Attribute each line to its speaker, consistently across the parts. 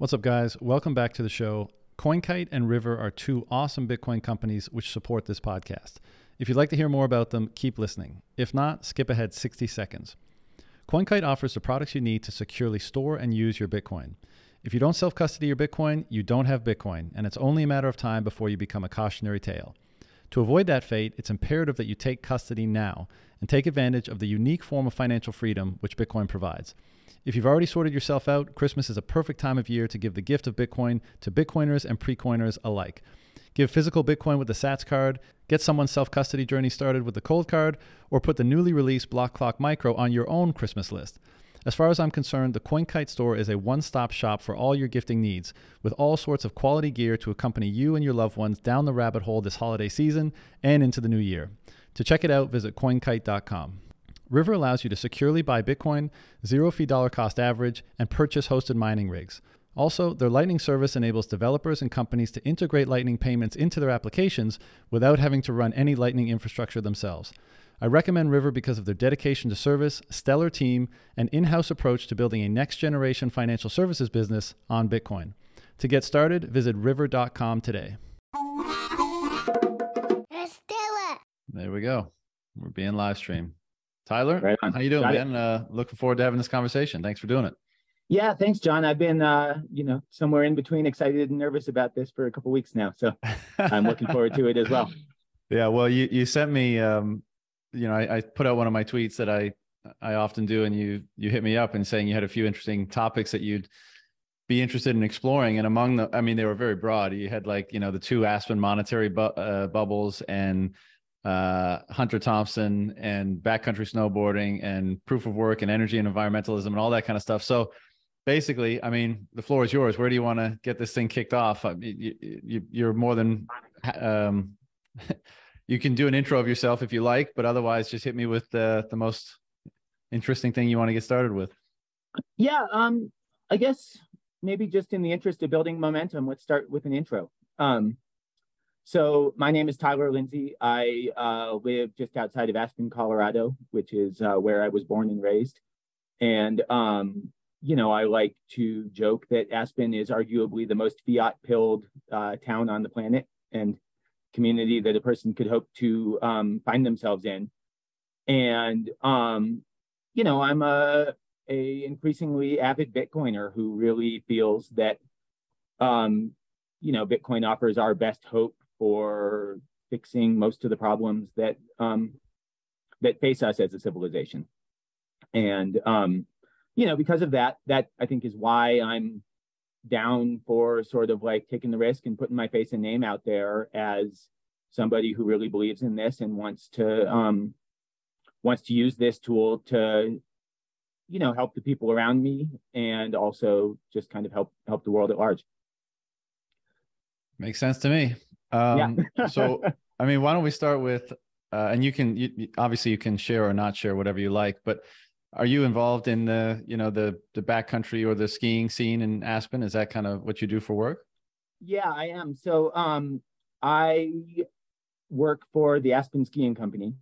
Speaker 1: What's up, guys? Welcome back to the show. CoinKite and River are two awesome Bitcoin companies which support this podcast. If you'd like to hear more about them, keep listening. If not, skip ahead 60 seconds. CoinKite offers the products you need to securely store and use your Bitcoin. If you don't self custody your Bitcoin, you don't have Bitcoin, and it's only a matter of time before you become a cautionary tale. To avoid that fate, it's imperative that you take custody now and take advantage of the unique form of financial freedom which Bitcoin provides. If you've already sorted yourself out, Christmas is a perfect time of year to give the gift of Bitcoin to Bitcoiners and pre-coiners alike. Give physical Bitcoin with the Satscard, get someone's self custody journey started with the Coldcard, or put the newly released Blockclock Micro on your own Christmas list. As far as I'm concerned, the CoinKite store is a one stop shop for all your gifting needs, with all sorts of quality gear to accompany you and your loved ones down the rabbit hole this holiday season and into the new year. To check it out, visit coinkite.com. River allows you to securely buy Bitcoin, zero fee dollar cost average, and purchase hosted mining rigs. Also, their Lightning service enables developers and companies to integrate Lightning payments into their applications without having to run any Lightning infrastructure themselves. I recommend River because of their dedication to service, stellar team, and in house approach to building a next generation financial services business on Bitcoin. To get started, visit river.com today.
Speaker 2: Let's do it.
Speaker 1: There we go. We're being live streamed. Tyler,
Speaker 3: Right
Speaker 1: how you doing,
Speaker 3: Got
Speaker 1: man? Uh, looking forward to having this conversation. Thanks for doing it.
Speaker 3: Yeah, thanks, John. I've been, uh, you know, somewhere in between excited and nervous about this for a couple weeks now, so I'm looking forward to it as well.
Speaker 1: Yeah, well, you you sent me, um, you know, I, I put out one of my tweets that I I often do, and you you hit me up and saying you had a few interesting topics that you'd be interested in exploring, and among the, I mean, they were very broad. You had like you know the two Aspen monetary bu- uh, bubbles and uh, Hunter Thompson and backcountry snowboarding and proof of work and energy and environmentalism and all that kind of stuff. So basically, I mean, the floor is yours. Where do you want to get this thing kicked off? I mean, you, you, you're more than um, you can do an intro of yourself if you like, but otherwise, just hit me with the the most interesting thing you want to get started with.
Speaker 3: Yeah, um, I guess maybe just in the interest of building momentum, let's start with an intro. Um, so my name is Tyler Lindsay. I uh, live just outside of Aspen, Colorado, which is uh, where I was born and raised. And um, you know, I like to joke that Aspen is arguably the most fiat-pilled uh, town on the planet and community that a person could hope to um, find themselves in. And um, you know, I'm a a increasingly avid Bitcoiner who really feels that, um, you know, Bitcoin offers our best hope for fixing most of the problems that um, that face us as a civilization. And um, you know, because of that, that I think is why I'm down for sort of like taking the risk and putting my face and name out there as somebody who really believes in this and wants to um, wants to use this tool to you know help the people around me and also just kind of help help the world at large
Speaker 1: Makes sense to me. Um, so, I mean, why don't we start with, uh, and you can you, you- obviously you can share or not share whatever you like, but are you involved in the you know the the backcountry or the skiing scene in Aspen? Is that kind of what you do for work?
Speaker 3: yeah i am so um i work for the aspen skiing company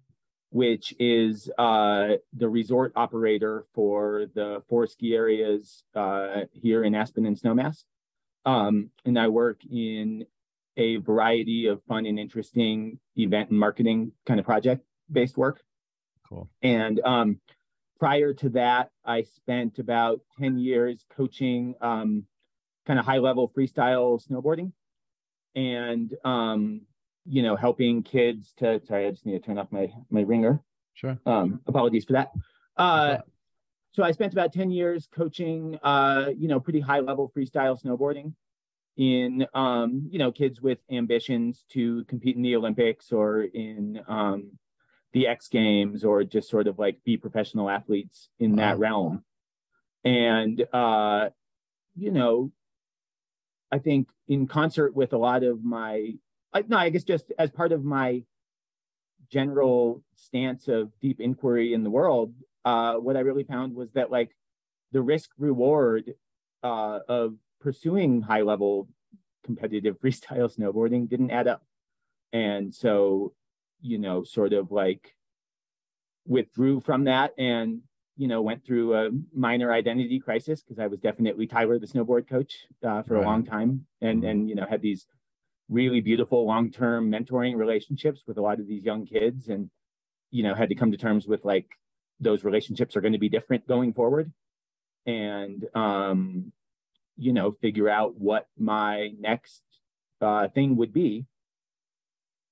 Speaker 3: which is uh the resort operator for the four ski areas uh here in aspen and snowmass um and i work in a variety of fun and interesting event and marketing kind of project based work
Speaker 1: Cool.
Speaker 3: And um, prior to that, I spent about 10 years coaching um, kind of high level freestyle snowboarding and, um, you know, helping kids to, sorry, I just need to turn off my, my ringer.
Speaker 1: Sure.
Speaker 3: Um, apologies for that. Uh, so I spent about 10 years coaching, uh, you know, pretty high level freestyle snowboarding in, um, you know, kids with ambitions to compete in the Olympics or in, um, the X Games or just sort of like be professional athletes in that realm. And, uh, you know, I think in concert with a lot of my, I, no, I guess just as part of my general stance of deep inquiry in the world, uh, what I really found was that like the risk reward uh, of pursuing high level competitive freestyle snowboarding didn't add up. And so, you know, sort of like withdrew from that and you know, went through a minor identity crisis because I was definitely Tyler, the snowboard coach, uh, for right. a long time, and mm-hmm. and you know had these really beautiful long-term mentoring relationships with a lot of these young kids, and you know had to come to terms with like those relationships are going to be different going forward, and um, you know figure out what my next uh, thing would be.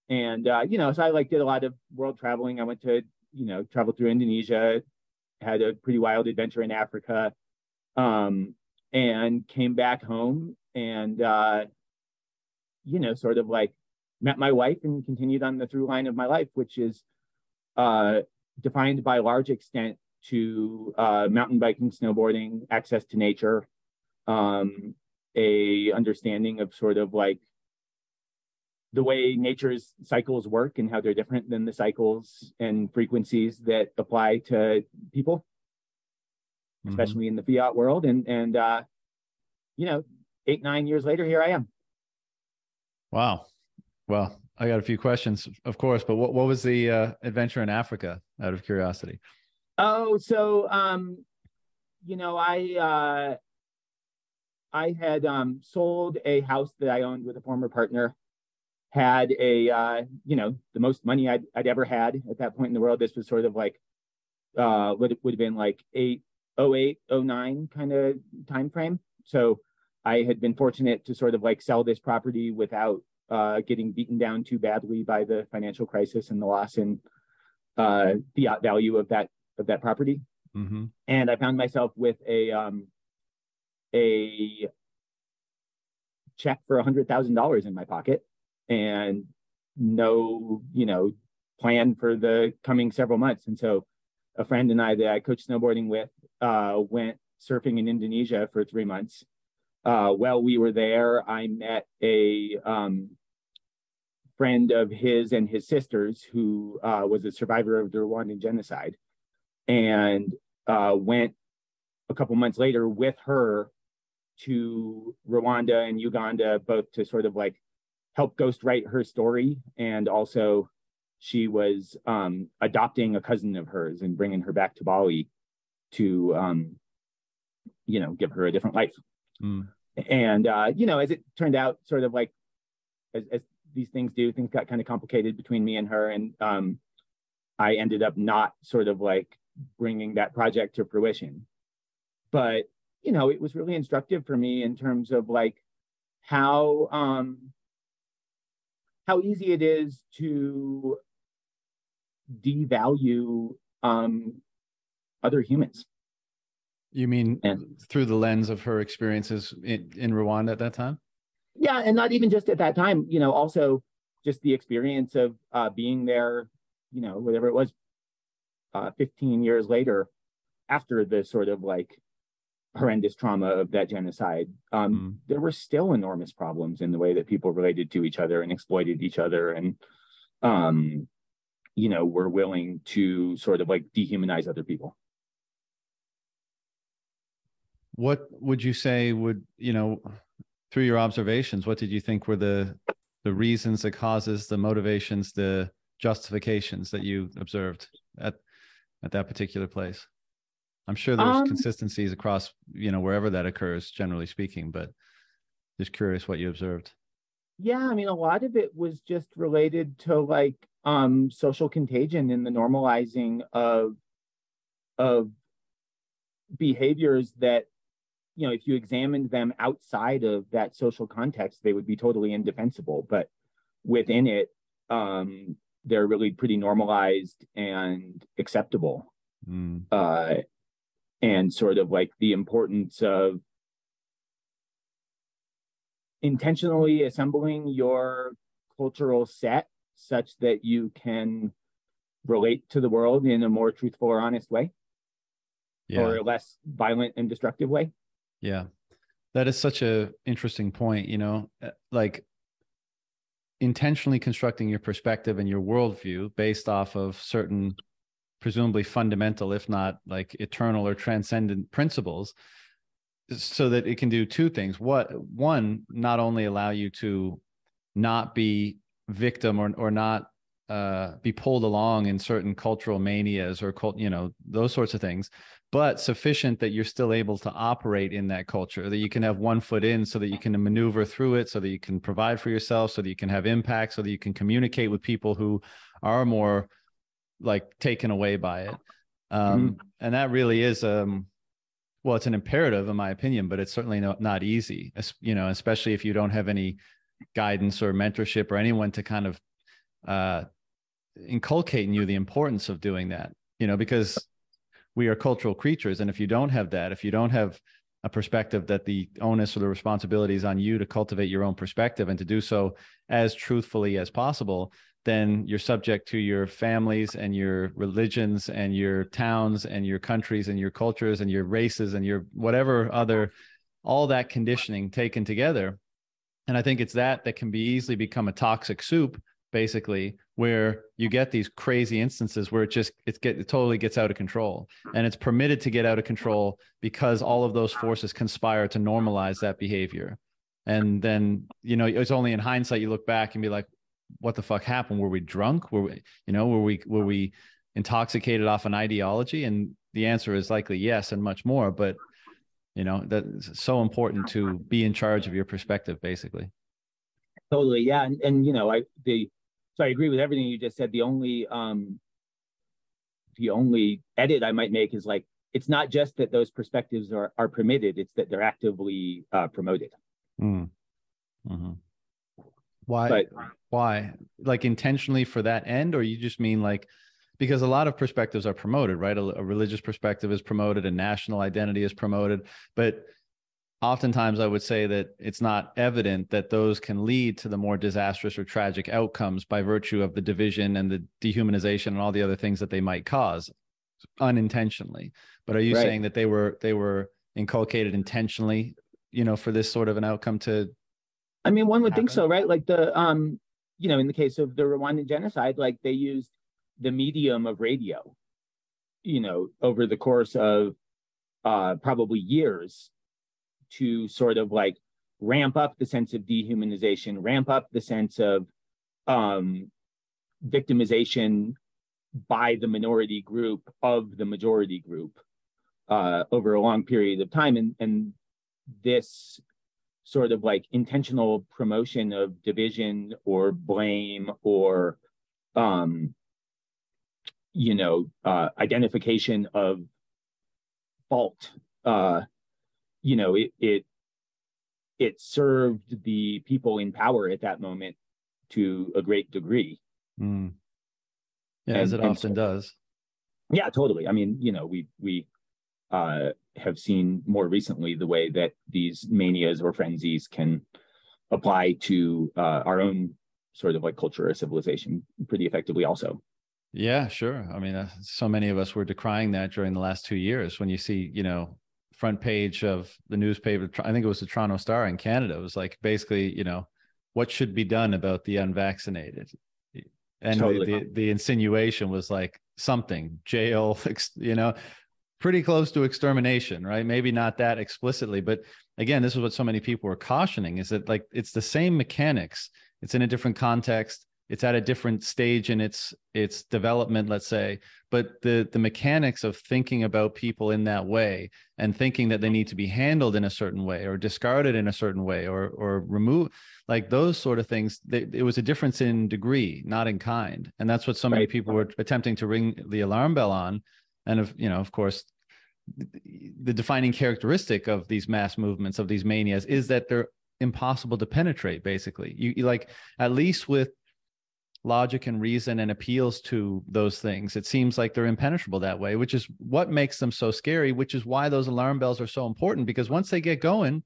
Speaker 3: And uh, you know, so I like did a lot of world traveling. I went to you know travel through Indonesia, had a pretty wild adventure in Africa, um, and came back home and uh, you know, sort of like met my wife and continued on the through line of my life, which is uh, defined by large extent to uh, mountain biking, snowboarding, access to nature, um, a understanding of sort of like the way nature's cycles work and how they're different than the cycles and frequencies that apply to people, mm-hmm. especially in the fiat world. And and uh, you know, eight nine years later, here I am.
Speaker 1: Wow. Well, I got a few questions, of course, but what what was the uh, adventure in Africa? Out of curiosity.
Speaker 3: Oh, so um, you know, I uh, I had um, sold a house that I owned with a former partner had a uh, you know the most money I'd, I'd ever had at that point in the world. This was sort of like uh, would would have been like eight oh eight oh nine kind of time frame. So I had been fortunate to sort of like sell this property without uh, getting beaten down too badly by the financial crisis and the loss in uh, fiat value of that of that property. Mm-hmm. And I found myself with a um, a check for a hundred thousand dollars in my pocket and no, you know, plan for the coming several months. And so a friend and I that I coached snowboarding with uh, went surfing in Indonesia for three months. Uh, while we were there, I met a um, friend of his and his sister's who uh, was a survivor of the Rwandan genocide and uh, went a couple months later with her to Rwanda and Uganda, both to sort of like help ghostwrite her story. And also she was um, adopting a cousin of hers and bringing her back to bali to um, you know give her a different life. Mm. and uh, you know as it turned out sort of like as, as these things do things got kind of complicated between me and her. And um, i ended up not sort of like bringing that project to fruition. But you know it was really instructive for me in terms of like how um how easy it is to devalue um, other humans.
Speaker 1: You mean and, through the lens of her experiences in, in Rwanda at that time?
Speaker 3: Yeah, and not even just at that time. You know, also just the experience of uh, being there. You know, whatever it was, uh, 15 years later, after the sort of like horrendous trauma of that genocide, um, mm. there were still enormous problems in the way that people related to each other and exploited each other, and um, you know, were willing to sort of like dehumanize other people.
Speaker 1: What would you say would you know through your observations? What did you think were the the reasons, the causes, the motivations, the justifications that you observed at at that particular place? I'm sure there's um, consistencies across, you know, wherever that occurs, generally speaking, but just curious what you observed.
Speaker 3: Yeah, I mean, a lot of it was just related to like um social contagion and the normalizing of of behaviors that you know if you examined them outside of that social context they would be totally indefensible but within it um they're really pretty normalized and acceptable mm. uh and sort of like the importance of intentionally assembling your cultural set such that you can relate to the world in a more truthful or honest way yeah. or a less violent and destructive way
Speaker 1: yeah that is such a interesting point you know uh, like intentionally constructing your perspective and your worldview based off of certain presumably fundamental, if not like eternal or transcendent principles, so that it can do two things. What one, not only allow you to not be victim or or not uh, be pulled along in certain cultural manias or cult, you know, those sorts of things, but sufficient that you're still able to operate in that culture, that you can have one foot in so that you can maneuver through it, so that you can provide for yourself, so that you can have impact, so that you can communicate with people who are more like taken away by it. Um, mm-hmm. And that really is, um, well, it's an imperative in my opinion, but it's certainly not, not easy, you know, especially if you don't have any guidance or mentorship or anyone to kind of uh, inculcate in you the importance of doing that you know because we are cultural creatures and if you don't have that if you don't have a perspective that the onus or the responsibility is on you to cultivate your own perspective and to do so as truthfully as possible then you're subject to your families and your religions and your towns and your countries and your cultures and your races and your whatever other all that conditioning taken together. And i think it's that that can be easily become a toxic soup basically where you get these crazy instances where it just it get it totally gets out of control. And it's permitted to get out of control because all of those forces conspire to normalize that behavior. And then you know it's only in hindsight you look back and be like what the fuck happened were we drunk were we you know were we were we intoxicated off an ideology and the answer is likely yes and much more but you know that's so important to be in charge of your perspective basically
Speaker 3: totally yeah and, and you know i the so I agree with everything you just said. The only um, the only edit I might make is like it's not just that those perspectives are are permitted; it's that they're actively uh, promoted. Mm.
Speaker 1: Mm-hmm. Why? But, why? Like intentionally for that end, or you just mean like because a lot of perspectives are promoted, right? A, a religious perspective is promoted, a national identity is promoted, but oftentimes I would say that it's not evident that those can lead to the more disastrous or tragic outcomes by virtue of the division and the dehumanization and all the other things that they might cause unintentionally. But are you right. saying that they were they were inculcated intentionally, you know, for this sort of an outcome to
Speaker 3: I mean, one would happen? think so, right? Like the um, you know, in the case of the Rwandan genocide, like they used the medium of radio, you know, over the course of uh probably years to sort of like ramp up the sense of dehumanization, ramp up the sense of um, victimization by the minority group of the majority group uh, over a long period of time. And, and this sort of like intentional promotion of division or blame or, um, you know, uh, identification of fault uh, you know, it it it served the people in power at that moment to a great degree. Mm.
Speaker 1: Yeah, and, as it often so, does.
Speaker 3: Yeah, totally. I mean, you know, we we uh, have seen more recently the way that these manias or frenzies can apply to uh, our own sort of like culture or civilization pretty effectively also
Speaker 1: yeah sure i mean uh, so many of us were decrying that during the last two years when you see you know front page of the newspaper. I think it was the Toronto Star in Canada. It was like basically, you know, what should be done about the unvaccinated. And totally. the, the, the insinuation was like something jail, you know, pretty close to extermination, right? Maybe not that explicitly, but again, this is what so many people were cautioning is that like it's the same mechanics. It's in a different context. It's at a different stage in its its development let's say. But the the mechanics of thinking about people in that way and thinking that they need to be handled in a certain way or discarded in a certain way or or remove like those sort of things they, it was a difference in degree not in kind. And that's what so many people were attempting to ring the alarm bell on. And of you know of course the defining characteristic of these mass movements of these manias is that they're impossible to penetrate basically you, you like at least with logic and reason and appeals to those things. It seems like they're impenetrable that way, which is what makes them so scary, which is why those alarm bells are so important because once they get going,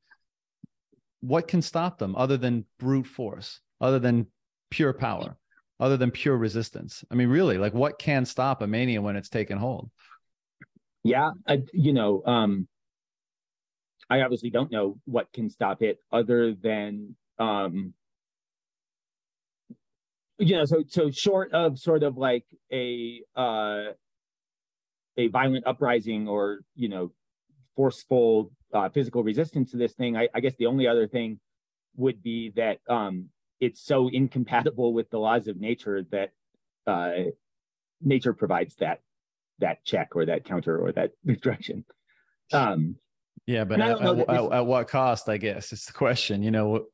Speaker 1: what can stop them other than brute force, other than pure power, other than pure resistance? I mean, really, like what can stop a mania when it's taken hold?
Speaker 3: Yeah, I, you know, um, I obviously don't know what can stop it other than um, you know, so so short of sort of like a uh, a violent uprising or you know forceful uh, physical resistance to this thing, I, I guess the only other thing would be that um, it's so incompatible with the laws of nature that uh, nature provides that that check or that counter or that direction. Um,
Speaker 1: yeah, but at, at, this... at, what cost? I guess it's the question. You know,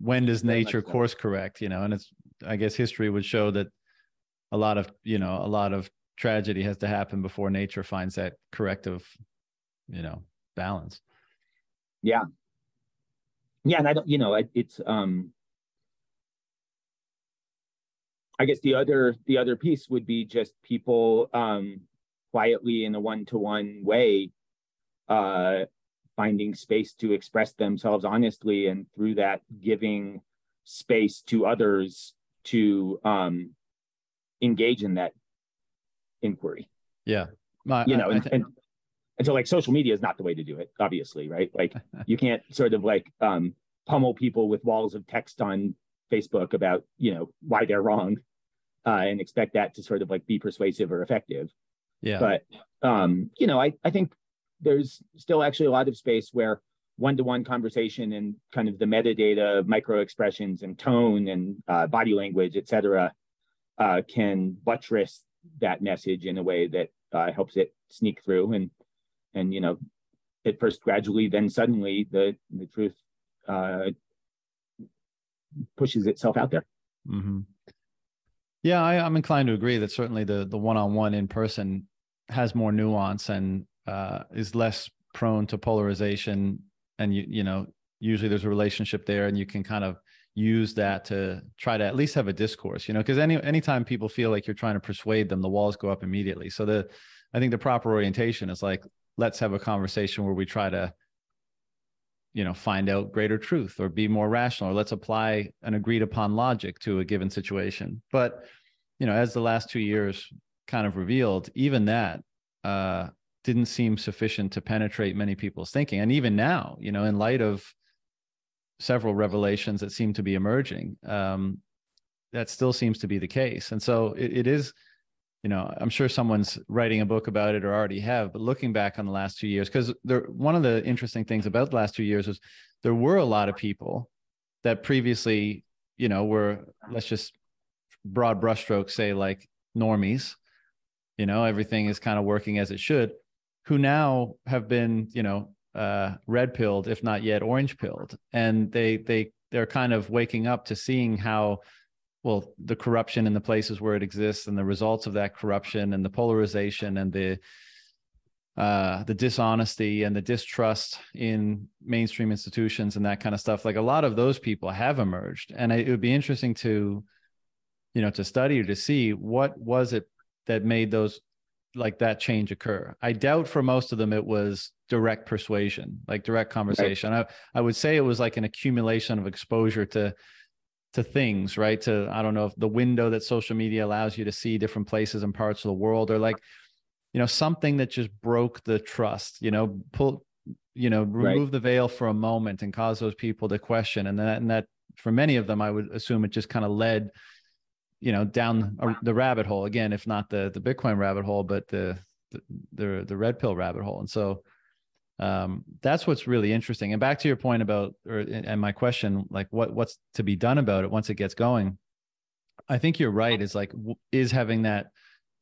Speaker 1: when does nature course correct? You know, and it's I guess history would show that a lot of you know a lot of tragedy has to happen before nature finds that corrective, you know, balance.
Speaker 3: Yeah. Yeah, and I don't, you know, it, it's um I guess the other the other piece would be just people um quietly in a one-to-one way uh finding space to express themselves honestly and through that giving space to others to um engage in that inquiry.
Speaker 1: Yeah.
Speaker 3: My, you know, I, I and, and, and so like social media is not the way to do it, obviously, right? Like you can't sort of like um, pummel people with walls of text on Facebook about, you know, why they're wrong uh, and expect that to sort of like be persuasive or effective.
Speaker 1: Yeah.
Speaker 3: But, um, you know, I, I think there's still actually a lot of space where one-to-one conversation and kind of the metadata, micro expressions and tone and uh, body language, et cetera, uh, can buttress that message in a way that uh, helps it sneak through and and you know at first gradually then suddenly the the truth uh, pushes itself out there
Speaker 1: mm-hmm. yeah I, am inclined to agree that certainly the the one-on-one in person has more nuance and uh, is less prone to polarization and you you know usually there's a relationship there and you can kind of use that to try to at least have a discourse you know because any anytime people feel like you're trying to persuade them the walls go up immediately. So the i think the proper orientation is like let's have a conversation where we try to you know find out greater truth or be more rational or let's apply an agreed upon logic to a given situation. But you know as the last two years kind of revealed even that uh didn't seem sufficient to penetrate many people's thinking and even now you know in light of several revelations that seem to be emerging. Um, that still seems to be the case, and so it, it is. You know, I'm sure someone's writing a book about it or already have. But looking back on the last two years, because one of the interesting things about the last two years was there were a lot of people that previously, you know, were let's just broad brushstrokes say like normies. You know, everything is kind of working as it should. Who now have been, you know, uh, red pilled, if not yet orange pilled, and they they they're kind of waking up to seeing how well the corruption in the places where it exists and the results of that corruption and the polarization and the uh, the dishonesty and the distrust in mainstream institutions and that kind of stuff like a lot of those people have emerged and it would be interesting to you know to study or to see what was it that made those like that change occur i doubt for most of them it was direct persuasion, like direct conversation. Right. I, I would say it was like an accumulation of exposure to to things, right? To I don't know if the window that social media allows you to see different places and parts of the world, or like, you know, something that just broke the trust, you know, pull, you know, remove right. the veil for a moment and cause those people to question. And that and that for many of them, I would assume it just kind of led, you know, down the rabbit hole again, if not the the Bitcoin rabbit hole, but the the the, the red pill rabbit hole. And so um, that's what's really interesting. And back to your point about, or and my question, like what what's to be done about it once it gets going. I think you're right. Is like is having that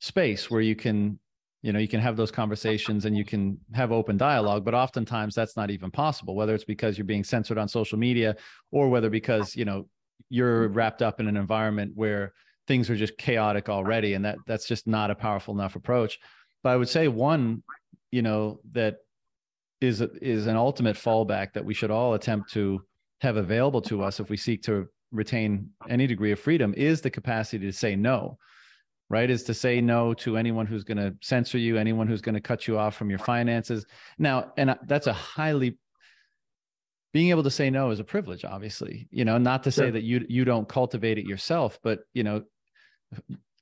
Speaker 1: space where you can, you know, you can have those conversations and you can have open dialogue. But oftentimes that's not even possible. Whether it's because you're being censored on social media, or whether because you know you're wrapped up in an environment where things are just chaotic already, and that that's just not a powerful enough approach. But I would say one, you know, that is a, is an ultimate fallback that we should all attempt to have available to us if we seek to retain any degree of freedom is the capacity to say no right is to say no to anyone who's going to censor you anyone who's going to cut you off from your finances now and that's a highly being able to say no is a privilege obviously you know not to sure. say that you you don't cultivate it yourself but you know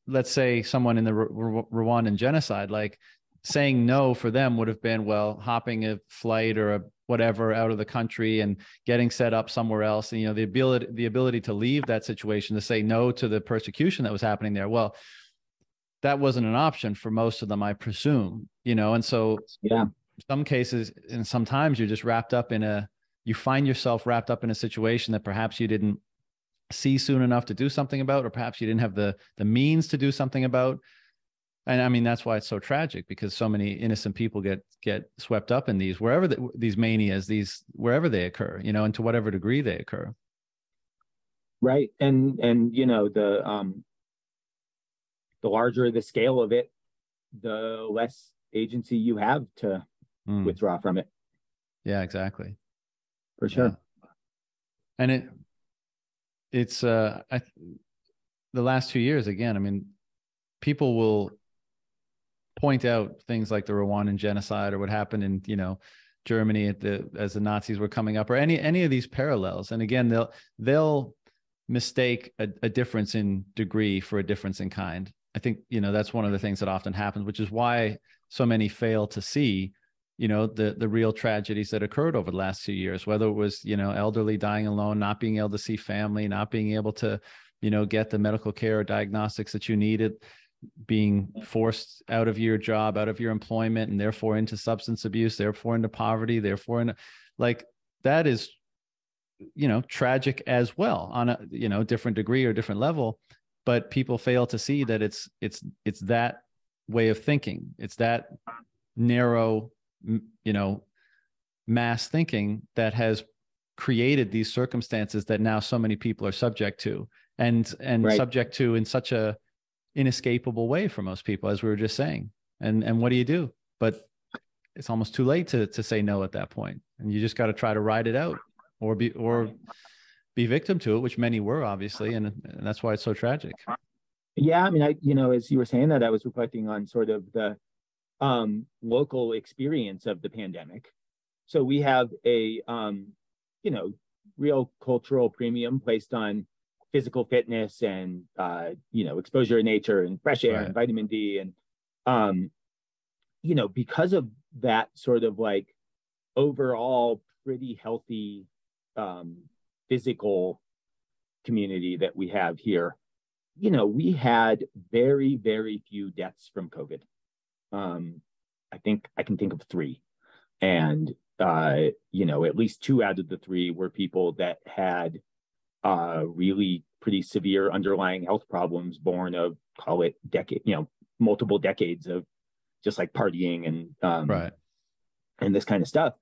Speaker 1: let's say someone in the Rwandan genocide like saying no for them would have been well hopping a flight or a whatever out of the country and getting set up somewhere else. And you know the ability the ability to leave that situation to say no to the persecution that was happening there well that wasn't an option for most of them i presume you know? And so
Speaker 3: yeah.
Speaker 1: some cases and sometimes you're just wrapped up in a you find yourself wrapped up in a situation that perhaps you didn't see soon enough to do something about, or perhaps you didn't have the the means to do something about. And I mean that's why it's so tragic because so many innocent people get get swept up in these wherever the, these manias, these wherever they occur, you know, and to whatever degree they occur.
Speaker 3: Right, and and you know the um the larger the scale of it, the less agency you have to mm. withdraw from it.
Speaker 1: Yeah, exactly.
Speaker 3: For sure. Yeah.
Speaker 1: And it it's uh I the last two years again, I mean, people will point out things like the Rwandan genocide or what happened in, you know, Germany at the as the Nazis were coming up or any any of these parallels. And again, they'll they'll mistake a, a difference in degree for a difference in kind. I think, you know, that's one of the things that often happens, which is why so many fail to see you know the the real tragedies that occurred over the last few years whether it was you know elderly dying alone not being able to see family not being able to you know get the medical care or diagnostics that you needed being forced out of your job out of your employment and therefore into substance abuse therefore into poverty therefore into like that is you know tragic as well on a you know different degree or different level. But people fail to see that it's it's it's that way of thinking. It's that narrow you know mass thinking that has created these circumstances that now so many people are subject to and and right. subject to in such a inescapable way for most people as we were just saying. And and what do you do? But it's almost too late to to say no at that point. And you just got to try to ride it out or be or be victim to it which many were obviously and, and that's why it's so tragic.
Speaker 3: Yeah i mean i you know as you were saying that i was reflecting on sort of the um, local experience of the pandemic. So we have a, um, you know, real cultural premium placed on physical fitness and, uh, you know, exposure to nature and fresh air right. and vitamin D. And, um, you know, because of that sort of like overall pretty healthy um, physical community that we have here, you know, we had very, very few deaths from COVID um, I think I can think of three. And, uh, you know, at least two out of the three were people that had uh, really pretty severe underlying health problems born of, call it decade, you know, multiple decades of just like partying and, um,
Speaker 1: right.
Speaker 3: and this kind of stuff.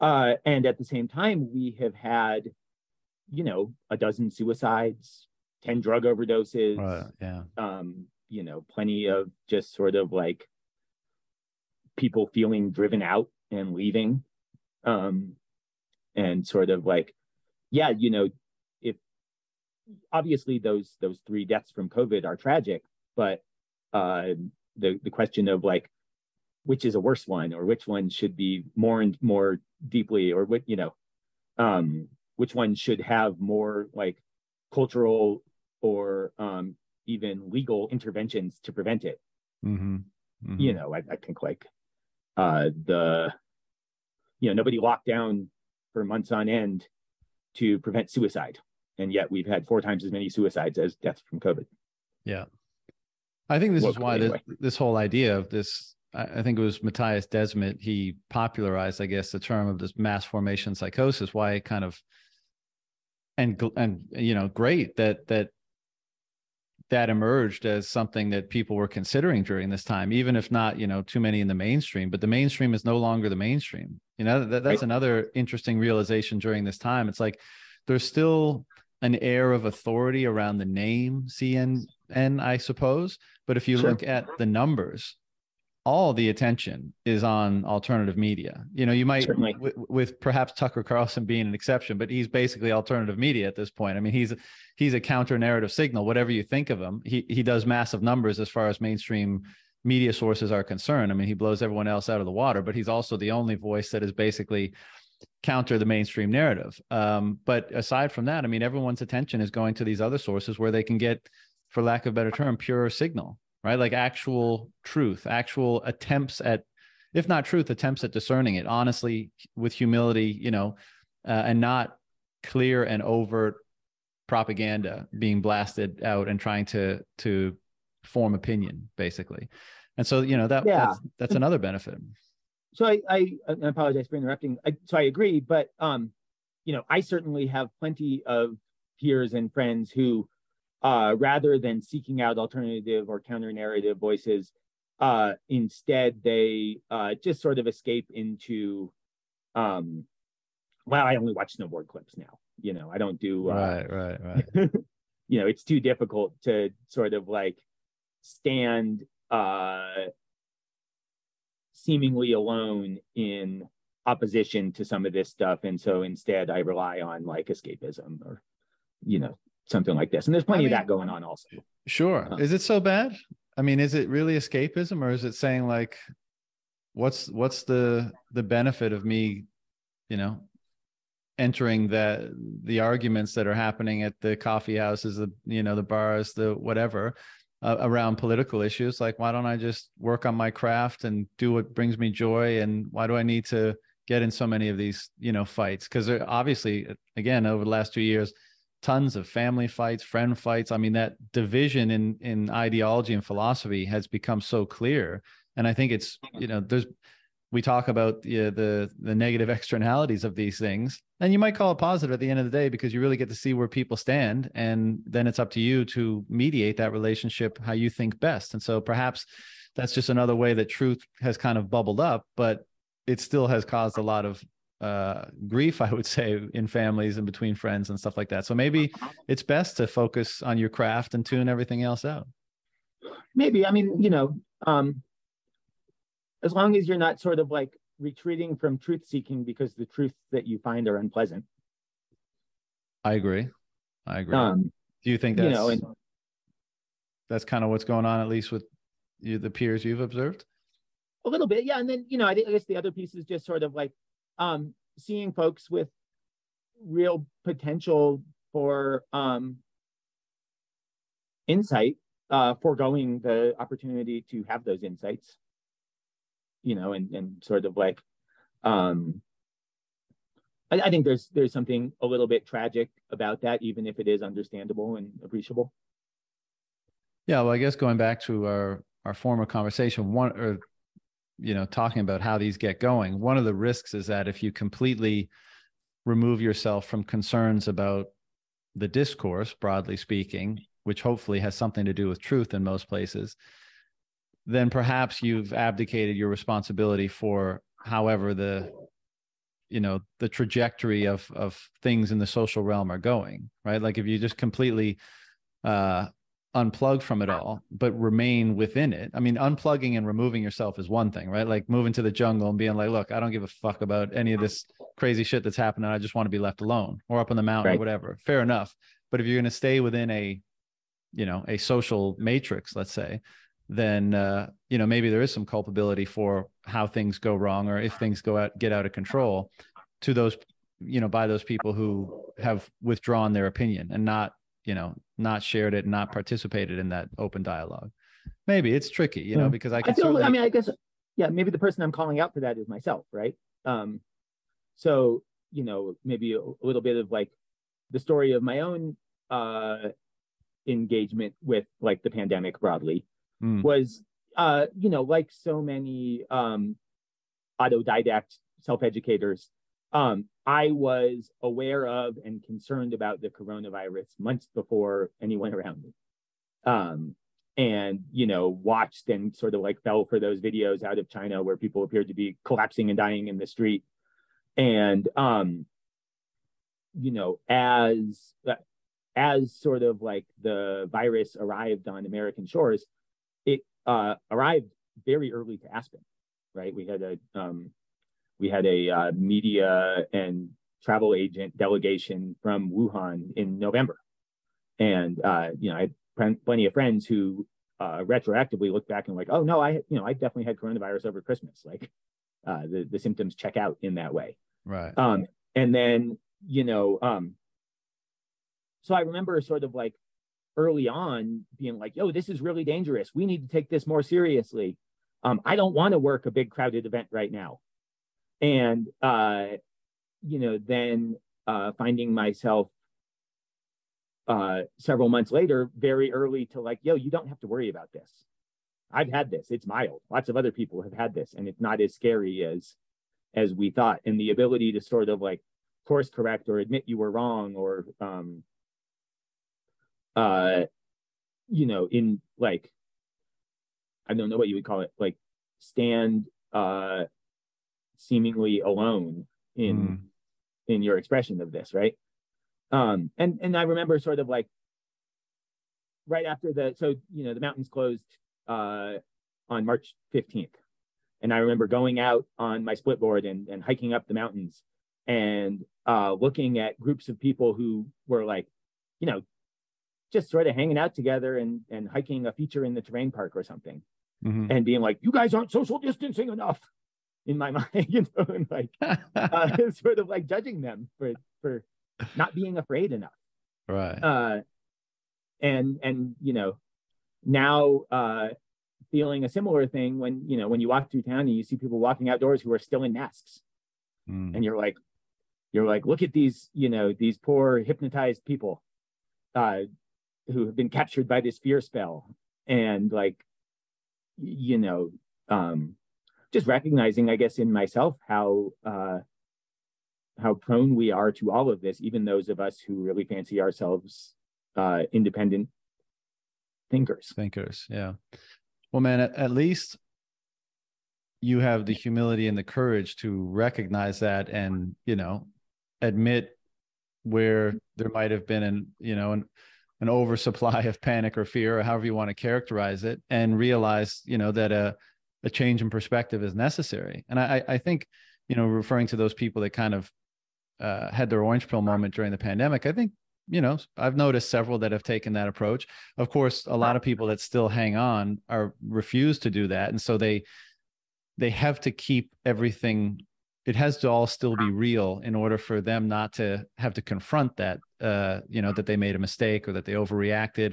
Speaker 3: Uh, and at the same time, we have had, you know, a dozen suicides, 10 drug overdoses.
Speaker 1: Right. Yeah.
Speaker 3: Um, you know, plenty of just sort of like people feeling driven out and leaving um, and sort of like yeah you know if obviously those those three deaths from covid are tragic but uh, the the question of like which is a worse one or which one should be more and more deeply or what you know um, which one should have more like cultural or um, even legal interventions to prevent it
Speaker 1: mm-hmm.
Speaker 3: Mm-hmm. you know I, I think like uh, the you know nobody locked down for months on end to prevent suicide and yet we've had four times as many suicides as deaths from covid
Speaker 1: yeah i think this well, is why anyway. this, this whole idea of this I think it was Mattias Desmet. He popularized, I guess, the term of this mass formation psychosis. Why it kind of and and you know, great that that that emerged as something that people were considering during this time, even if not, you know, too many in the mainstream. But the mainstream is no longer the mainstream. You know, that, that's right. another interesting realization during this time. It's like there's still an air of authority around the name CNN, I suppose. But if you sure. look at the numbers, all the attention is on alternative media. You know, you might w- with perhaps Tucker Carlson being an exception, but he's basically alternative media at this point. I mean, he's he's a counter narrative signal. Whatever you think of him, he he does massive numbers as far as mainstream media sources are concerned. I mean, he blows everyone else out of the water, but he's also the only voice that is basically counter the mainstream narrative. Um, but aside from that, I mean, everyone's attention is going to these other sources where they can get, for lack of a better term, pure signal right? Like actual truth, actual attempts at, if not truth, attempts at discerning it honestly with humility, you know, uh, and not clear and overt propaganda being blasted out and trying to to form opinion basically and so you know that yeah. that's, that's another benefit
Speaker 3: so I, I, I apologize for interrupting I, so i agree but um you know i certainly have plenty of peers and friends who, uh, rather than seeking out alternative or counter narrative voices, uh, instead they uh, just sort of escape into, um, well, I only watch snowboard clips now. You know, I don't do.
Speaker 1: Uh, right, right, right.
Speaker 3: you know, it's too difficult to sort of like stand uh, seemingly alone in opposition to some of this stuff. And so instead, I rely on like escapism or, you know, something like this. And there's plenty I mean, of that going on also.
Speaker 1: Sure. Uh, is it so bad? I mean, is it really escapism or is it saying like, what's what's the the benefit of me, you know, entering that the arguments that are happening at the coffee houses, the you know the bars, the whatever, uh, around political issues. Like, why don't I just work on my craft and do what brings me joy? And why do I need to get in so many of these, you know, fights? Because obviously, again, over the last two years, tons of family fights, friend fights. I mean, that division in in ideology and philosophy has become so clear. And I think it's, you know, there's we talk about the, the the negative externalities of these things and you might call it positive at the end of the day because you really get to see where people stand and then it's up to you to mediate that relationship how you think best and so perhaps that's just another way that truth has kind of bubbled up but it still has caused a lot of uh, grief i would say in families and between friends and stuff like that so maybe it's best to focus on your craft and tune everything else out
Speaker 3: maybe i mean you know um as long as you're not sort of like retreating from truth seeking because the truths that you find are unpleasant.
Speaker 1: I agree. I agree. Um, Do you think that's you know, and, that's kind of what's going on, at least with you, the peers you've observed?
Speaker 3: A little bit, yeah. And then you know, I, I guess the other piece is just sort of like um, seeing folks with real potential for um, insight, uh, foregoing the opportunity to have those insights you know, and and sort of like, um, I, I think there's there's something a little bit tragic about that, even if it is understandable and appreciable.
Speaker 1: Yeah, well, I guess going back to our our former conversation, one or you know, talking about how these get going, one of the risks is that if you completely remove yourself from concerns about the discourse, broadly speaking, which hopefully has something to do with truth in most places, then perhaps you've abdicated your responsibility for however the you know the trajectory of of things in the social realm are going right? Like if you just completely uh unplug from it all but remain within it. I mean unplugging and removing yourself is one thing right? Like moving to the jungle and being like look i don't give a fuck about any of this crazy shit that's happening. I just want to be left alone or up on the mountain right. or whatever. Fair enough. But if you're going to stay within a you know a social matrix let's say then uh, you know maybe there is some culpability for how things go wrong or if things go out get out of control to those you know by those people who have withdrawn their opinion and not you know not shared it not participated in that open dialogue maybe it's tricky you know hmm. because i can
Speaker 3: I, feel, I mean i guess yeah maybe the person i'm calling out for that is myself right um so you know maybe a, a little bit of like the story of my own uh engagement with like the pandemic broadly mm. was uh, you know, like so many um, autodidact self-educators, um, I was aware of and concerned about the coronavirus months before anyone around me. Um, and you know, watched and sort of like fell for those videos out of China where people appeared to be collapsing and dying in the street. And um, you know, as as sort of like the virus arrived on American shores, it uh, arrived very early to Aspen, right? We had a um, we had a uh, media and travel agent delegation from Wuhan in November, and uh, you know I had plenty of friends who uh, retroactively look back and like, oh no, I you know I definitely had coronavirus over Christmas. Like uh, the the symptoms check out in that way,
Speaker 1: right?
Speaker 3: Um, and then you know, um, so I remember sort of like early on being like, yo, this is really dangerous. We need to take this more seriously. Um, I don't want to work a big crowded event right now. And, uh, you know, then uh, finding myself uh, several months later, very early to like, yo, you don't have to worry about this. I've had this. It's mild. Lots of other people have had this, and it's not as scary as as we thought. And the ability to sort of like course correct or admit you were wrong or um, uh, you know, in like, I don't know what you would call it, like stand uh, seemingly alone in mm. in your expression of this, right? Um, and and I remember sort of like right after the so you know the mountains closed uh, on March 15th, and I remember going out on my split board and and hiking up the mountains and uh, looking at groups of people who were like, you know, just sort of hanging out together and and hiking a feature in the terrain park or something, mm-hmm. and being like, you guys aren't social distancing enough in my mind, you know, and like uh, sort of like judging them for for not being afraid enough.
Speaker 1: Right.
Speaker 3: Uh, and and you know, now uh, feeling a similar thing when you know when you walk through town and you see people walking outdoors who are still in masks, mm. and you're like, you're like, look at these, you know, these poor hypnotized people, uh, who have been captured by this fear spell, and like, you know, um, just recognizing, I guess, in myself how uh, how prone we are to all of this, even those of us who really fancy ourselves uh, independent thinkers.
Speaker 1: Thinkers, yeah. Well, man, at, at least you have the humility and the courage to recognize that and you know admit where there might have been an you know an an oversupply of panic or fear or however you want to characterize it and realize you know that a a change in perspective is necessary. And I, I think, you know, referring to those people that kind of uh, had their orange pill moment during the pandemic, I think, you know, I've noticed several that have taken that approach. Of course, a lot of people that still hang on are refuse to do that, and so they they have to keep everything. It has to all still be real in order for them not to have to confront that, uh, you know, that they made a mistake or that they overreacted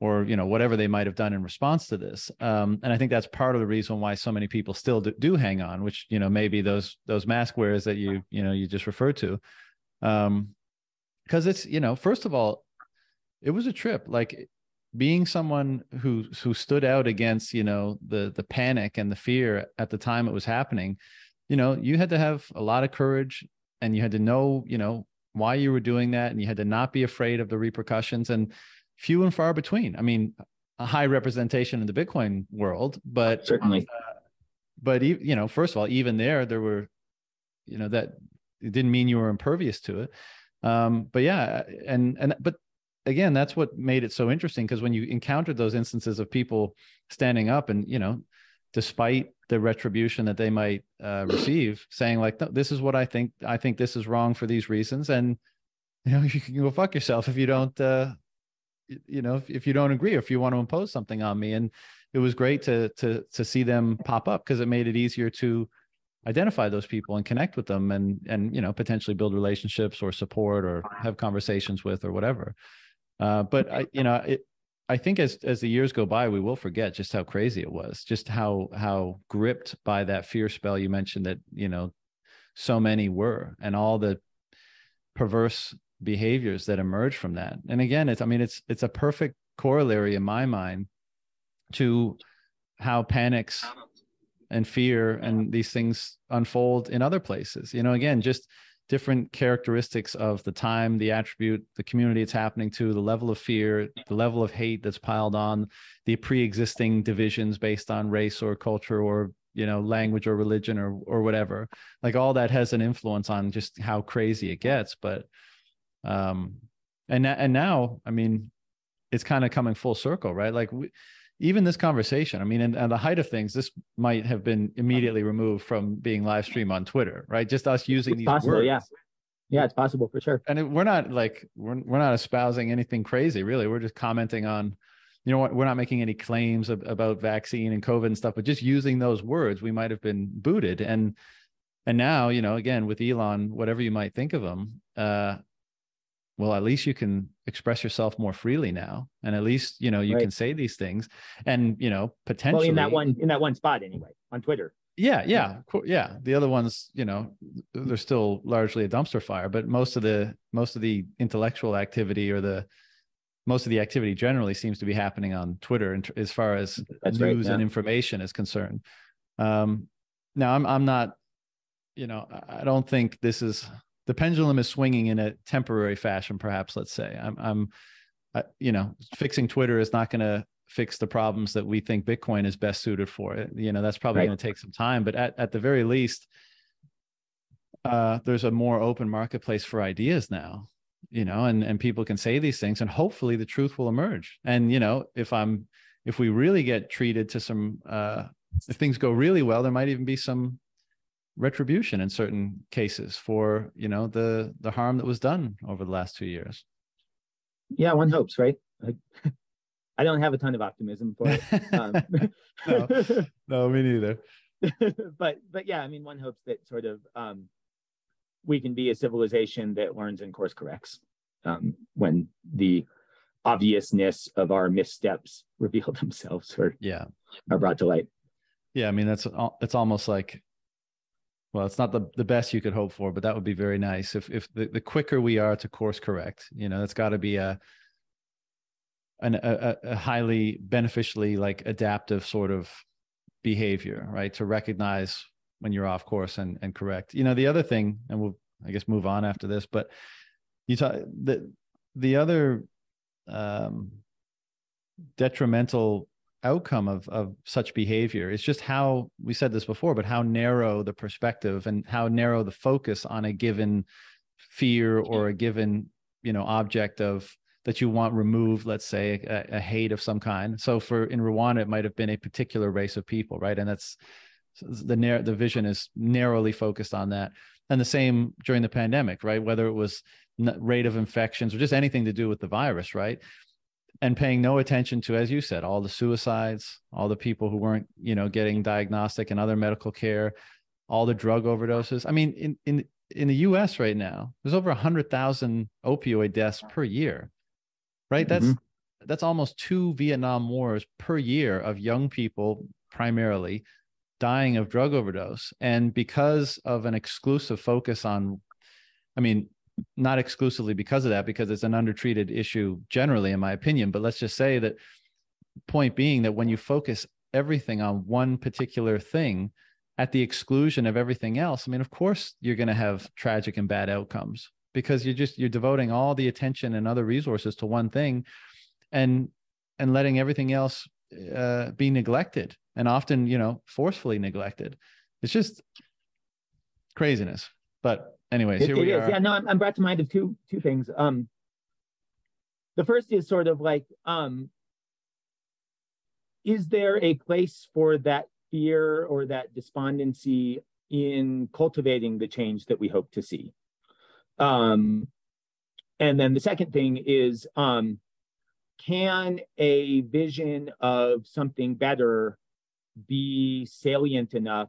Speaker 1: or you know whatever they might have done in response to this. Um, and i think that's part of the reason why so many people still do, do, hang on which you know maybe those those mask wearers that you you know you just referred to. Um because it's you know first of all it was a trip. Like being someone who who stood out against you know the the panic and the fear at the time it was happening you know you had to have a lot of courage and you had to know you know why you were doing that and you had to not be afraid of the repercussions. And few and far between. I mean, a high representation in the Bitcoin world, but
Speaker 3: certainly, uh,
Speaker 1: but you know, first of all, even there, there were, you know, that it didn't mean you were impervious to it. Um, but yeah, and and but again, that's what made it so interesting because when you encountered those instances of people standing up and you know, despite the retribution that they might uh, receive, saying like, no, "This is what I think. I think this is wrong for these reasons," and you know, you can go fuck yourself if you don't uh, you know if, if you don't agree or if you want to impose something on me. And it was great to to to see them pop up because it made it easier to identify those people and connect with them and and you know potentially build relationships or support or have conversations with or whatever. Uh, but i you know it i think as as the years go by we will forget just how crazy it was just how how gripped by that fear spell you mentioned that you know so many were and all the perverse behaviors that emerge from that. And again it's i mean it's it's a perfect corollary in my mind to how panics and fear and these things unfold in other places. You know again just different characteristics of the time the attribute the community it's happening to the level of fear the level of hate that's piled on the pre-existing divisions based on race or culture or you know language or religion or or whatever. Like all that has an influence on just how crazy it gets. But um and and now i mean it's kind of coming full circle right? Like we, even this conversation i mean and, and the height of things this might have been immediately removed from being live stream on twitter right? Just us using
Speaker 3: it's
Speaker 1: these
Speaker 3: possible,
Speaker 1: words.
Speaker 3: yeah. Yeah it's possible for sure.
Speaker 1: And it, we're not like we're, we're not espousing anything crazy really. We're just commenting on you know what we're not making any claims about vaccine and covid and stuff but just using those words we might have been booted. And and now you know again with elon whatever you might think of him uh well at least you can express yourself more freely now. And at least you know you right. can say these things and you know potentially well,
Speaker 3: in that one in that one spot anyway on twitter.
Speaker 1: Yeah yeah yeah. the other ones you know they're still largely a dumpster fire but most of the most of the intellectual activity or the most of the activity generally seems to be happening on twitter and as far as That's news right, yeah. and information is concerned. Um now i'm i'm not you know i don't think this is the pendulum is swinging in a temporary fashion perhaps let's say i'm i'm uh, you know, fixing Twitter is not going to fix the problems that we think Bitcoin is best suited for. You know, that's probably right. going to take some time, but at, at the very least, uh, there's a more open marketplace for ideas now, you know, and, and people can say these things and hopefully the truth will emerge. And, you know, if I'm, if we really get treated to some, uh, if things go really well, there might even be some retribution in certain cases for, you know, the, the harm that was done over the last two years.
Speaker 3: Yeah. One hopes, right? I, I don't have a ton of optimism for it. Um,
Speaker 1: no, no, me neither.
Speaker 3: but, but yeah, I mean, one hopes that sort of, um, we can be a civilization that learns and course corrects um, when the obviousness of our missteps reveal themselves or
Speaker 1: yeah
Speaker 3: are brought to light
Speaker 1: yeah i mean that's it's almost like well it's not the, the best you could hope for but that would be very nice if if the, the quicker we are to course correct you know that's got to be a an a, a highly beneficially like adaptive sort of behavior right to recognize when you're off course and and correct. You know, the other thing, and we'll I guess move on after this, but you talk the the other um, detrimental outcome of of such behavior. Is just how we said this before, but how narrow the perspective and how narrow the focus on a given fear or a given you know object of that you want removed let's say a, a, hate of some kind. So for in rwanda it might have been a particular race of people right? And that's the narrow the vision is narrowly focused on that. And the same during the pandemic right? Whether it was rate of infections or just anything to do with the virus right and paying no attention to as you said all the suicides all the people who weren't you know getting diagnostic and other medical care all the drug overdoses i mean in in in the US right now there's over 100,000 opioid deaths per year right that's mm-hmm. that's almost two Vietnam wars per year of young people primarily dying of drug overdose. And because of an exclusive focus on, I mean, not exclusively because of that, because it's an undertreated issue generally, in my opinion, but let's just say that point being that when you focus everything on one particular thing at the exclusion of everything else, I mean, of course, you're going to have tragic and bad outcomes because you're just you're devoting all the attention and other resources to one thing and and letting everything else uh, be neglected and often you know forcefully neglected. It's just craziness. But anyways
Speaker 3: it,
Speaker 1: here we are.
Speaker 3: Yeah no I'm, I'm brought to mind of two two things. Um the first is sort of like um is there a place for that fear or that despondency in cultivating the change that we hope to see? Um and then the second thing is um can a vision of something better be salient enough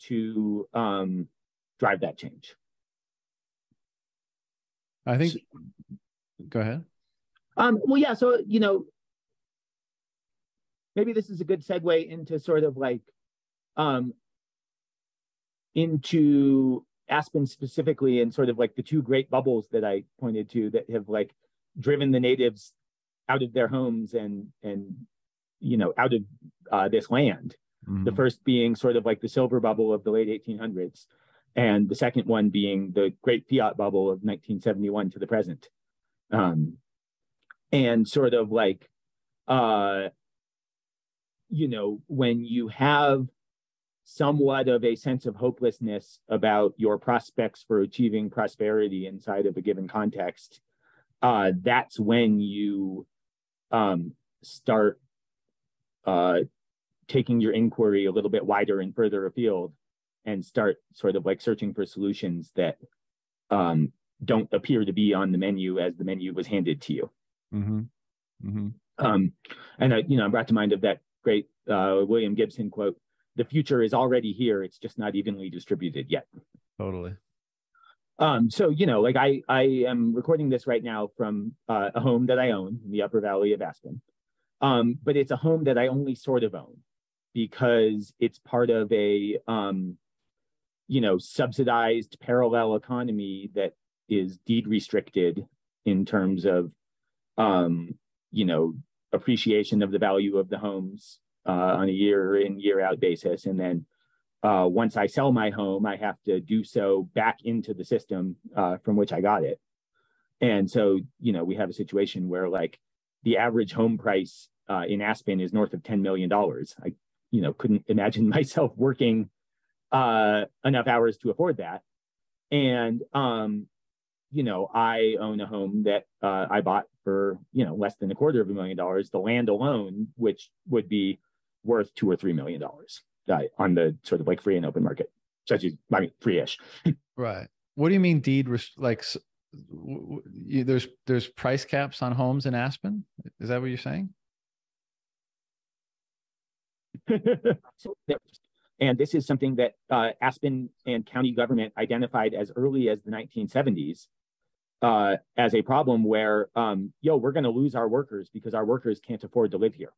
Speaker 3: to um, drive that change?
Speaker 1: I think. Go ahead.
Speaker 3: Um, well, yeah. So you know, maybe this is a good segue into sort of like um, into Aspen specifically, and sort of like the two great bubbles that I pointed to that have like driven the natives out of their homes and and you know out of uh, this land. Mm-hmm. The first being sort of like the silver bubble of the late 1800s, and the second one being the great fiat bubble of 1971 to the present. Um, and sort of like, uh, you know, when you have somewhat of a sense of hopelessness about your prospects for achieving prosperity inside of a given context, uh, that's when you um, start uh, taking your inquiry a little bit wider and further afield and start sort of like searching for solutions that um, don't appear to be on the menu as the menu was handed to you. Mm-hmm. Mm-hmm. Um, and I, you know, I'm brought to mind of that great uh, William Gibson quote: "The future is already here; it's just not evenly distributed yet."
Speaker 1: Totally.
Speaker 3: Um, so you know, like I I am recording this right now from uh, a home that I own in the Upper Valley of Aspen, um, but it's a home that I only sort of own because it's part of a um, you know subsidized parallel economy that is deed restricted in terms of um, you know appreciation of the value of the homes uh, on a year in year out basis, and then uh, once I sell my home, I have to do so back into the system uh, from which I got it. And so, you know, we have a situation where like the average home price uh, in Aspen is north of $10 million. I, you know, couldn't imagine myself working uh, enough hours to afford that. And, um, you know, I own a home that uh, I bought for, you know, less than a quarter of a million dollars. The land alone, which would be worth two or three million dollars uh, on the sort of like free and open market, such as, I mean, free-ish.
Speaker 1: right. What do you mean deed, like you, there's there's price caps on homes in Aspen. Is that what you're saying?
Speaker 3: and this is something that uh, Aspen and county government identified as early as the 1970s uh, as a problem where, um, yo, we're going to lose our workers because our workers can't afford to live here.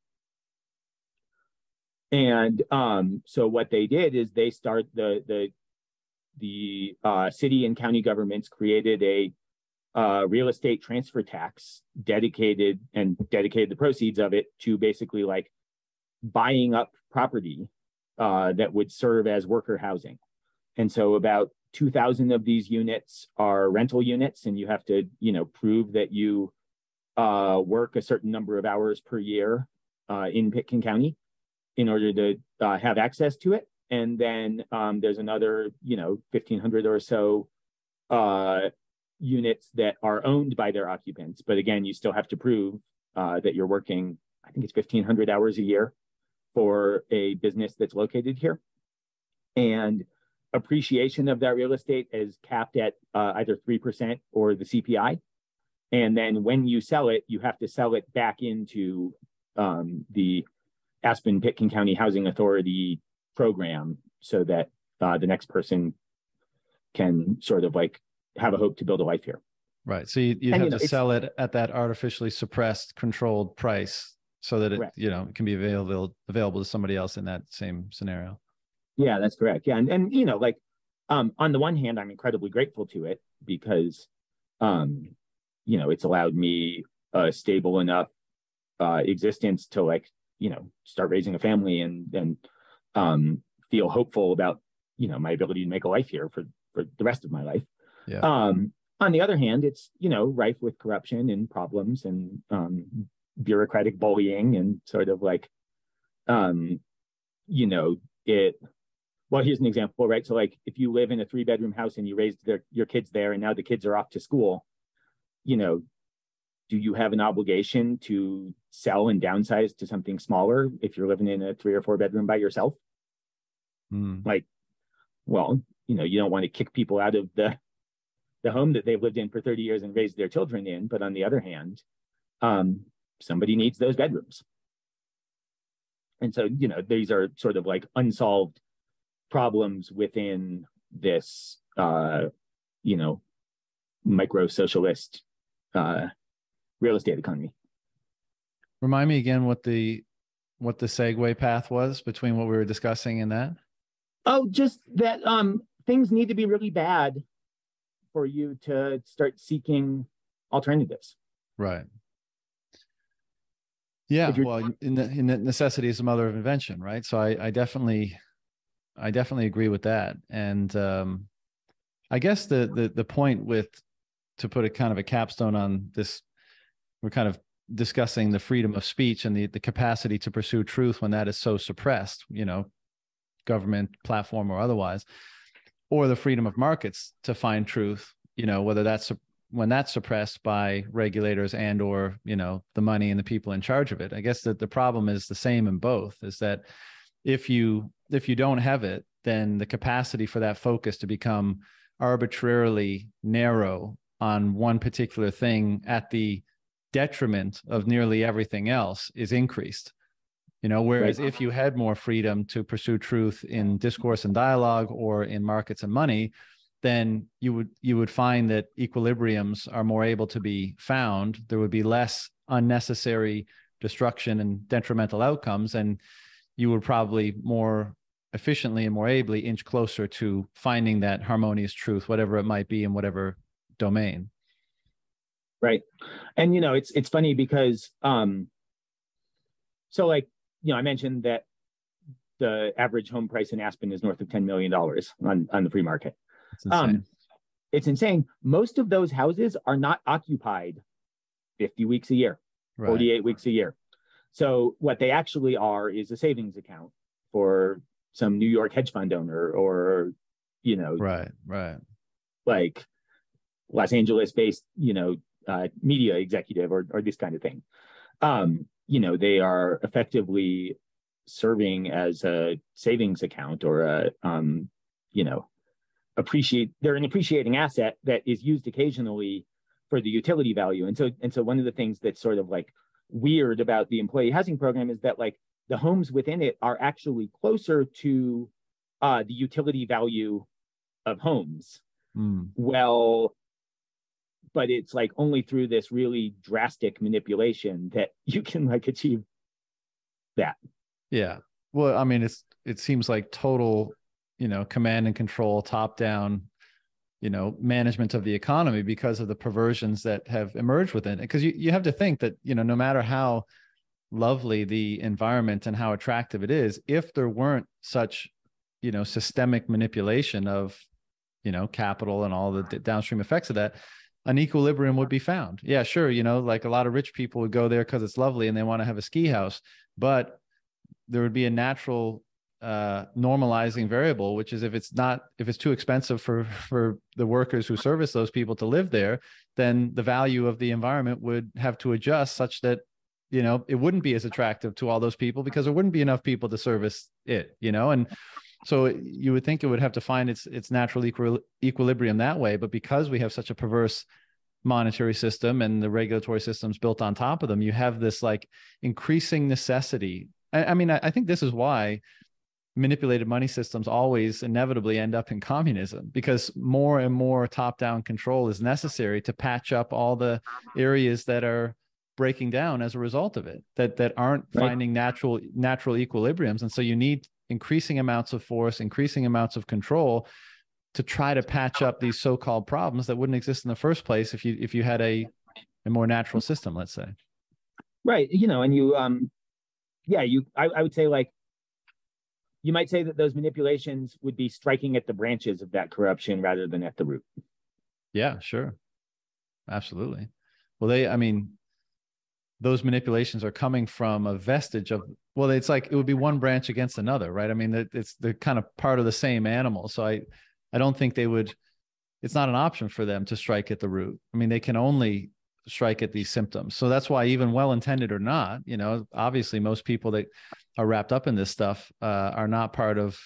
Speaker 3: And um, so what they did is they start the the the uh, city and county governments created a uh, real estate transfer tax dedicated and dedicated the proceeds of it to basically like buying up property uh, that would serve as worker housing. And so about 2000 of these units are rental units and you have to, you know, prove that you uh, work a certain number of hours per year uh, in Pitkin County in order to uh, have access to it. And then um, there's another, you know, 1500 or so uh, units that are owned by their occupants. But again, you still have to prove uh, that you're working, I think it's 1,500 hours a year for a business that's located here. And appreciation of that real estate is capped at uh, either 3% or the CPI. And then when you sell it, you have to sell it back into um, the Aspen Pitkin County Housing Authority program so that uh, the next person can sort of like have a hope to build a life here.
Speaker 1: Right. So you, you have you know, to sell it at that artificially suppressed, controlled price so that it, correct. you know, can be available available to somebody else in that same scenario.
Speaker 3: Yeah, that's correct. Yeah. And and you know, like um on the one hand, I'm incredibly grateful to it because um, you know, it's allowed me a stable enough uh existence to like, you know, start raising a family and and um feel hopeful about, you know, my ability to make a life here for for the rest of my life. Yeah. Um, on the other hand, it's you know rife with corruption and problems and um, bureaucratic bullying and sort of like, um, you know, it. Well, here's an example, right? So, like, if you live in a three bedroom house and you raised their, your kids there, and now the kids are off to school, you know, do you have an obligation to sell and downsize to something smaller if you're living in a three or four bedroom by yourself? Mm. Like, well, you know, you don't want to kick people out of the the home that they've lived in for 30 years and raised their children in. But on the other hand, um, somebody needs those bedrooms. And so, you know, these are sort of like unsolved problems within this, uh, you know, micro socialist uh, real estate economy.
Speaker 1: Remind me again what the what the segue path was between what we were discussing and that.
Speaker 3: Oh, just that um, things need to be really bad for you to start seeking alternatives.
Speaker 1: Right. Yeah. Well, in the, in the necessity is the mother of invention, right? So I, I definitely, I definitely agree with that. And um, I guess the, the the point with to put a kind of a capstone on this, we're kind of discussing the freedom of speech and the the capacity to pursue truth when that is so suppressed. You know, government platform or otherwise or the freedom of markets to find truth you know whether that's when that's suppressed by regulators and or you know the money and the people in charge of it i guess that the problem is the same in both is that if you if you don't have it then the capacity for that focus to become arbitrarily narrow on one particular thing at the detriment of nearly everything else is increased you know whereas right. if you had more freedom to pursue truth in discourse and dialogue or in markets and money then you would you would find that equilibriums are more able to be found. There would be less unnecessary destruction and detrimental outcomes and you would probably more efficiently and more ably inch closer to finding that harmonious truth whatever it might be in whatever domain.
Speaker 3: Right. And you know it's it's funny because um so like you know, I mentioned that the average home price in Aspen is north of $10 million on, on the free market. Um, it's insane. Most of those houses are not occupied 50 weeks a year. right. 48 weeks a year. So what they actually are is a savings account for some New York hedge fund owner or, you know,
Speaker 1: right, right,
Speaker 3: like Los Angeles based, you know, uh, media executive or, or this kind of thing. Um, you know, they are effectively serving as a savings account or a, um, you know, appreciate, they're an appreciating asset that is used occasionally for the utility value. And so, and so one of the things that's sort of like weird about the employee housing program is that like the homes within it are actually closer to uh, the utility value of homes. Mm. Well, but it's like only through this really drastic manipulation that you can like achieve that
Speaker 1: yeah well i mean it's it seems like total you know command and control top down you know management of the economy because of the perversions that have emerged within it because you, you have to think that you know no matter how lovely the environment and how attractive it is if there weren't such you know systemic manipulation of you know capital and all the downstream effects of that an equilibrium would be found. Yeah, sure. You know, like a lot of rich people would go there because it's lovely and they want to have a ski house, but there would be a natural uh, normalizing variable, which is if it's not if it's too expensive for for the workers who service those people to live there, then the value of the environment would have to adjust such that you know it wouldn't be as attractive to all those people because there wouldn't be enough people to service it. You know, and so you would think it would have to find its its natural equil- equilibrium that way, but because we have such a perverse monetary system and the regulatory systems built on top of them, you have this like increasing necessity. I, I mean, I, I think this is why manipulated money systems always inevitably end up in communism because more and more top down control is necessary to patch up all the areas that are breaking down as a result of it that that aren't right. finding natural natural equilibriums and so you need increasing amounts of force, increasing amounts of control to try to patch up these so-called problems that wouldn't exist in the first place if you if you had a a more natural system, let's say.
Speaker 3: Right. You know, and you um yeah, you I, I would say like you might say that those manipulations would be striking at the branches of that corruption rather than at the root.
Speaker 1: Yeah, sure. Absolutely. Well, they, I mean, those manipulations are coming from a vestige of well it's like it would be one branch against another right i mean it's they're kind of part of the same animal so i i don't think they would it's not an option for them to strike at the root i mean they can only strike at these symptoms. So that's why even well intended or not you know obviously most people that are wrapped up in this stuff uh, are not part of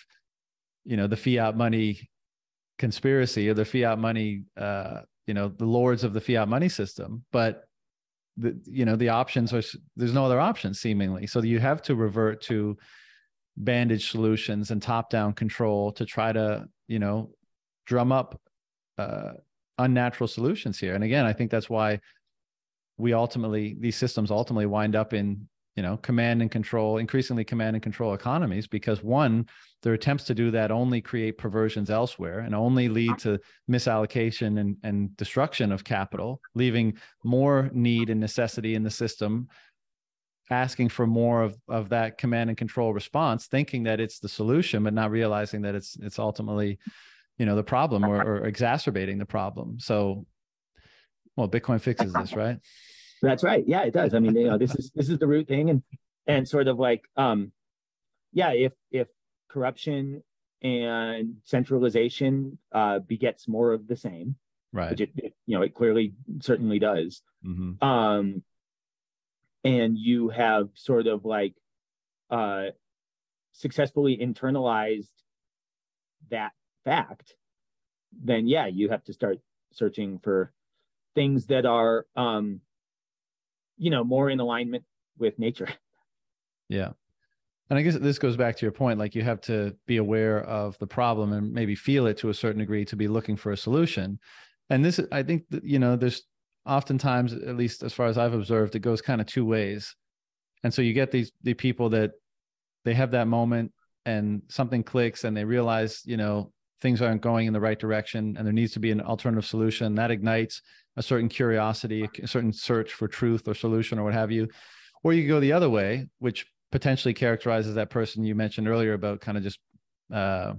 Speaker 1: you know the fiat money conspiracy or the fiat money uh, you know the lords of the fiat money system. But the you know the options are there's no other options seemingly. So you have to revert to bandage solutions and top down control to try to you know drum up uh, unnatural solutions here. And again i think that's why we ultimately these systems ultimately wind up in you know command and control increasingly command and control economies because one their attempts to do that only create perversions elsewhere and only lead to misallocation and, and destruction of capital leaving more need and necessity in the system asking for more of, of that command and control response thinking that it's the solution but not realizing that it's it's ultimately you know the problem or, or exacerbating the problem. So well bitcoin fixes this right
Speaker 3: that's right. Yeah, it does. I mean, you know, this is this is the root thing, and and sort of like, um, yeah, if if corruption and centralization uh, begets more of the same,
Speaker 1: right?
Speaker 3: Which it, it you know it clearly certainly does. Mm-hmm. Um, and you have sort of like uh, successfully internalized that fact, then yeah, you have to start searching for things that are um, you know more in alignment with nature.
Speaker 1: Yeah. And i guess this goes back to your point like you have to be aware of the problem and maybe feel it to a certain degree to be looking for a solution. And this i think that, you know there's oftentimes at least as far as i've observed it goes kind of two ways. And so you get these the people that they have that moment and something clicks and they realize you know things aren't going in the right direction and there needs to be an alternative solution that ignites a certain curiosity, a certain search for truth or solution or what have you. Or you go the other way, which potentially characterizes that person you mentioned earlier about kind of just uh,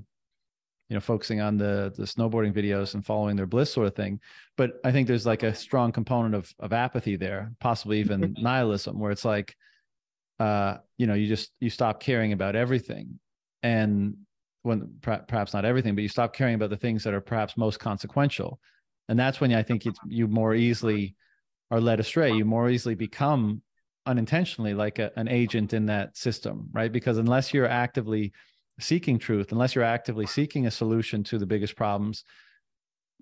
Speaker 1: you know focusing on the the snowboarding videos and following their bliss sort of thing. But i think there's like a strong component of of apathy there possibly even nihilism where it's like uh you know you just you stop caring about everything. And when perhaps not everything but you stop caring about the things that are perhaps most consequential and that's when i think you more easily are led astray. You more easily become unintentionally like a, an agent in that system right? Because unless you're actively seeking truth unless you're actively seeking a solution to the biggest problems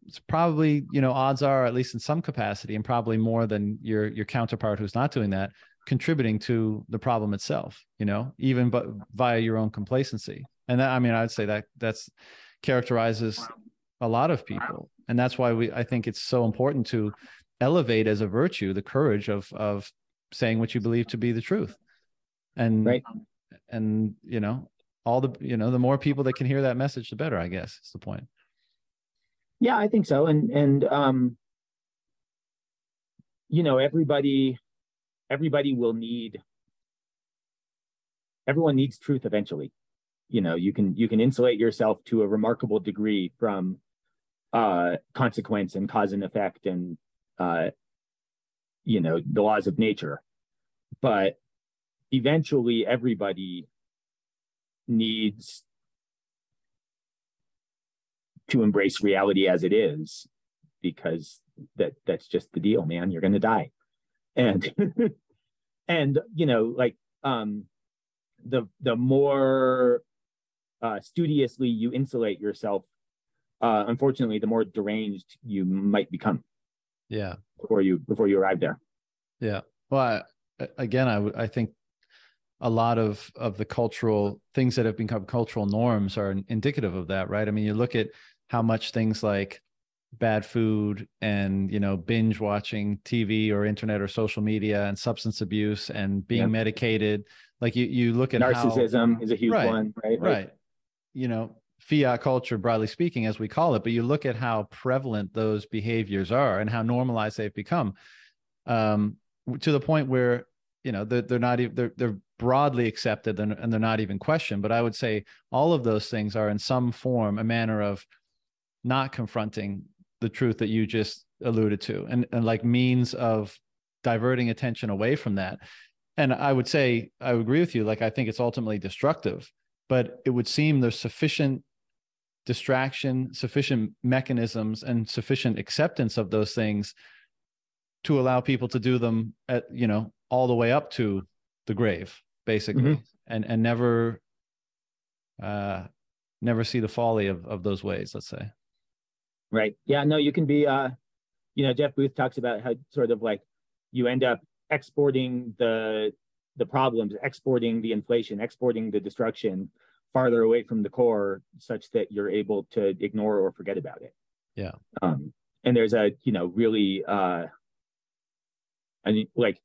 Speaker 1: it's probably you know odds are at least in some capacity and probably more than your your counterpart who's not doing that contributing to the problem itself you know even but via your own complacency. And that, i mean i'd say that that's characterizes a lot of people and that's why we i think it's so important to elevate as a virtue the courage of of saying what you believe to be the truth. And
Speaker 3: right.
Speaker 1: and you know all the you know the more people that can hear that message the better i guess is the point.
Speaker 3: Yeah i think so. And and um you know everybody everybody will need everyone needs truth eventually. You know you can you can insulate yourself to a remarkable degree from uh consequence and cause and effect and uh you know the laws of nature. But eventually everybody needs to embrace reality as it is because that that's just the deal man. You're going to die. And and you know like um the the more uh studiously you insulate yourself uh unfortunately the more deranged you might become.
Speaker 1: Yeah.
Speaker 3: Before you before you arrive there.
Speaker 1: Yeah. Well I, again I, I think a lot of of the cultural things that have become cultural norms are indicative of that right? I mean you look at how much things like bad food and you know binge watching tv or internet or social media and substance abuse and being yep. medicated like you you look at
Speaker 3: narcissism
Speaker 1: how,
Speaker 3: is a huge
Speaker 1: right,
Speaker 3: one right?
Speaker 1: Right. You know fiat culture broadly speaking as we call it but you look at how prevalent those behaviors are and how normalized they've become um, to the point where you know they're, they're not even they're, they're broadly accepted and, and they're not even questioned. But I would say all of those things are in some form a manner of not confronting the truth that you just alluded to and, and like means of diverting attention away from that. And I would say, I agree with you. Like, I think it's ultimately destructive, but it would seem there's sufficient distraction, sufficient mechanisms, and sufficient acceptance of those things to allow people to do them at, you know, all the way up to the grave basically mm-hmm. and and never uh never see the folly of of those ways let's say
Speaker 3: right yeah no you can be uh you know jeff booth talks about how sort of like you end up exporting the the problems exporting the inflation exporting the destruction farther away from the core such that you're able to ignore or forget about it
Speaker 1: yeah
Speaker 3: um and there's a you know really uh I mean, like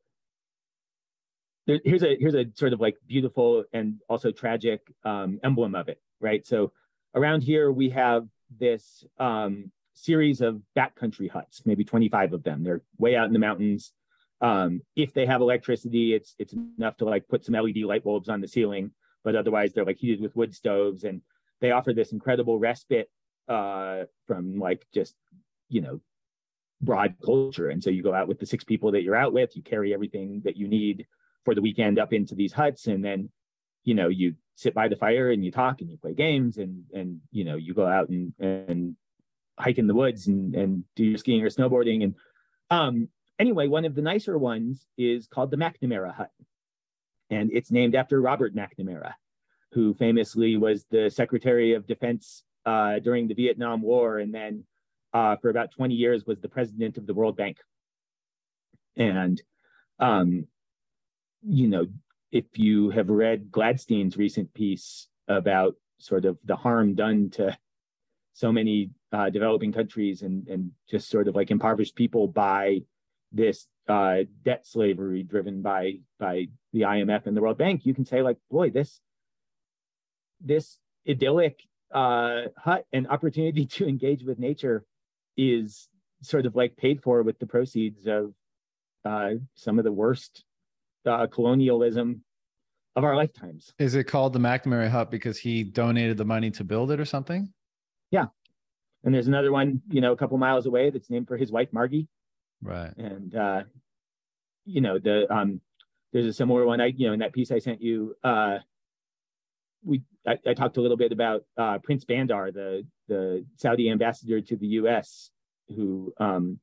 Speaker 3: there, here's a here's a sort of like beautiful and also tragic um, emblem of it, right? So around here we have this um, series of backcountry huts, maybe 25 of them. They're way out in the mountains. Um, if they have electricity, it's it's enough to like put some LED light bulbs on the ceiling, but otherwise they're like heated with wood stoves, and they offer this incredible respite uh, from like just you know broad culture. And so you go out with the six people that you're out with, you carry everything that you need for the weekend up into these huts and then you know you sit by the fire and you talk and you play games and and you know you go out and and hike in the woods and and do your skiing or snowboarding and um anyway one of the nicer ones is called the mcnamara hut and it's named after robert mcnamara who famously was the secretary of defense uh, during the vietnam war and then uh, for about 20 years was the president of the world bank. And um, you know, if you have read Gladstein's recent piece about sort of the harm done to so many uh, developing countries and and just sort of like impoverished people by this uh, debt slavery driven by by the IMF and the World Bank, you can say like, boy, this this idyllic uh, hut and opportunity to engage with nature is sort of like paid for with the proceeds of uh, some of the worst uh, colonialism of our lifetimes.
Speaker 1: Is it called the McNamara Hut because he donated the money to build it or something?
Speaker 3: Yeah. And there's another one, you know, a couple miles away that's named for his wife Margie.
Speaker 1: Right.
Speaker 3: And uh, you know, the um there's a similar one I, you know, in that piece I sent you, uh we I, I talked a little bit about uh Prince Bandar, the the Saudi ambassador to the US, who um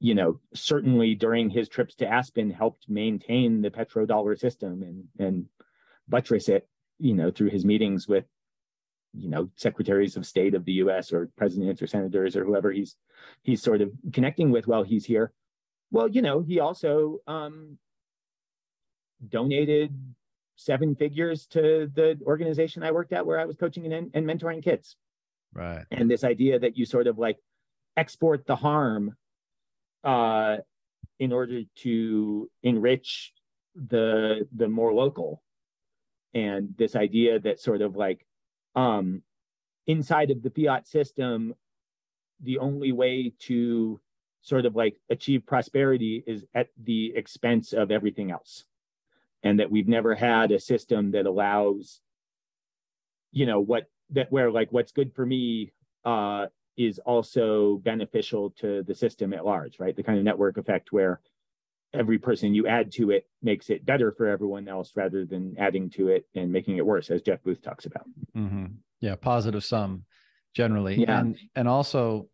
Speaker 3: you know, certainly during his trips to Aspen helped maintain the petrodollar system and and buttress it, you know, through his meetings with, you know, secretaries of state of the U.S. or presidents or senators or whoever he's he's sort of connecting with while he's here. Well, you know, he also um, donated seven figures to the organization I worked at where I was coaching and, and mentoring kids.
Speaker 1: Right.
Speaker 3: And this idea that you sort of like export the harm uh, in order to enrich the the more local and this idea that sort of like um inside of the fiat system the only way to sort of like achieve prosperity is at the expense of everything else and that we've never had a system that allows you know what that where like what's good for me uh is also beneficial to the system at large, right? The kind of network effect where every person you add to it makes it better for everyone else rather than adding to it and making it worse, as Jeff Booth talks about.
Speaker 1: Mm-hmm. Yeah, positive sum generally.
Speaker 3: Yeah.
Speaker 1: And and also,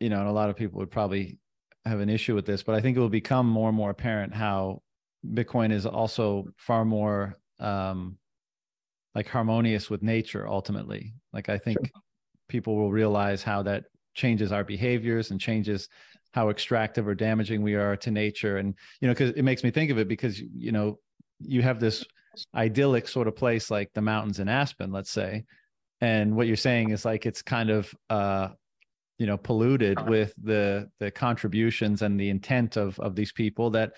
Speaker 1: you know, and a lot of people would probably have an issue with this, but I think it will become more and more apparent how Bitcoin is also far more um like harmonious with nature ultimately. Like I think sure people will realize how that changes our behaviors and changes how extractive or damaging we are to nature. And you know because it makes me think of it because you know you have this idyllic sort of place like the mountains in aspen let's say. And what you're saying is like it's kind of uh you know polluted with the the contributions and the intent of of these people that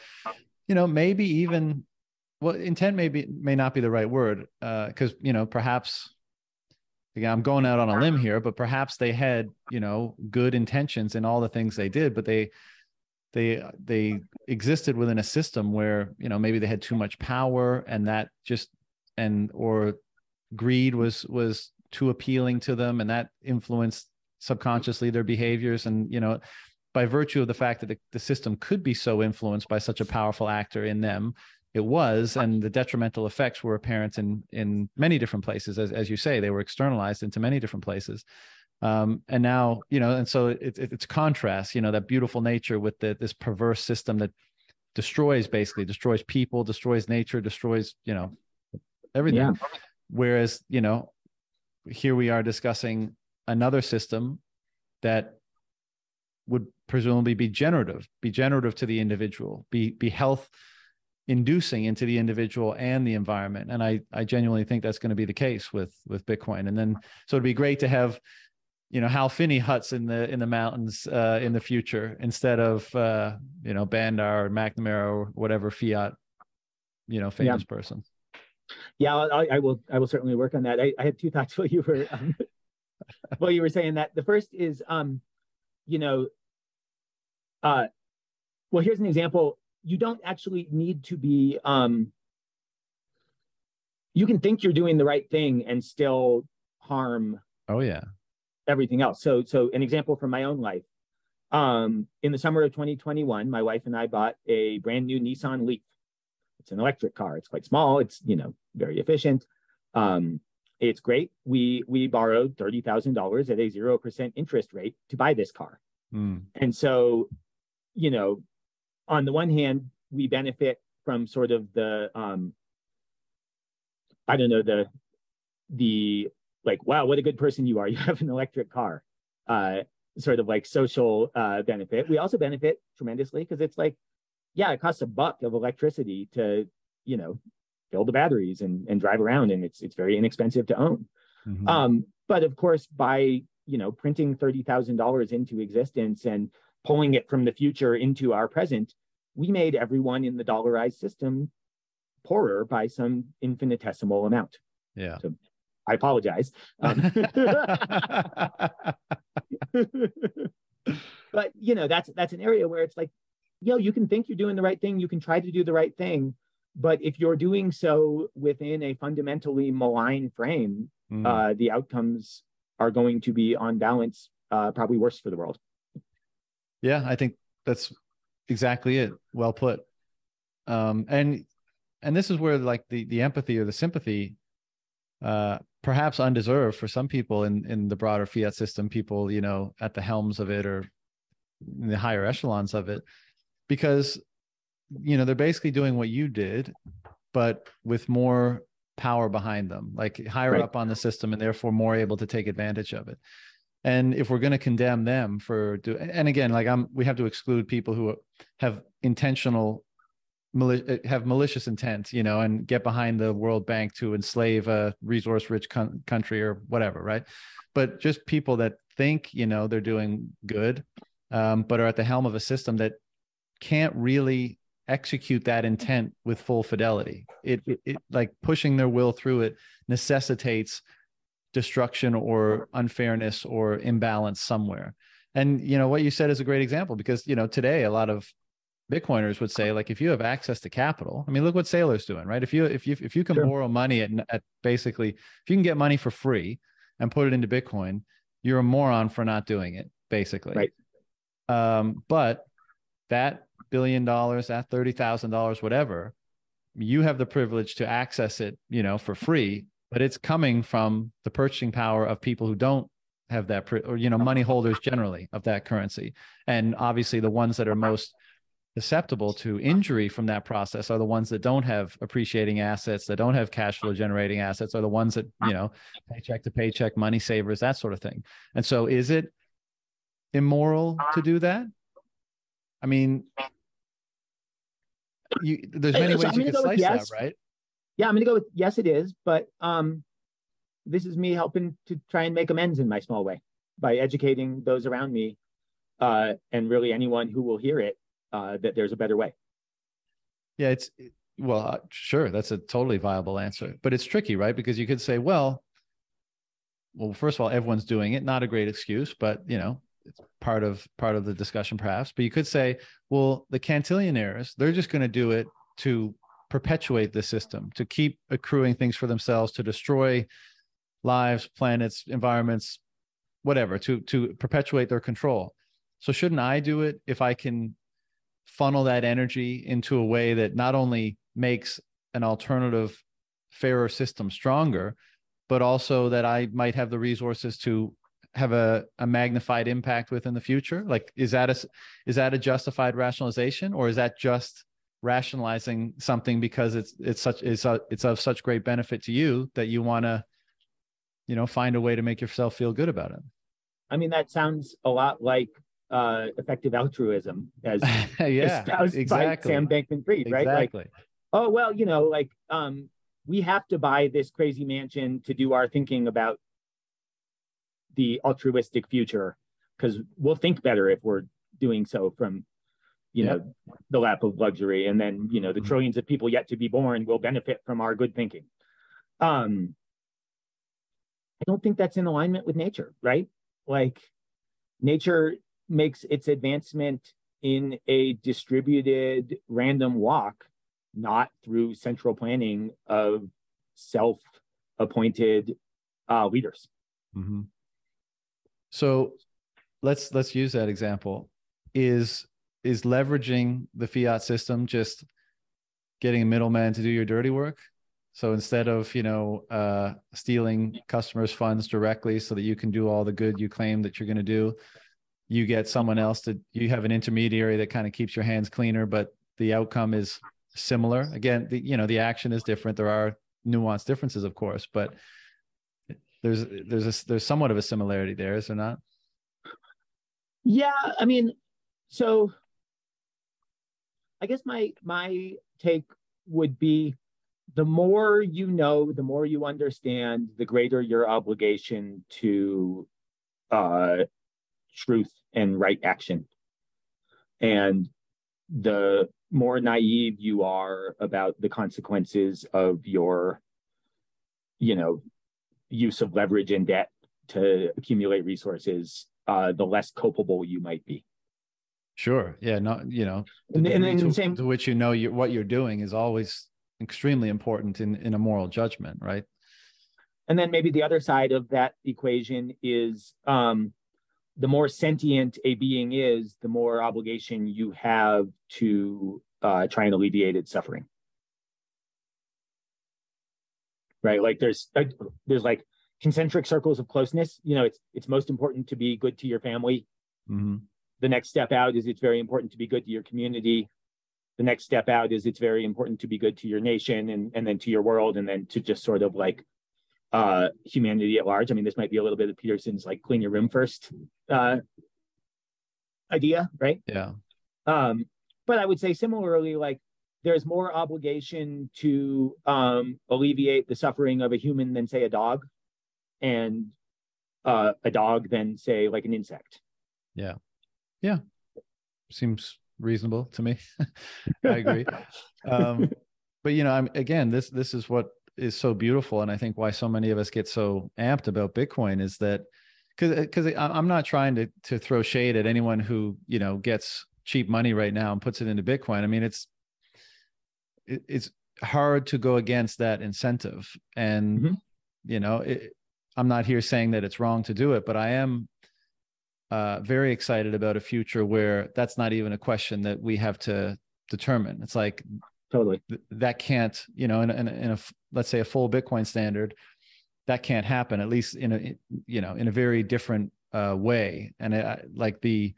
Speaker 1: you know maybe even well intent maybe may not be the right word uh because you know perhaps again, I'm going out on a limb here, but perhaps they had, you know, good intentions in all the things they did, but they they they existed within a system where, you know, maybe they had too much power and that just and or greed was was too appealing to them and that influenced subconsciously their behaviors. And you know by virtue of the fact that the, the system could be so influenced by such a powerful actor in them it was and the detrimental effects were apparent in in many different places. As, as you say they were externalized into many different places. Um, and now you know and so it, it, it's contrast you know that beautiful nature with the, this perverse system that destroys basically destroys people destroys nature destroys you know everything. Yeah. whereas you know here we are discussing another system that would presumably be generative be generative to the individual be be health inducing into the individual and the environment. And i i genuinely think that's going to be the case with with bitcoin. And then so it'd be great to have you know hal finney huts in the in the mountains uh, in the future instead of uh, you know bandar or mcnamara or whatever fiat you know famous yeah. person.
Speaker 3: Yeah I, I, will i will certainly work on that. I, I had two thoughts while you were um, while you were saying that. The first is um you know uh well here's an example you don't actually need to be um, you can think you're doing the right thing and still harm
Speaker 1: oh yeah.
Speaker 3: everything else. So so an example from my own life um, in the summer of 2021 my wife and i bought a brand new nissan leaf. It's an electric car. It's quite small. It's you know very efficient. Um, it's great. We we borrowed $30000 at a 0% interest rate to buy this car. Mm. and so you know on the one hand, we benefit from sort of the um, I don't know the the like wow what a good person you are you have an electric car uh, sort of like social uh, benefit. We also benefit tremendously because it's like yeah it costs a buck of electricity to you know fill the batteries and and drive around and it's it's very inexpensive to own. Mm-hmm. Um, but of course by you know printing thirty thousand dollars into existence and pulling it from the future into our present, we made everyone in the dollarized system poorer by some infinitesimal amount.
Speaker 1: Yeah.
Speaker 3: So I apologize. Um, but you know, that's that's an area where it's like, you know, you can think you're doing the right thing, you can try to do the right thing, but if you're doing so within a fundamentally malign frame, mm. uh, the outcomes are going to be on balance uh, probably worse for the world.
Speaker 1: Yeah, I think that's exactly it. Well put. Um, and and this is where like the the empathy or the sympathy, uh, perhaps undeserved for some people in in the broader fiat system, people you know at the helms of it or in the higher echelons of it, because you know they're basically doing what you did, but with more power behind them, like higher right. up on the system, and therefore more able to take advantage of it and if we're going to condemn them for do and again like i'm we have to exclude people who have intentional eh, have malicious intent you know and get behind the world bank to enslave a resource rich con- country or whatever right? But just people that think you know they're doing good um, but are at the helm of a system that can't really execute that intent with full fidelity. It, it, it like pushing their will through it necessitates destruction or unfairness or imbalance somewhere. And you know what you said is a great example because you know today a lot of Bitcoiners would say like if you have access to capital, I mean look what Saylor's doing, right? If you if you if you can sure. borrow money at, at basically if you can get money for free and put it into Bitcoin, you're a moron for not doing it, basically.
Speaker 3: Right.
Speaker 1: Um, but that billion dollars, that thirty thousand dollars, whatever, you have the privilege to access it, you know, for free but it's coming from the purchasing power of people who don't have that or you know money holders generally of that currency. And obviously the ones that are most susceptible to injury from that process are the ones that don't have appreciating assets that don't have cash flow generating assets are the ones that you know paycheck to paycheck money savers that sort of thing. And so is it immoral to do that? I mean you, there's many ways you could slice yes. that right
Speaker 3: yeah, I'm going to go with yes, it is. But um, this is me helping to try and make amends in my small way by educating those around me uh, and really anyone who will hear it uh, that there's a better way.
Speaker 1: Yeah, it's well, uh, sure, that's a totally viable answer, but it's tricky, right? Because you could say, well, well, first of all, everyone's doing it. Not a great excuse, but you know, it's part of part of the discussion, perhaps. But you could say, well, the cantillionaires, they're just going to do it to perpetuate the system, to keep accruing things for themselves, to destroy lives, planets, environments, whatever, to to perpetuate their control. So shouldn't I do it if I can funnel that energy into a way that not only makes an alternative fairer system stronger, but also that I might have the resources to have a, a magnified impact within the future? Like, is that a is that a justified rationalization, or is that just rationalizing something because it's it's such it's a, it's of such great benefit to you that you want to you know find a way to make yourself feel good about it.
Speaker 3: I mean that sounds a lot like uh effective altruism as
Speaker 1: yeah exactly by
Speaker 3: sam bankman-fried right?
Speaker 1: Exactly.
Speaker 3: like oh well you know like um we have to buy this crazy mansion to do our thinking about the altruistic future because we'll think better if we're doing so from you know the lap of luxury. And then you know the mm-hmm. trillions of people yet to be born will benefit from our good thinking. Um i don't think that's in alignment with nature right? Like nature makes its advancement in a distributed random walk not through central planning of self appointed uh, leaders.
Speaker 1: Mm-hmm. so let's let's use that example. Is is leveraging the fiat system just getting a middleman to do your dirty work. So instead of you know uh, stealing customers funds directly so that you can do all the good you claim that you're going to do you get someone else to you have an intermediary that kind of keeps your hands cleaner but the outcome is similar. Again the, you know the action is different. There are nuanced differences of course but there's there's a, there's somewhat of a similarity there is there not?
Speaker 3: Yeah i mean so I guess my my take would be the more you know, the more you understand, the greater your obligation to uh, truth and right action. And the more naive you are about the consequences of your, you know, use of leverage and debt to accumulate resources, uh, the less culpable you might be.
Speaker 1: Sure. Yeah. Not you know,
Speaker 3: and, and then
Speaker 1: to,
Speaker 3: same
Speaker 1: to which you know you, what you're doing is always extremely important in in a moral judgment, right?
Speaker 3: and then maybe the other side of that equation is um, the more sentient a being is, the more obligation you have to uh, try and alleviate its suffering. Right, like there's uh, there's like concentric circles of closeness. You know, it's it's most important to be good to your family. Mm-hmm. The next step out is it's very important to be good to your community. The next step out is it's very important to be good to your nation and and then to your world and then to just sort of like uh, humanity at large. I mean, this might be a little bit of Peterson's like clean your room first uh, idea, right?
Speaker 1: Yeah.
Speaker 3: Um, but I would say similarly, like there's more obligation to um, alleviate the suffering of a human than say a dog, and uh, a dog than say like an insect.
Speaker 1: Yeah. Yeah. Seems reasonable to me. I agree. um, but you know, I'm again, this this is what is so beautiful and i think why so many of us get so amped about bitcoin is that because because i'm not trying to to throw shade at anyone who you know gets cheap money right now and puts it into bitcoin i mean it's it, it's hard to go against that incentive and mm-hmm. you know it, i'm not here saying that it's wrong to do it but i am uh, very excited about a future where that's not even a question that we have to determine. It's like
Speaker 3: totally.
Speaker 1: th- that can't you know in, in, in a let's say a full bitcoin standard that can't happen at least in a you know in a very different uh, way. And I, like the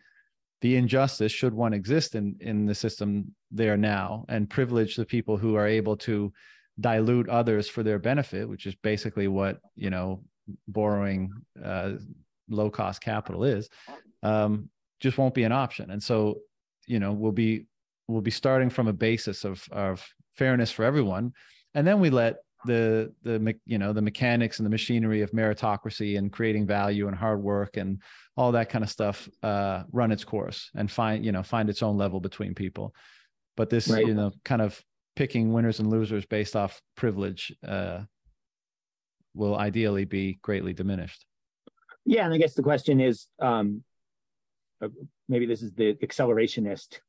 Speaker 1: the injustice should one exist in in the system there now and privilege the people who are able to dilute others for their benefit which is basically what you know borrowing uh, low cost capital is um, just won't be an option. And so you know we'll be we'll be starting from a basis of of fairness for everyone. And then we let the the you know the mechanics and the machinery of meritocracy and creating value and hard work and all that kind of stuff uh, run its course and find you know find its own level between people. But this right. you know kind of picking winners and losers based off privilege uh, will ideally be greatly diminished
Speaker 3: yeah and i guess the question is um, uh, maybe this is the accelerationist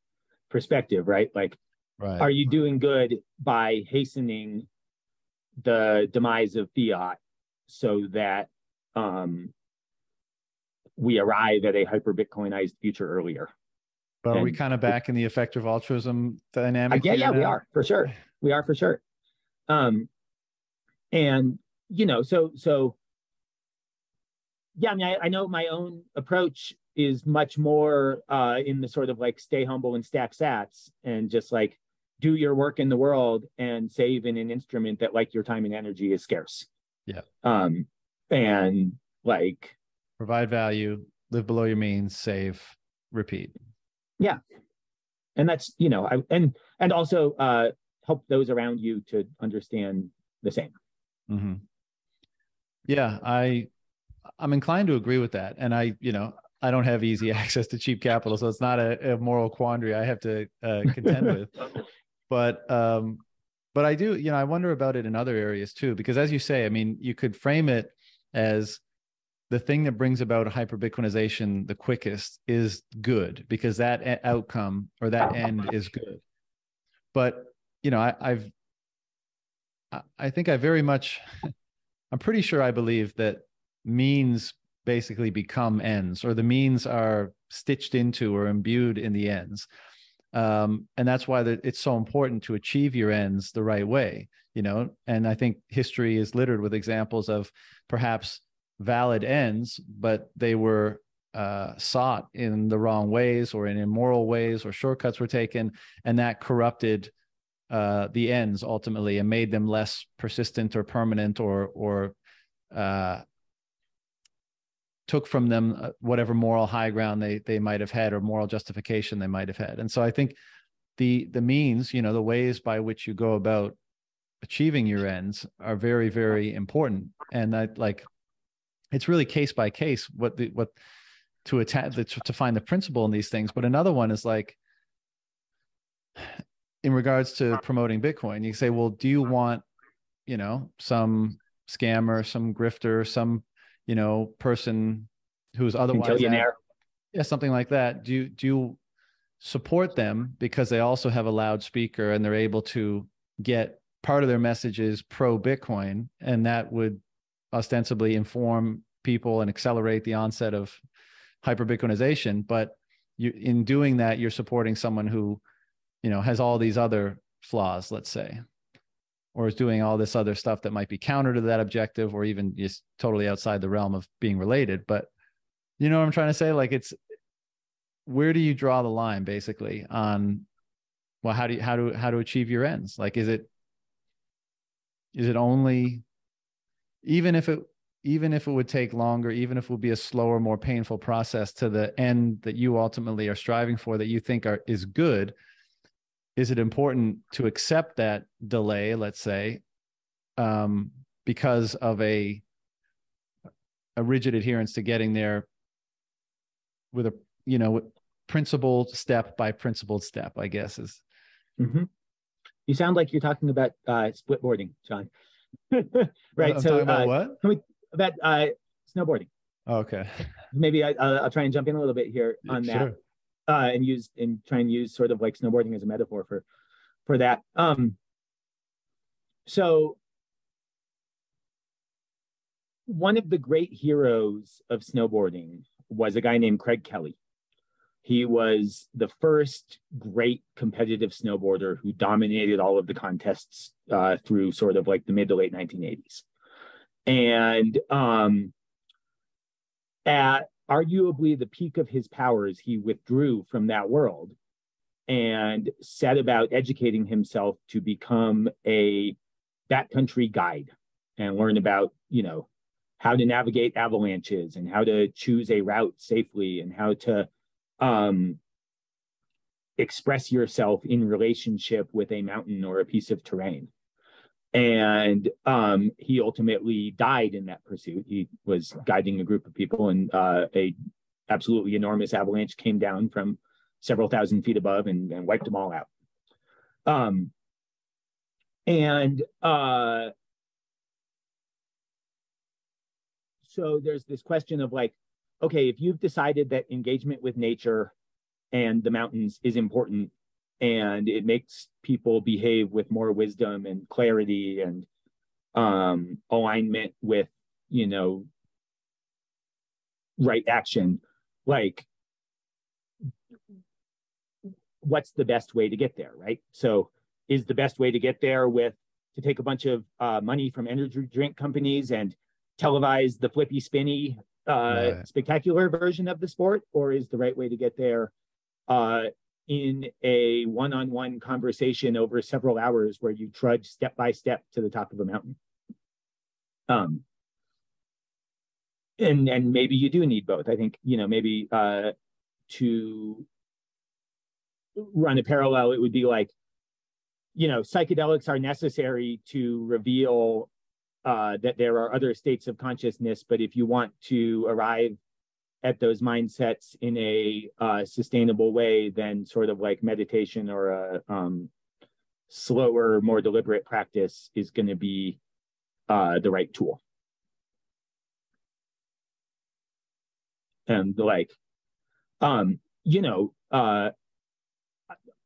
Speaker 3: perspective, right? Like, right. are you doing good by hastening the demise of fiat so that um, we arrive at a hyper Bitcoinized future earlier?
Speaker 1: But and, are we kind of back in the effective altruism dynamic?
Speaker 3: Yeah, yeah, now? we are for sure. We are for sure. Um, and you know, so so yeah, I mean, I, I know my own approach is much more uh, in the sort of like stay humble and stack sats and just like do your work in the world and save in an instrument that like your time and energy is scarce.
Speaker 1: Yeah.
Speaker 3: Um, and like
Speaker 1: provide value, live below your means, save, repeat.
Speaker 3: Yeah. And that's, you know, I, and, and also uh, help those around you to understand the same.
Speaker 1: Mm-hmm. Yeah. I, I'm inclined to agree with that. And I, you know, I don't have easy access to cheap capital, so it's not a, a moral quandary I have to uh, contend with. But um, but I do, you know, I wonder about it in other areas too, because as you say, I mean, you could frame it as the thing that brings about a hyper the quickest is good because that outcome or that end is good. But you know, I, I've I think I very much I'm pretty sure I believe that means basically become ends or the means are stitched into or imbued in the ends. Um, and that's why the, it's so important to achieve your ends the right way you know? And i think history is littered with examples of perhaps valid ends but they were uh, sought in the wrong ways or in immoral ways or shortcuts were taken and that corrupted uh, the ends ultimately and made them less persistent or permanent or or uh, took from them uh, whatever moral high ground they they might have had or moral justification they might have had. And so i think the the means you know the ways by which you go about achieving your ends are very very important. And i like it's really case by case what the what to the, to find the principle in these things. But another one is like in regards to promoting bitcoin you say well do you want you know some scammer some grifter some you know, person who's otherwise yeah, something like that. Do you do you support them because they also have a loudspeaker and they're able to get part of their messages pro Bitcoin, and that would ostensibly inform people and accelerate the onset of hyper bitcoinization? But you in doing that you're supporting someone who you know has all these other flaws let's say or is doing all this other stuff that might be counter to that objective or even just totally outside the realm of being related. But you know what i'm trying to say? Like it's where do you draw the line basically on well how do you how to how to achieve your ends? Like is it is it only even if it even if it would take longer even if it would be a slower more painful process to the end that you ultimately are striving for that you think are is good is it important to accept that delay let's say um, because of a a rigid adherence to getting there with a you know principled step by principled step i guess is
Speaker 3: mm-hmm. you sound like you're talking about uh, split boarding john. Right
Speaker 1: I'm
Speaker 3: so
Speaker 1: about
Speaker 3: uh,
Speaker 1: what?
Speaker 3: we, about uh, snowboarding?
Speaker 1: Okay.
Speaker 3: Maybe I, will try and jump in a little bit here on that.
Speaker 1: sure.
Speaker 3: Uh, and use and try and use sort of like snowboarding as a metaphor for for that um so one of the great heroes of snowboarding was a guy named Craig Kelly. He was the first great competitive snowboarder who dominated all of the contests uh, through sort of like the mid to late 1980s. And um, at arguably the peak of his powers, he withdrew from that world and set about educating himself to become a backcountry guide and learn about, you know, how to navigate avalanches and how to choose a route safely and how to um, express yourself in relationship with a mountain or a piece of terrain. And um, he ultimately died in that pursuit. He was guiding a group of people, and uh, a absolutely enormous avalanche came down from several thousand feet above and, and wiped them all out. Um, and uh, so there's this question of like, okay, if you've decided that engagement with nature and the mountains is important and it makes people behave with more wisdom and clarity and um, alignment with, you know, right action, like what's the best way to get there, right? So is the best way to get there with to take a bunch of uh, money from energy drink companies and televise the flippy spinny uh, right. spectacular version of the sport, or is the right way to get there uh, in a one-on-one conversation over several hours where you trudge step by step to the top of a mountain? Um, and and maybe you do need both. I think you know maybe uh, to run a parallel, it would be like, you know, psychedelics are necessary to reveal uh, that there are other states of consciousness, but if you want to arrive at those mindsets in a uh, sustainable way, then sort of like meditation or a um, slower, more deliberate practice is going to be uh, the right tool. And like, um, you know, uh,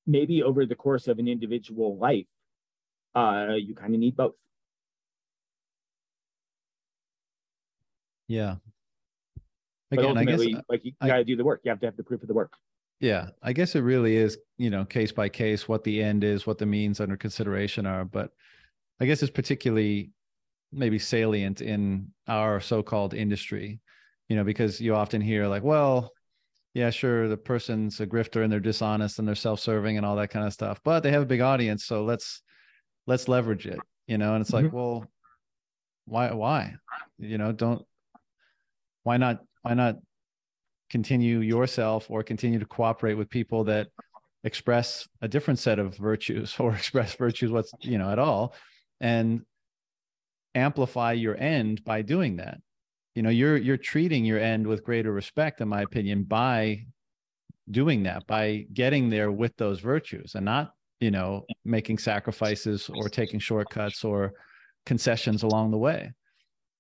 Speaker 3: maybe over the course of an individual life, uh, you kind of need both.
Speaker 1: Yeah.
Speaker 3: Again, but ultimately, I guess, like you got to do the work. You have to have the proof of the work.
Speaker 1: Yeah, I guess it really is, you know, case by case, what the end is, what the means under consideration are. But I guess it's particularly maybe salient in our so-called industry, you know, because you often hear like, well, yeah, sure, the person's a grifter and they're dishonest and they're self-serving and all that kind of stuff, but they have a big audience, so let's let's leverage it, you know. And it's mm-hmm. like, well, why why, you know, don't why not why not continue yourself or continue to cooperate with people that express a different set of virtues or express virtues what's you know at all and amplify your end by doing that you know you're you're treating your end with greater respect in my opinion by doing that by getting there with those virtues and not you know making sacrifices or taking shortcuts or concessions along the way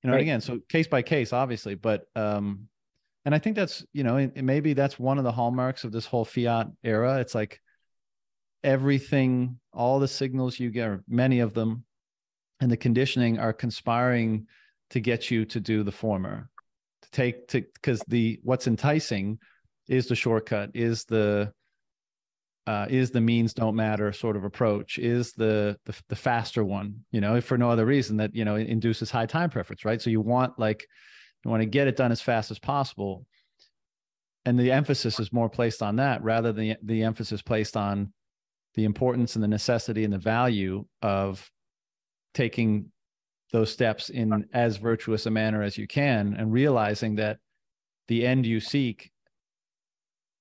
Speaker 1: you know right. again so case by case obviously but um and i think that's you know maybe that's one of the hallmarks of this whole fiat era. It's like everything all the signals you get many of them and the conditioning are conspiring to get you to do the former to take to because the what's enticing is the shortcut is the uh, is the means don't matter sort of approach is the, the the faster one you know if for no other reason that you know induces high time preference right? So you want like you want to get it done as fast as possible. And the emphasis is more placed on that rather than the emphasis placed on the importance and the necessity and the value of taking those steps in as virtuous a manner as you can and realizing that the end you seek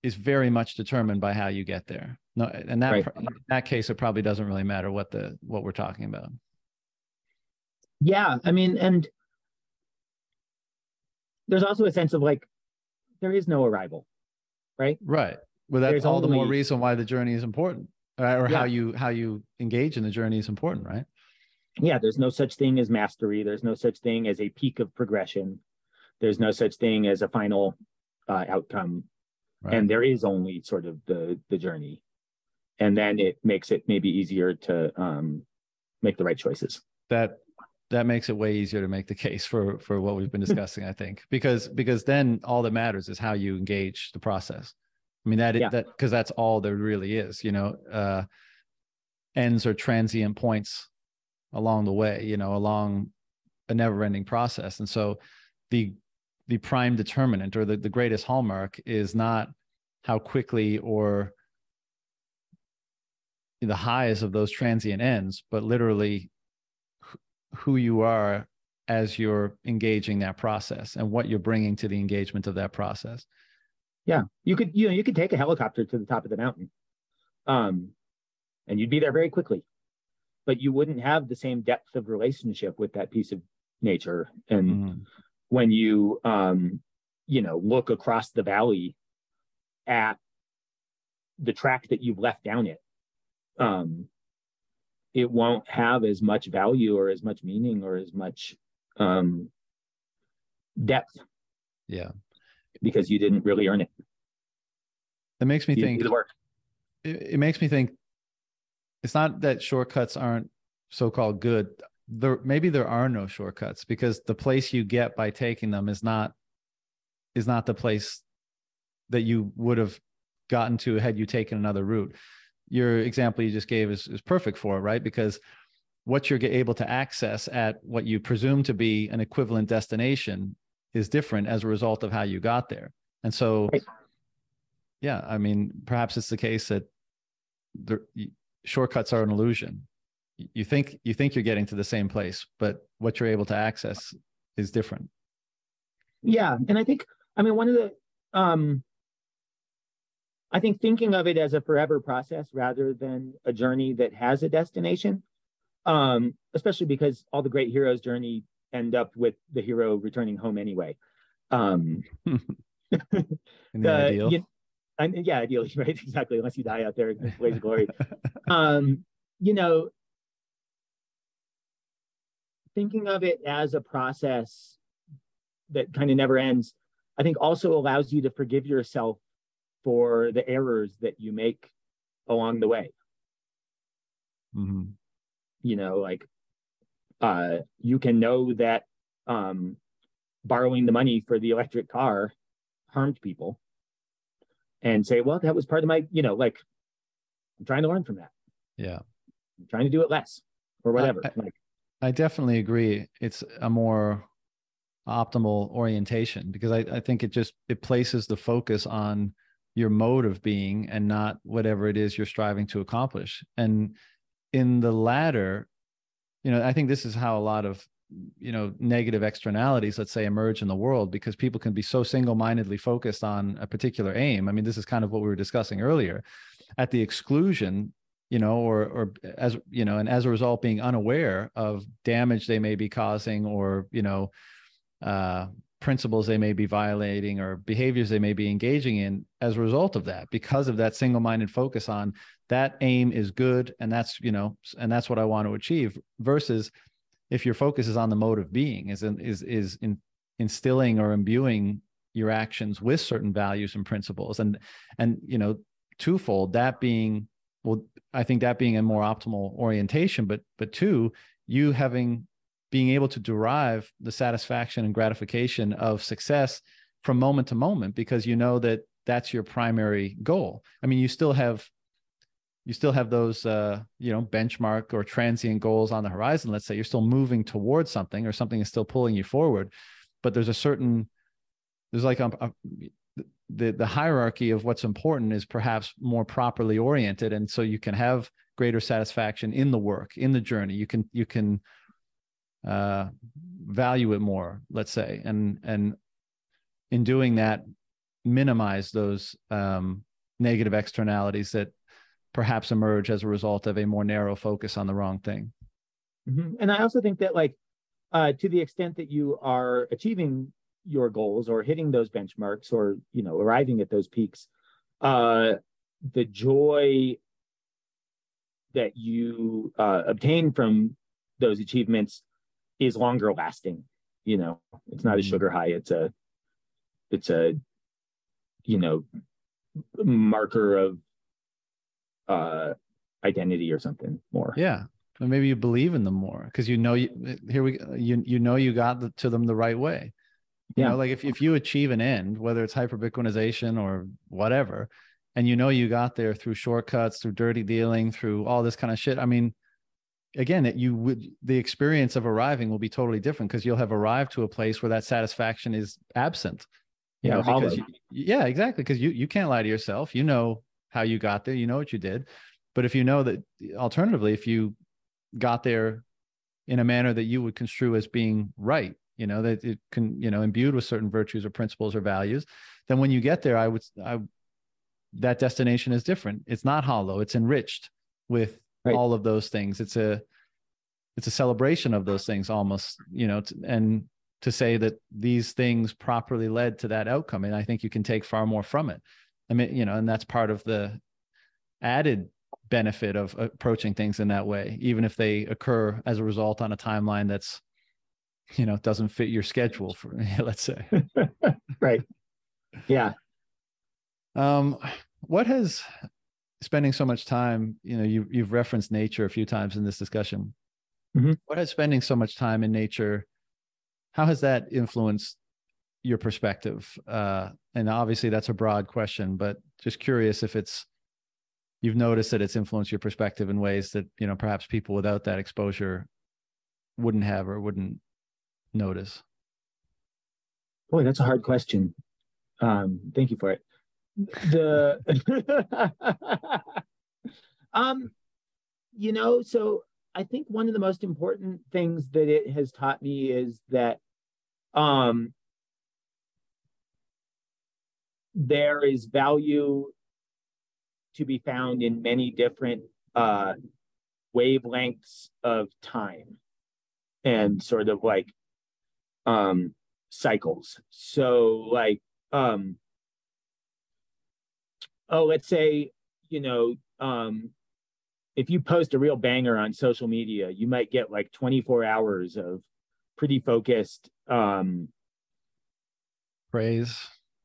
Speaker 1: is very much determined by how you get there. No and that right. in that case it probably doesn't really matter what the what we're talking about.
Speaker 3: Yeah i mean and there's also a sense of like there is no arrival, right?
Speaker 1: Right. Well, that's There's all only, the more reason why the journey is important, uh, or yeah. how you how you engage in the journey is important, right?
Speaker 3: Yeah. There's no such thing as mastery. There's no such thing as a peak of progression. There's no such thing as a final uh, outcome, right. and there is only sort of the the journey, and then it makes it maybe easier to um, make the right choices.
Speaker 1: That that makes it way easier to make the case for for what we've been discussing i think because because then all that matters is how you engage the process i mean that yeah. that because that's all there really is you know uh ends or transient points along the way you know along a never ending process and so the the prime determinant or the, the greatest hallmark is not how quickly or the highs of those transient ends but literally who you are as you're engaging that process and what you're bringing to the engagement of that process.
Speaker 3: Yeah, you could you know you could take a helicopter to the top of the mountain, um, and you'd be there very quickly, but you wouldn't have the same depth of relationship with that piece of nature. And mm-hmm. when you um, you know look across the valley at the track that you've left down it, um, it won't have as much value or as much meaning or as much um, depth.
Speaker 1: Yeah.
Speaker 3: Because you didn't really earn it.
Speaker 1: It makes me you think. It, it makes me think it's not that shortcuts aren't so-called good. There maybe there are no shortcuts because the place you get by taking them is not is not the place that you would have gotten to had you taken another route your example you just gave is, is perfect for it, right? Because what you're able to access at what you presume to be an equivalent destination is different as a result of how you got there. And so, yeah, I mean, perhaps it's the case that the shortcuts are an illusion. You think you think you're getting to the same place, but what you're able to access is different.
Speaker 3: Yeah, and I think I mean one of the um I think thinking of it as a forever process rather than a journey that has a destination, um, especially because all the great heroes' journey end up with the hero returning home anyway. Um,
Speaker 1: the ideal. You,
Speaker 3: and, yeah, ideally, right? Exactly. Unless you die out there in blaze of glory. um, you know, thinking of it as a process that kind of never ends, I think also allows you to forgive yourself for the errors that you make along the way.
Speaker 1: Mm-hmm.
Speaker 3: You know, like uh, you can know that um, borrowing the money for the electric car harmed people and say, well, that was part of my, you know, like I'm trying to learn from that.
Speaker 1: Yeah.
Speaker 3: I'm trying to do it less or whatever.
Speaker 1: I,
Speaker 3: like,
Speaker 1: I definitely agree. It's a more optimal orientation because I, I think it just it places the focus on your mode of being and not whatever it is you're striving to accomplish. And in the latter, you know, I think this is how a lot of you know negative externalities let's say emerge in the world because people can be so single-mindedly focused on a particular aim i mean this is kind of what we were discussing earlier at the exclusion you know or or as you know and as a result being unaware of damage they may be causing or you know uh principles they may be violating or behaviors they may be engaging in as a result of that because of that single-minded focus on that aim is good and that's you know and that's what i want to achieve versus if your focus is on the mode of being is in, is is in instilling or imbuing your actions with certain values and principles. And and you know twofold that being well i think that being a more optimal orientation but but two you having being able to derive the satisfaction and gratification of success from moment to moment because you know that that's your primary goal. I mean, you still have you still have those uh, you know benchmark or transient goals on the horizon. Let's say you're still moving towards something or something is still pulling you forward, but there's a certain there's like a, a the the hierarchy of what's important is perhaps more properly oriented and so you can have greater satisfaction in the work in the journey you can you can uh, value it more let's say and and in doing that minimize those um, negative externalities that perhaps emerge as a result of a more narrow focus on the wrong thing
Speaker 3: mm-hmm. and i also think that like uh, to the extent that you are achieving your goals or hitting those benchmarks or you know arriving at those peaks uh the joy that you uh, obtain from those achievements is longer lasting you know? It's not a mm-hmm. sugar high. It's a it's a you know marker of uh identity or something more.
Speaker 1: Yeah. And maybe you believe in them more because you know you here we you you know you got the, to them the right way. You yeah. know like if, if you achieve an end whether it's hyper bitcoinization or whatever and you know you got there through shortcuts through dirty dealing through all this kind of shit i mean again that you would the experience of arriving will be totally different because you'll have arrived to a place where that satisfaction is absent. You yeah, know because you, yeah exactly because you you can't lie to yourself. You know how you got there you know what you did. But if you know that alternatively if you got there in a manner that you would construe as being right you know that it can you know imbued with certain virtues or principles or values then when you get there i would i that destination is different. It's not hollow it's enriched with right. all of those things. It's a it's a celebration of those things almost you know and to say that these things properly led to that outcome and i think you can take far more from it. I mean you know and that's part of the added benefit of approaching things in that way even if they occur as a result on a timeline that's you know doesn't fit your schedule for let's say.
Speaker 3: Right. Yeah.
Speaker 1: Um what has spending so much time you know you, you've referenced nature a few times in this discussion mm-hmm. what has spending so much time in nature how has that influenced your perspective uh and obviously that's a broad question but just curious if it's you've noticed that it's influenced your perspective in ways that you know perhaps people without that exposure wouldn't have or wouldn't notice?
Speaker 3: Boy, that's a hard question. Um, thank you for it. The um, you know, so I think one of the most important things that it has taught me is that um there is value to be found in many different uh wavelengths of time and sort of like um cycles. So like um oh let's say you know um if you post a real banger on social media you might get like 24 hours of pretty focused um
Speaker 1: praise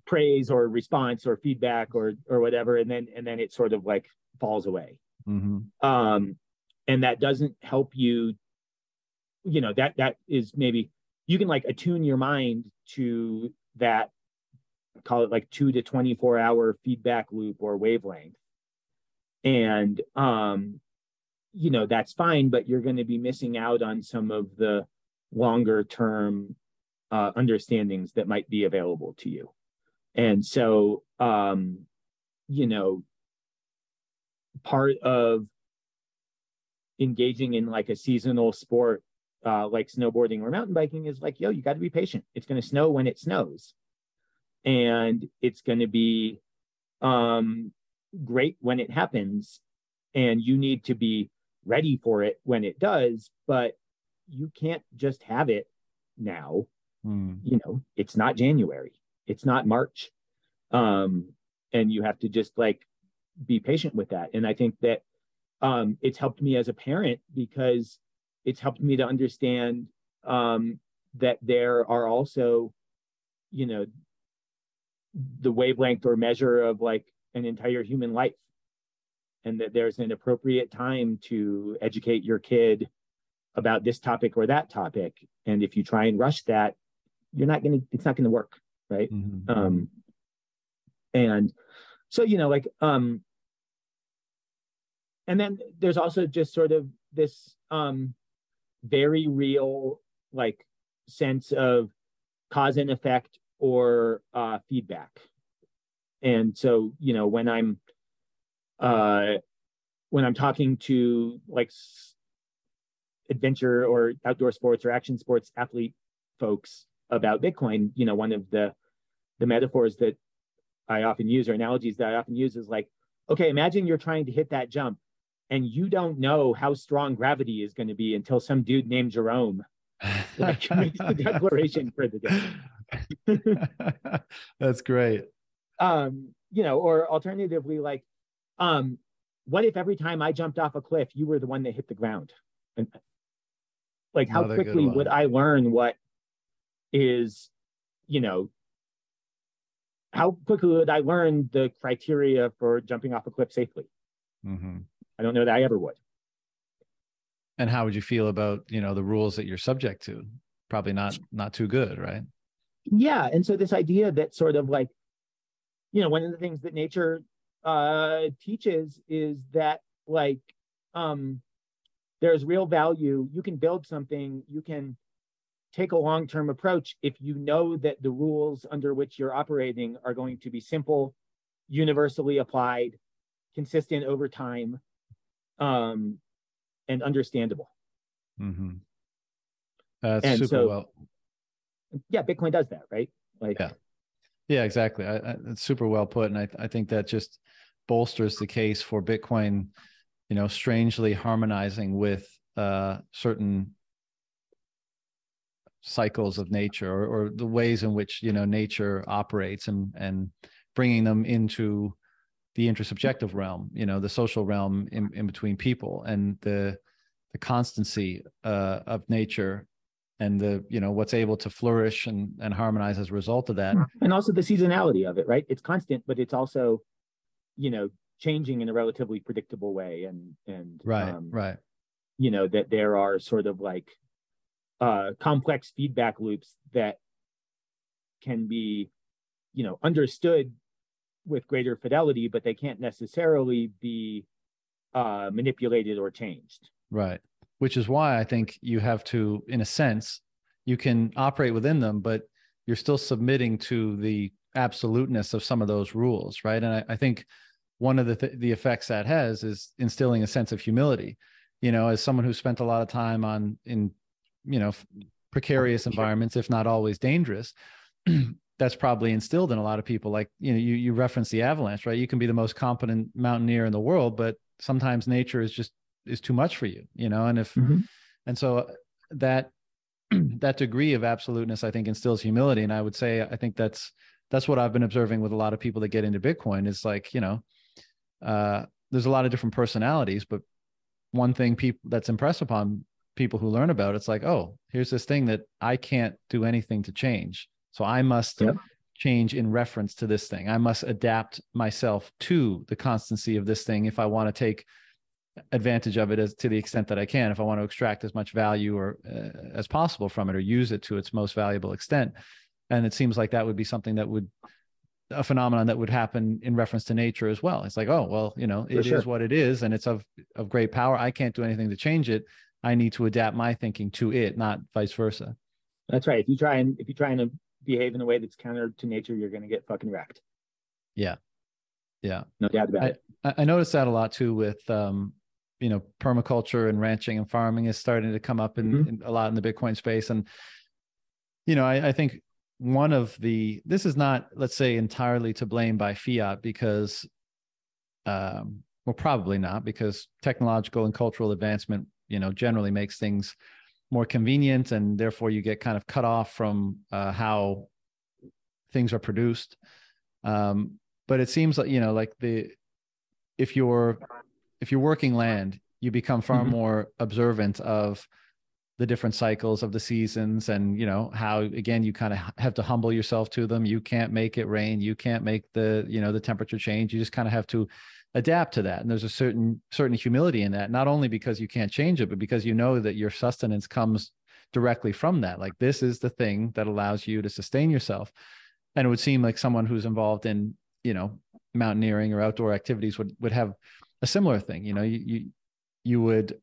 Speaker 3: praise or response or feedback or or whatever and then and then it sort of like falls away mm-hmm. um and that doesn't help you you know that that is maybe you can like attune your mind to that call it like 2 to 24 hour feedback loop or wavelength. And um you know that's fine but you're going to be missing out on some of the longer term uh, understandings that might be available to you. And so um you know part of engaging in like a seasonal sport uh, like snowboarding or mountain biking is like, yo, you got to be patient. It's going to snow when it snows, and it's going to be um, great when it happens, and you need to be ready for it when it does. But you can't just have it now. Mm. You know, it's not January, it's not March, um, and you have to just like be patient with that. And I think that um, it's helped me as a parent because it's helped me to understand um, that there are also, you know, the wavelength or measure of like an entire human life, and that there's an appropriate time to educate your kid about this topic or that topic. And if you try and rush that you're not gonna it's not gonna work right?
Speaker 1: Mhm.
Speaker 3: um and so you know like um and then there's also just sort of this um very real like sense of cause and effect or uh feedback. And so you know when i'm uh when i'm talking to like adventure or outdoor sports or action sports athlete folks about bitcoin you know one of the the metaphors that i often use or analogies that i often use is like okay imagine you're trying to hit that jump and you don't know how strong gravity is going to be until some dude named jerome like makes the declaration for the day
Speaker 1: That's great.
Speaker 3: um you know or alternatively like um what if every time i jumped off a cliff you were the one that hit the ground and like how quickly would i learn what is you know how quickly would i learn the criteria for jumping off a cliff safely
Speaker 1: hmm
Speaker 3: i don't know that i ever would
Speaker 1: And how would you feel about you know the rules that you're subject to? Probably not not too good, right?
Speaker 3: Yeah and so this idea that sort of like you know one of the things that nature uh teaches is that like um there's real value you can build something you can take a long-term approach if you know that the rules under which you're operating are going to be simple universally applied consistent over time um and understandable
Speaker 1: Mm-hmm. That's
Speaker 3: And
Speaker 1: super
Speaker 3: so-
Speaker 1: well.
Speaker 3: Yeah bitcoin does that right like
Speaker 1: Yeah. Yeah, exactly. I, I, it's super well put, and I, I think that just bolsters the case for Bitcoin. You know, strangely harmonizing with uh, certain cycles of nature, or, or the ways in which you know nature operates, and and bringing them into the intersubjective realm. You know, the social realm in, in between people, and the the constancy uh, of nature and the you know what's able to flourish and and harmonize as a result of that.
Speaker 3: And also the seasonality of it right? It's constant but it's also you know changing in a relatively predictable way. And and
Speaker 1: right
Speaker 3: um,
Speaker 1: right.
Speaker 3: you know that there are sort of like uh complex feedback loops that can be you know understood with greater fidelity but they can't necessarily be uh manipulated or changed.
Speaker 1: Right which is why i think you have to in a sense you can operate within them but you're still submitting to the absoluteness of some of those rules right? And i, I think one of the th- the effects that has is instilling a sense of humility. You know as someone who spent a lot of time on in you know precarious environments if not always dangerous that's probably instilled in a lot of people. Like you know you you reference the avalanche right? You can be the most competent mountaineer in the world but sometimes nature is just is too much for you you know? And if
Speaker 3: Mhm.
Speaker 1: and so uh, that that degree of absoluteness i think instills humility. And i would say i think that's that's what i've been observing with a lot of people that get into bitcoin is like you know uh there's a lot of different personalities but one thing people that's impressed upon people who learn about it's like oh here's this thing that i can't do anything to change. So i must change in reference to this thing. I must adapt myself to the constancy of this thing if i want to take advantage of it as to the extent that i can if i want to extract as much value or uh, as possible from it or use it to its most valuable extent. And it seems like that would be something that would a phenomenon that would happen in reference to nature as well. It's like oh well you know it is
Speaker 3: sure.
Speaker 1: what it is and it's of of great power. I can't do anything to change it. I need to adapt my thinking to it not vice versa.
Speaker 3: That's right. If you try and if you try and behave in a way that's counter to nature you're going to get fucking wrecked.
Speaker 1: Yeah. Yeah.
Speaker 3: No doubt about it.
Speaker 1: I, I noticed that a lot too with um, you know permaculture and ranching and farming is starting to come up in,
Speaker 3: Mhm.
Speaker 1: in a lot in the Bitcoin space, and you know I, I think one of the this is not let's say entirely to blame by fiat because um, well probably not because technological and cultural advancement you know generally makes things more convenient and therefore you get kind of cut off from uh, how things are produced um, but it seems like you know like the if you're if you're working land you become far
Speaker 3: Mhm.
Speaker 1: more observant of the different cycles of the seasons and you know how again you kind of have to humble yourself to them. You can't make it rain. You can't make the you know the temperature change. You just kind of have to adapt to that. And there's a certain certain humility in that not only because you can't change it but because you know that your sustenance comes directly from that. Like this is the thing that allows you to sustain yourself. And it would seem like someone who's involved in you know mountaineering or outdoor activities would would have a similar thing you know you you, you would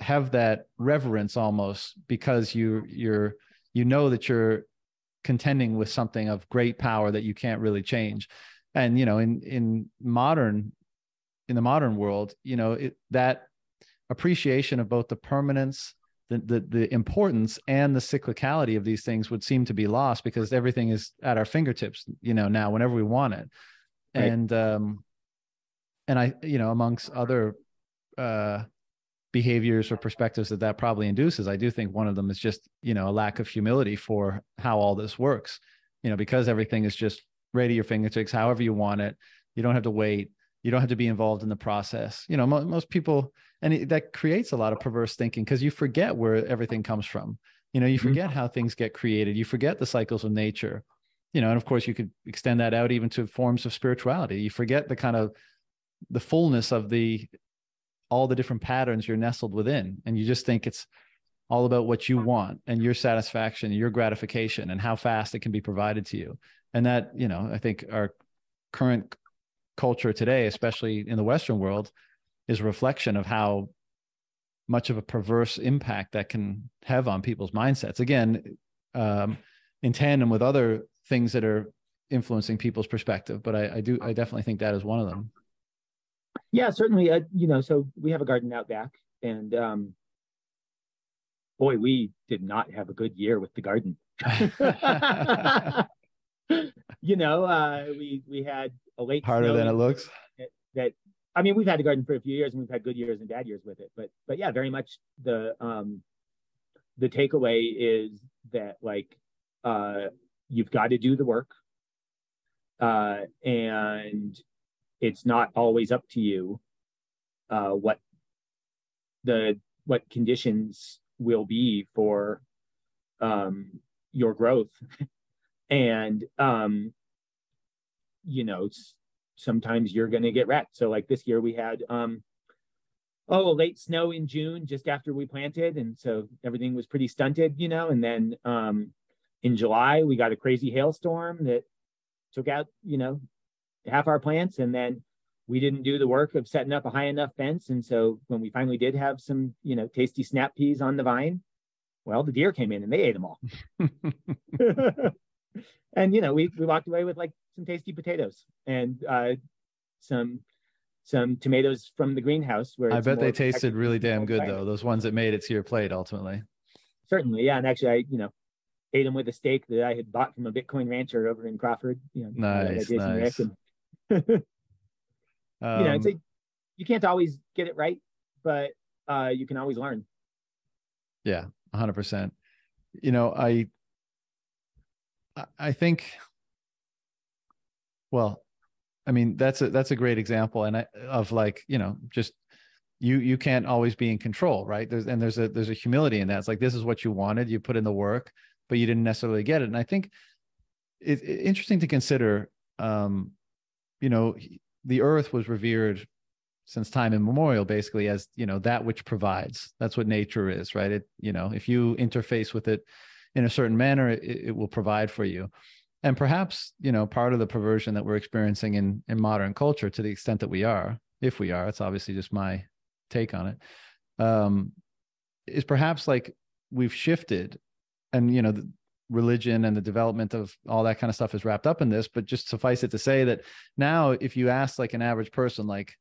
Speaker 1: have that reverence almost because you you're you know that you're contending with something of great power that you can't really change and you know in in modern in the modern world you know it, that appreciation of both the permanence the, the the importance and the cyclicality of these things would seem to be lost because everything is at our fingertips you know now whenever we want it right. and um and i you know amongst other uh behaviors or perspectives that that probably induces i do think one of them is just you know a lack of humility for how all this works you know because everything is just right at your fingertips however you want it you don't have to wait you don't have to be involved in the process you know mo- most people and it, that creates a lot of perverse thinking because you forget where everything comes from you know you mm-hmm. forget mm-hmm. how things get created you forget the cycles of nature you know and of course you could extend that out even to forms of spirituality you forget the kind of the fullness of the all the different patterns you're nestled within. And you just think it's all about what you want and your satisfaction your gratification and how fast it can be provided to you. And that you know i think our current culture today especially in the western world is a reflection of how much of a perverse impact that can have on people's mindsets. Again um, in tandem with other things that are influencing people's perspective but I, I do i definitely think that is one of them
Speaker 3: yeah, certainly. Uh, you know, so we have a garden out back, and um, boy, we did not have a good year with the garden. you know, uh, we we had a late
Speaker 1: harder than it looks.
Speaker 3: That, that, I mean, we've had the garden for a few years, and we've had good years and bad years with it. But but yeah, very much the um, the takeaway is that like uh, you've got to do the work, uh, and it's not always up to you uh, what the what conditions will be for um, your growth. And um, you know sometimes you're going to get wrecked. So like this year we had um, oh late snow in june just after we planted and so everything was pretty stunted you know and then um, in july we got a crazy hailstorm that took out you know half our plants and then we didn't do the work of setting up a high enough fence. And so when we finally did have some you know tasty snap peas on the vine well the deer came in and they ate them all. And you know we, we walked away with like some tasty potatoes and uh, some some tomatoes from the greenhouse where
Speaker 1: i bet they tasted really damn good though those ones that made it to your plate ultimately.
Speaker 3: Certainly yeah. And actually i you know ate them with a steak that i had bought from a bitcoin rancher over in crawford you know
Speaker 1: nice, nice.
Speaker 3: Um, you know, it's a, you can't always get it right, but uh, you can always learn.
Speaker 1: Yeah, hundred percent. You know, I, I think, well, I mean, that's a, that's a great example. And I, of like, you know, just you, you can't always be in control, right? There's, and there's a, there's a humility in that. It's like, this is what you wanted, you put in the work, but you didn't necessarily get it. And I think it's interesting to consider, um, you know, the earth was revered since time immemorial basically as you know that which provides. That's what nature is right? It you know if you interface with it in a certain manner it, it will provide for you. And perhaps you know part of the perversion that we're experiencing in in modern culture to the extent that we are if we are it's obviously just my take on it um is perhaps like we've shifted and you know religion and the development of all that kind of stuff is wrapped up in this but just suffice it to say that now if you ask like an average person like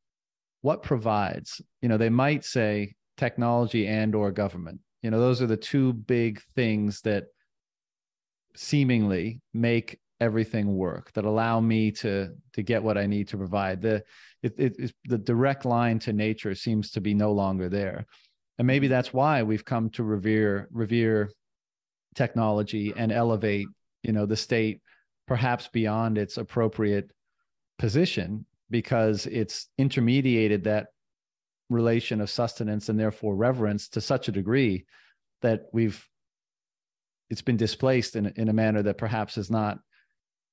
Speaker 1: what provides you know they might say technology and or government. You know those are the two big things that seemingly make everything work that allow me to to get what i need to provide. The it, it, the direct line to nature seems to be no longer there. And maybe mm-hmm. that's why we've come to revere revere technology and elevate you know the state perhaps beyond its appropriate position because it's intermediated that relation of sustenance and therefore reverence to such a degree that we've it's been displaced in, in a manner that perhaps is not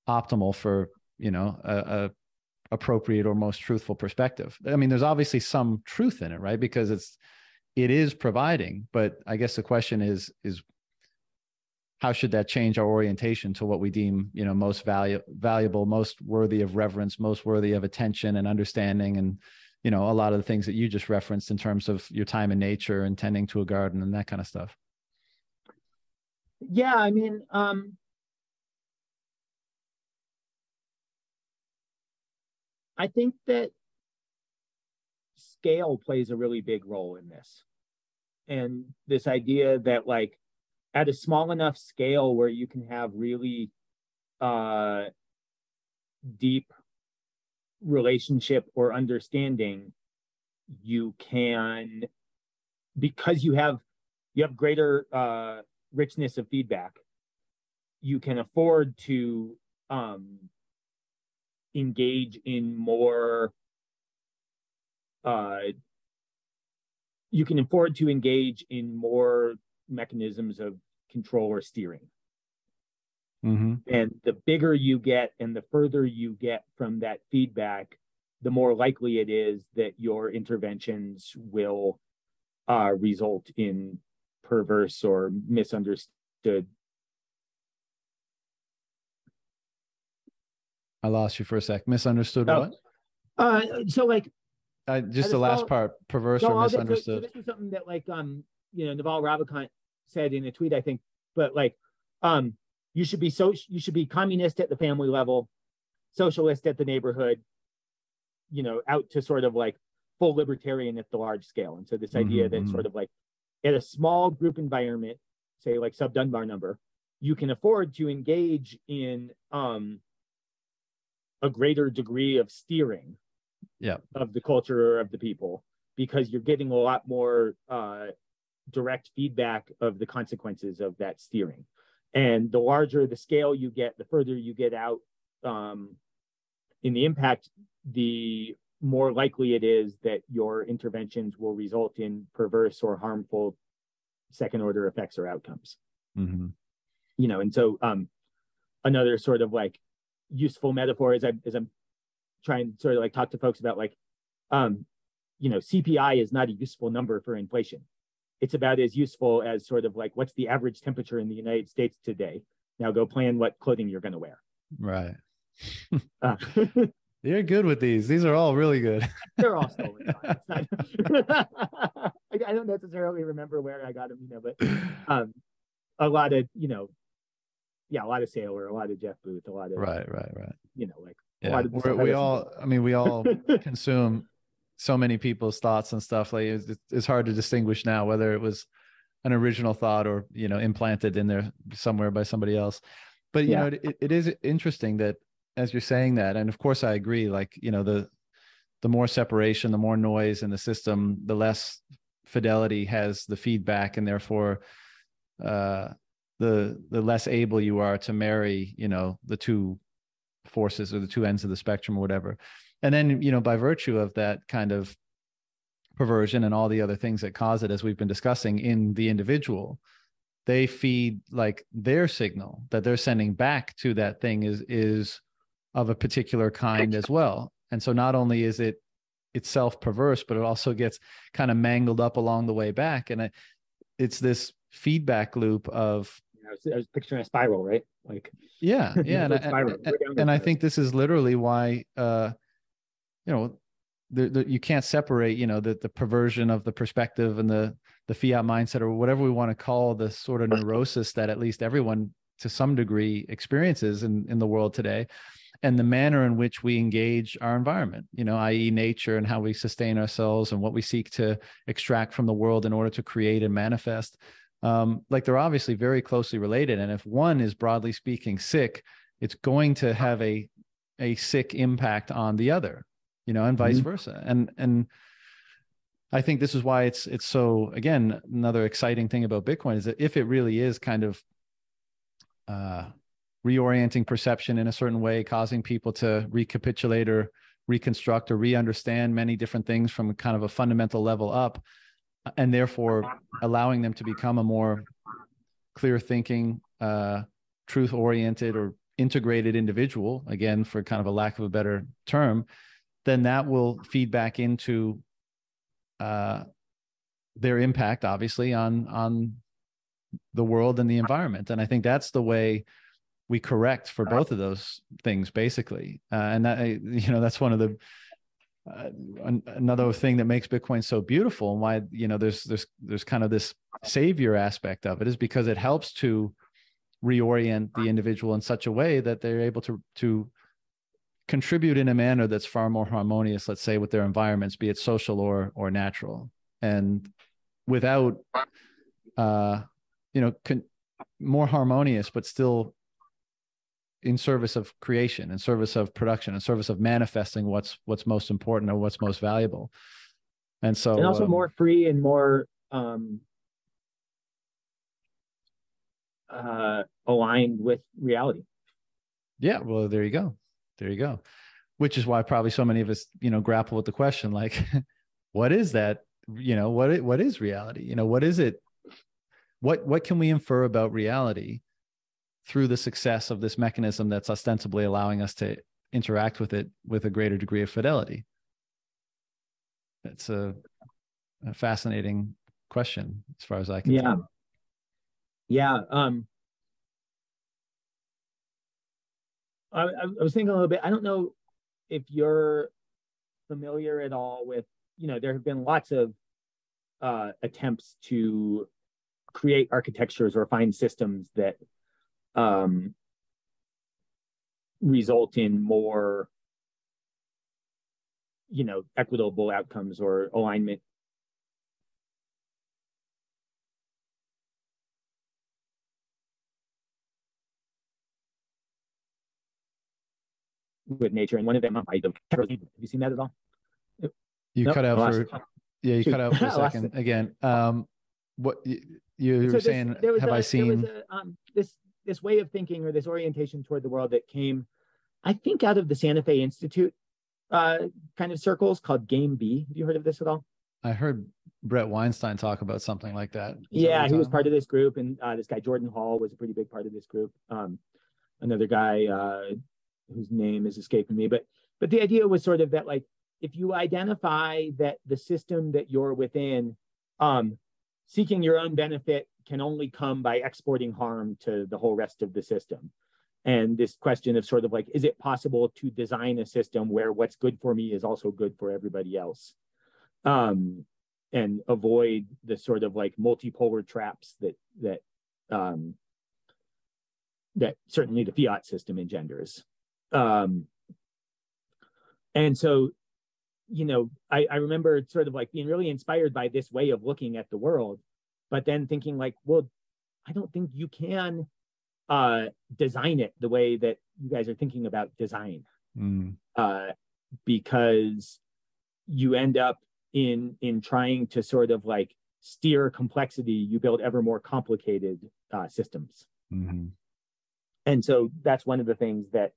Speaker 1: optimal for you know a, a appropriate or most truthful perspective. I mean, there's obviously some truth in it, right? Because it's it is providing, but I guess the question is is how should that change our orientation to what we deem, you know, most value, valuable, most worthy of reverence, most worthy of attention and understanding and you know, a lot of the things that you just referenced in terms of your time in nature and tending to a garden and that kind of stuff.
Speaker 3: Yeah, I mean, um I think that scale plays a really big role in this. And this idea that like at a small enough scale where you can have really uh deep relationship or understanding you can because you have you have greater uh richness of feedback you can afford to um engage in more uh, you can afford to engage in more mechanisms of control or steering.
Speaker 1: Mm-hmm.
Speaker 3: And the bigger you get and the further you get from that feedback, the more likely it is that your interventions will uh, result in perverse or misunderstood
Speaker 1: I lost you for a sec. Misunderstood
Speaker 3: oh.
Speaker 1: what?
Speaker 3: Uh, so like,
Speaker 1: uh, just the last part, perverse or misunderstood.
Speaker 3: So, so this is something that like um you know Naval Ravikant said in a tweet, I think, but like um you should be so you should be communist at the family level, socialist at the neighborhood, you know, out to sort of like full libertarian at the large scale. And so this idea mm-hmm. that sort of like at a small group environment, say like sub Dunbar number, you can afford to engage in um a greater degree of steering
Speaker 1: yeah.
Speaker 3: of the culture of the people because you're getting a lot more uh, direct feedback of the consequences of that steering. And the larger the scale you get, the further you get out um, in the impact, the more likely it is that your interventions will result in perverse or harmful second order effects or outcomes.
Speaker 1: Mm-hmm.
Speaker 3: You know, and so um, another sort of like useful metaphor is I as I'm trying to sort of like talk to folks about like um you know CPI is not a useful number for inflation. It's about as useful as sort of like what's the average temperature in the United States today. Now go plan what clothing you're going to wear.
Speaker 1: Right. uh. You're good with these. These are all really good.
Speaker 3: They're all stolen. Not, I don't necessarily remember where I got them, you know, but um, a lot of you know yeah, a lot of Saylor, a lot of Jeff Booth, a lot of
Speaker 1: right, right, right.
Speaker 3: You know, like
Speaker 1: yeah, we all. I mean, we all consume so many people's thoughts and stuff. Like it's, it's hard to distinguish now whether it was an original thought or you know implanted in there somewhere by somebody else. But you yeah. know, it, it is interesting that as you're saying that, and of course I agree. Like you know, the the more separation, the more noise in the system, the less fidelity has the feedback, and therefore. Uh, the the less able you are to marry you know the two forces or the two ends of the spectrum or whatever and then you know by virtue of that kind of perversion and all the other things that cause it as we've been discussing in the individual they feed like their signal that they're sending back to that thing is is of a particular kind as well. And so not only is it itself perverse but it also gets kind of mangled up along the way back. And it, it's this feedback loop of
Speaker 3: I was, I was picturing a spiral, right? Like
Speaker 1: yeah, yeah, and, I, and, and I think this is literally why uh, you know the, the, you can't separate you know the the perversion of the perspective and the the fiat mindset or whatever we want to call the sort of neurosis that at least everyone to some degree experiences in in the world today and the manner in which we engage our environment you know i.e nature and how we sustain ourselves and what we seek to extract from the world in order to create and manifest um, like they're obviously very closely related. And if one is broadly speaking sick, it's going to have a a sick impact on the other, you know, and vice mm-hmm. versa. And and I think this is why it's it's so again another exciting thing about Bitcoin is that if it really is kind of uh, reorienting perception in a certain way, causing people to recapitulate or reconstruct or re-understand many different things from kind of a fundamental level up and therefore allowing them to become a more clear thinking uh, truth oriented or integrated individual again for kind of a lack of a better term then that will feed back into uh, their impact obviously on on the world and the environment. And i think that's the way we correct for both of those things basically. Uh, and that you know that's one of the uh, an, another thing that makes bitcoin so beautiful and why you know there's there's there's kind of this savior aspect of it is because it helps to reorient the individual in such a way that they're able to to contribute in a manner that's far more harmonious let's say with their environments be it social or or natural. And without uh you know con- more harmonious but still in service of creation in service of production in service of manifesting what's what's most important or what's most valuable. And so
Speaker 3: and also
Speaker 1: um,
Speaker 3: more free and more um uh aligned with reality.
Speaker 1: Yeah well there you go there you go. Which is why probably so many of us you know grapple with the question like what is that you know what what is reality? You know what is it? What what can we infer about reality through the success of this mechanism that's ostensibly allowing us to interact with it with a greater degree of fidelity? That's a, a fascinating question as far as i can
Speaker 3: yeah.
Speaker 1: Tell.
Speaker 3: yeah um I, I was thinking a little bit i don't know if you're familiar at all with you know there have been lots of uh, attempts to create architectures or find systems that um, result in more you know equitable outcomes or alignment with nature and one of them I have you seen that at all
Speaker 1: you
Speaker 3: Nope,
Speaker 1: cut out for yeah you
Speaker 3: Shoot.
Speaker 1: cut out for a second again um what you, you were
Speaker 3: So this-
Speaker 1: saying have
Speaker 3: a-
Speaker 1: i seen
Speaker 3: a, um, this this way of thinking or this orientation toward the world that came, I think, out of the Santa Fe Institute uh, kind of circles called Game B. Have you heard of this at all?
Speaker 1: i heard bret weinstein talk about something like that
Speaker 3: yeah, he was part of this group, and uh, this guy Jordan Hall was a pretty big part of this group. Um, another guy uh, whose name is escaping me, but but the idea was sort of that like if you identify that the system that you're within, um, seeking your own benefit can only come by exporting harm to the whole rest of the system. And this question of sort of like, is it possible to design a system where what's good for me is also good for everybody else? Um, and avoid the sort of like multipolar traps that that um, that certainly the fiat system engenders. Um, and so, you know, I, I remember sort of like being really inspired by this way of looking at the world, but then thinking like, well, I don't think you can uh, design it the way that you guys are thinking about design.
Speaker 1: Mm,
Speaker 3: uh, because you end up in in trying to sort of like steer complexity you build ever more complicated uh, systems.
Speaker 1: Mhm.
Speaker 3: and so that's one of the things that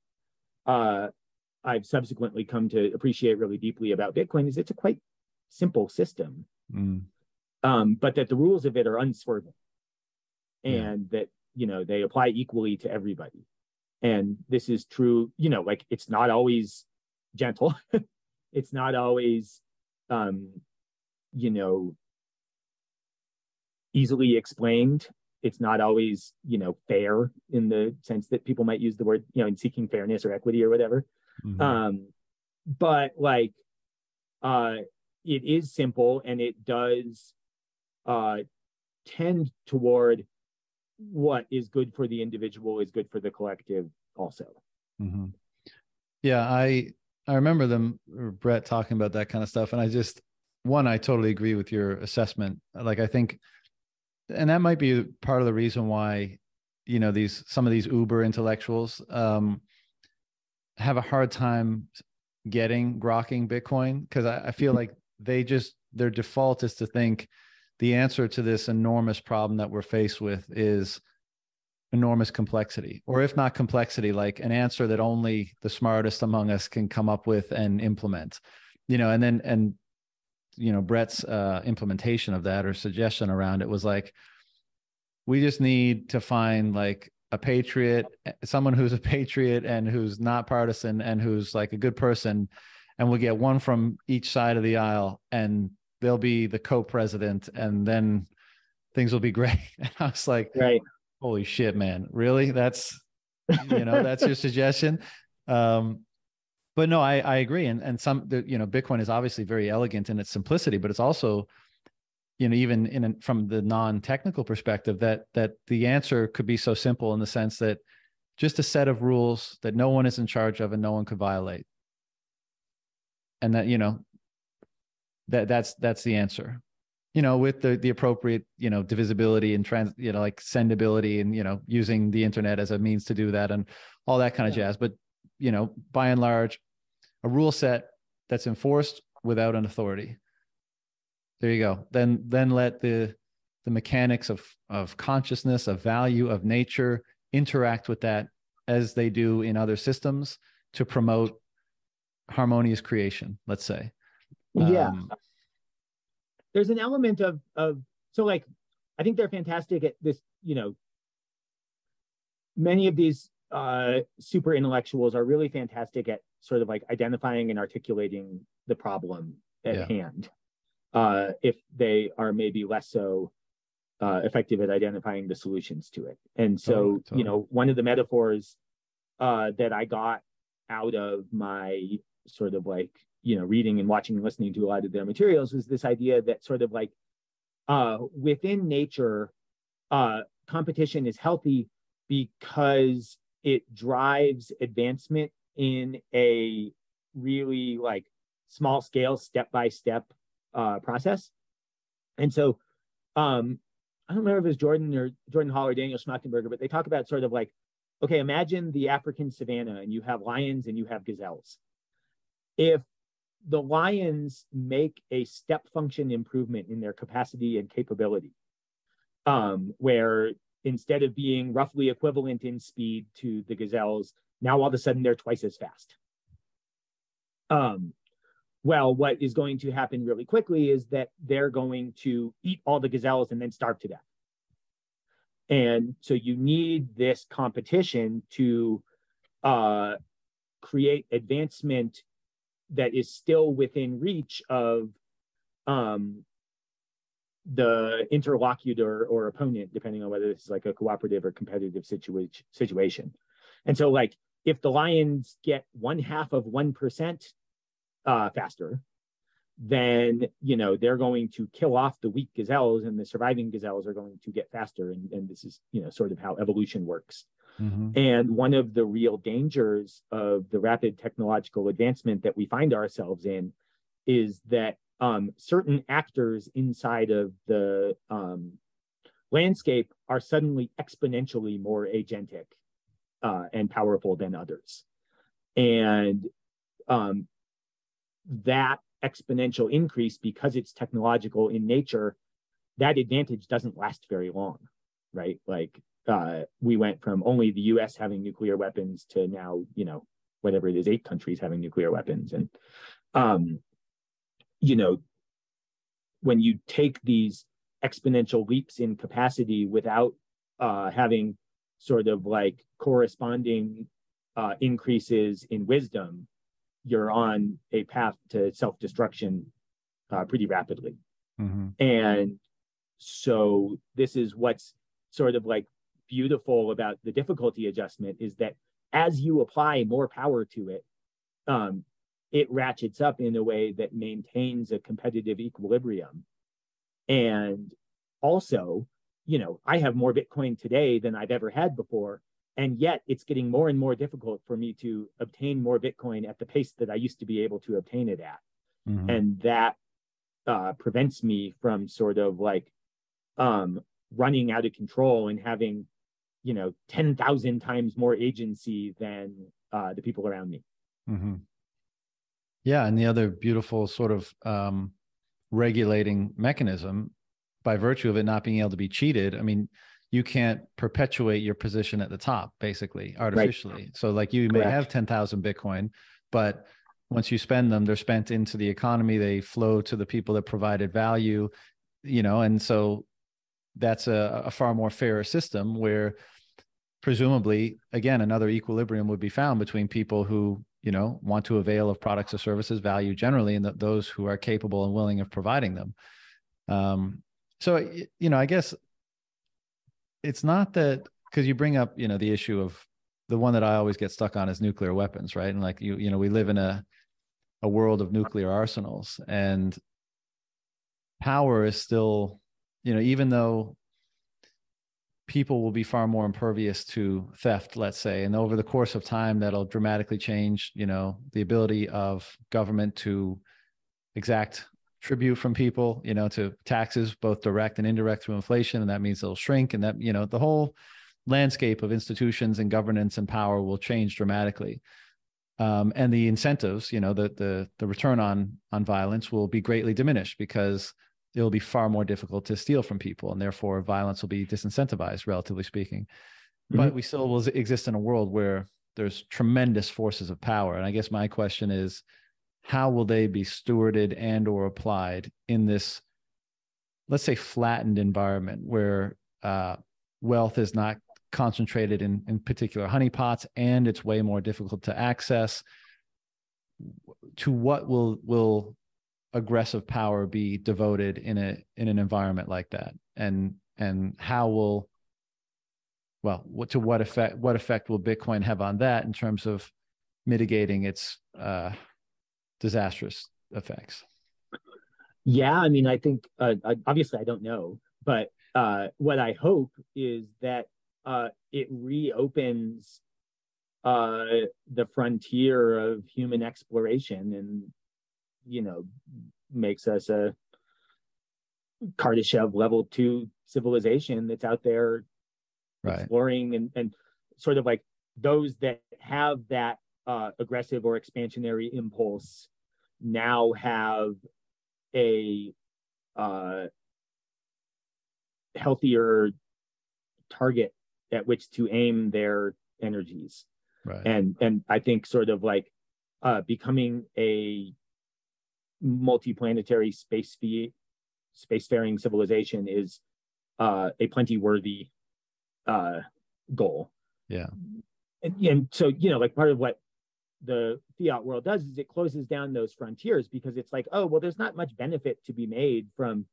Speaker 3: uh, i've subsequently come to appreciate really deeply about bitcoin is it's a quite simple system.
Speaker 1: Mm,
Speaker 3: um, but that the rules of it are unswerving.
Speaker 1: Yeah.
Speaker 3: and that you know they apply equally to everybody. And this is true you know like it's not always gentle. It's not always um you know easily explained it's not always you know fair in the sense that people might use the word you know in seeking fairness or equity or whatever
Speaker 1: mhm.
Speaker 3: um but like uh it is simple and it does uh tend toward what is good for the individual is good for the collective also
Speaker 1: hmm Yeah, I I remember them Bret talking about that kind of stuff, and I just one I totally agree with your assessment. Like I think, and that might be part of the reason why you know these some of these uber intellectuals um, have a hard time getting grokking Bitcoin because I, I feel like they just their default is to think the answer to this enormous problem that we're faced with is enormous complexity or if not complexity like an answer that only the smartest among us can come up with and implement you know and then and you know bret's uh, implementation of that or suggestion around it was like we just need to find like a patriot, someone who's a patriot and who's not partisan and who's like a good person, and we'll get one from each side of the aisle, and they'll be the co-president, and then things will be great. And I was like,
Speaker 3: right.
Speaker 1: holy shit, man, really? That's you know, that's your suggestion. Um, but no, I, I agree. And, and some, the, you know, Bitcoin is obviously very elegant in its simplicity, but it's also, you know, even in from the non-technical perspective that, that the answer could be so simple in the sense that just a set of rules that no one is in charge of and no one could violate. And that, you know, that that's, that's the answer you know, with the the appropriate, you know, divisibility and trans, you know, like sendability and you know, using the internet as a means to do that and all that kind of yeah. jazz. But you know, by and large, a rule set that's enforced without an authority. There you go. Then then let the the mechanics of of consciousness, of value, of nature interact with that as they do in other systems to promote harmonious creation, let's say.
Speaker 3: Yeah. Um, there's an element of of so like I think they're fantastic at this, you know, many of these uh, super intellectuals are really fantastic at sort of like identifying and articulating the problem at yeah. hand. Uh, if they are maybe less so uh, effective at identifying the solutions to it. And so, totally, totally. you know, one of the metaphors uh, that I got out of my sort of like you know reading and watching and listening to a lot of their materials was this idea that sort of like uh, within nature uh, competition is healthy because it drives advancement in a really like small scale step by step uh, process. And so um, i don't remember if it's jordan or jordan hall or daniel schmachtenberger but they talk about sort of like okay imagine the african savannah and you have lions and you have gazelles. If the Lions make a step function improvement in their capacity and capability, um, where instead of being roughly equivalent in speed to the Gazelles, now all of a sudden they're twice as fast. Um, well, what is going to happen really quickly is that they're going to eat all the gazelles and then starve to death. And so you need this competition to uh, create advancement that is still within reach of um, the interlocutor or opponent, depending on whether this is like a cooperative or competitive situation. Situation, and so like if the Lions get one half of one percent uh, faster, then you know they're going to kill off the weak gazelles, and the surviving gazelles are going to get faster. And, and this is you know sort of how evolution works. Mm-hmm. And one of the real dangers of the rapid technological advancement that we find ourselves in is that um, certain actors inside of the um, landscape are suddenly exponentially more agentic uh, and powerful than others. And um, that exponential increase, because it's technological in nature, that advantage doesn't last very long, right? Like uh, we went from only the U.S. having nuclear weapons to now, you know, whatever it is, eight countries having nuclear weapons, and um, you know, when you take these exponential leaps in capacity without uh, having sort of like corresponding uh, increases in wisdom, you're on a path to self-destruction uh, pretty rapidly. Mm-hmm. And so this is what's sort of like beautiful about the difficulty adjustment is that as you apply more power to it, um, it ratchets up in a way that maintains a competitive equilibrium. And also, you know, I have more Bitcoin today than I've ever had before. And yet it's getting more and more difficult for me to obtain more Bitcoin at the pace that I used to be able to obtain it at. Mm-hmm. And that uh, prevents me from sort of like um, running out of control and having you know 10,000 times more agency than uh, the people around me. Mm-hmm.
Speaker 1: Yeah, and the other beautiful sort of um, regulating mechanism by virtue of it not being able to be cheated. I mean, you can't perpetuate your position at the top basically artificially. Right. So like you Correct. may have 10,000 Bitcoin, but once you spend them, they're spent into the economy. They flow to the people that provided value, you know, and so that's a, a far more fairer system where presumably, again, another equilibrium would be found between people who you know want to avail of products or services, value generally, and those who are capable and willing of providing them. Um, so you know, I guess it's not that because you bring up you know the issue of the one that I always get stuck on is nuclear weapons, right? And like you, you know, we live in a a world of nuclear arsenals, and power is still, you know, even though people will be far more impervious to theft, let's say, and over the course of time, that'll dramatically change, you know, the ability of government to exact tribute from people, you know, to taxes, both direct and indirect through inflation, and that means it'll shrink, and that you know the whole landscape of institutions and governance and power will change dramatically. Um, and the incentives, you know, the the the return on on violence will be greatly diminished because it will be far more difficult to steal from people, and therefore violence will be disincentivized, relatively speaking. Mm-hmm. But we still will exist in a world where there's tremendous forces of power, and I guess my question is, how will they be stewarded and or applied in this, let's say, flattened environment where uh, wealth is not concentrated in in particular honeypots and it's way more difficult to access? To what will will aggressive power be devoted in a in an environment like that? And and how will well what to what effect what effect will bitcoin have on that in terms of mitigating its uh disastrous effects
Speaker 3: yeah i mean i think uh, obviously i don't know but uh, what I hope is that uh, it reopens uh, the frontier of human exploration and you know makes us a Kardashev level two civilization that's out there right. exploring and, and sort of like those that have that uh, aggressive or expansionary impulse now have a uh, healthier target at which to aim their energies. Right. and and i think sort of like uh becoming a multi-planetary space fee spacefaring civilization is uh a plenty worthy uh goal.
Speaker 1: Yeah.
Speaker 3: And, and so you know like part of what the fiat world does is it closes down those frontiers because it's like oh well there's not much benefit to be made from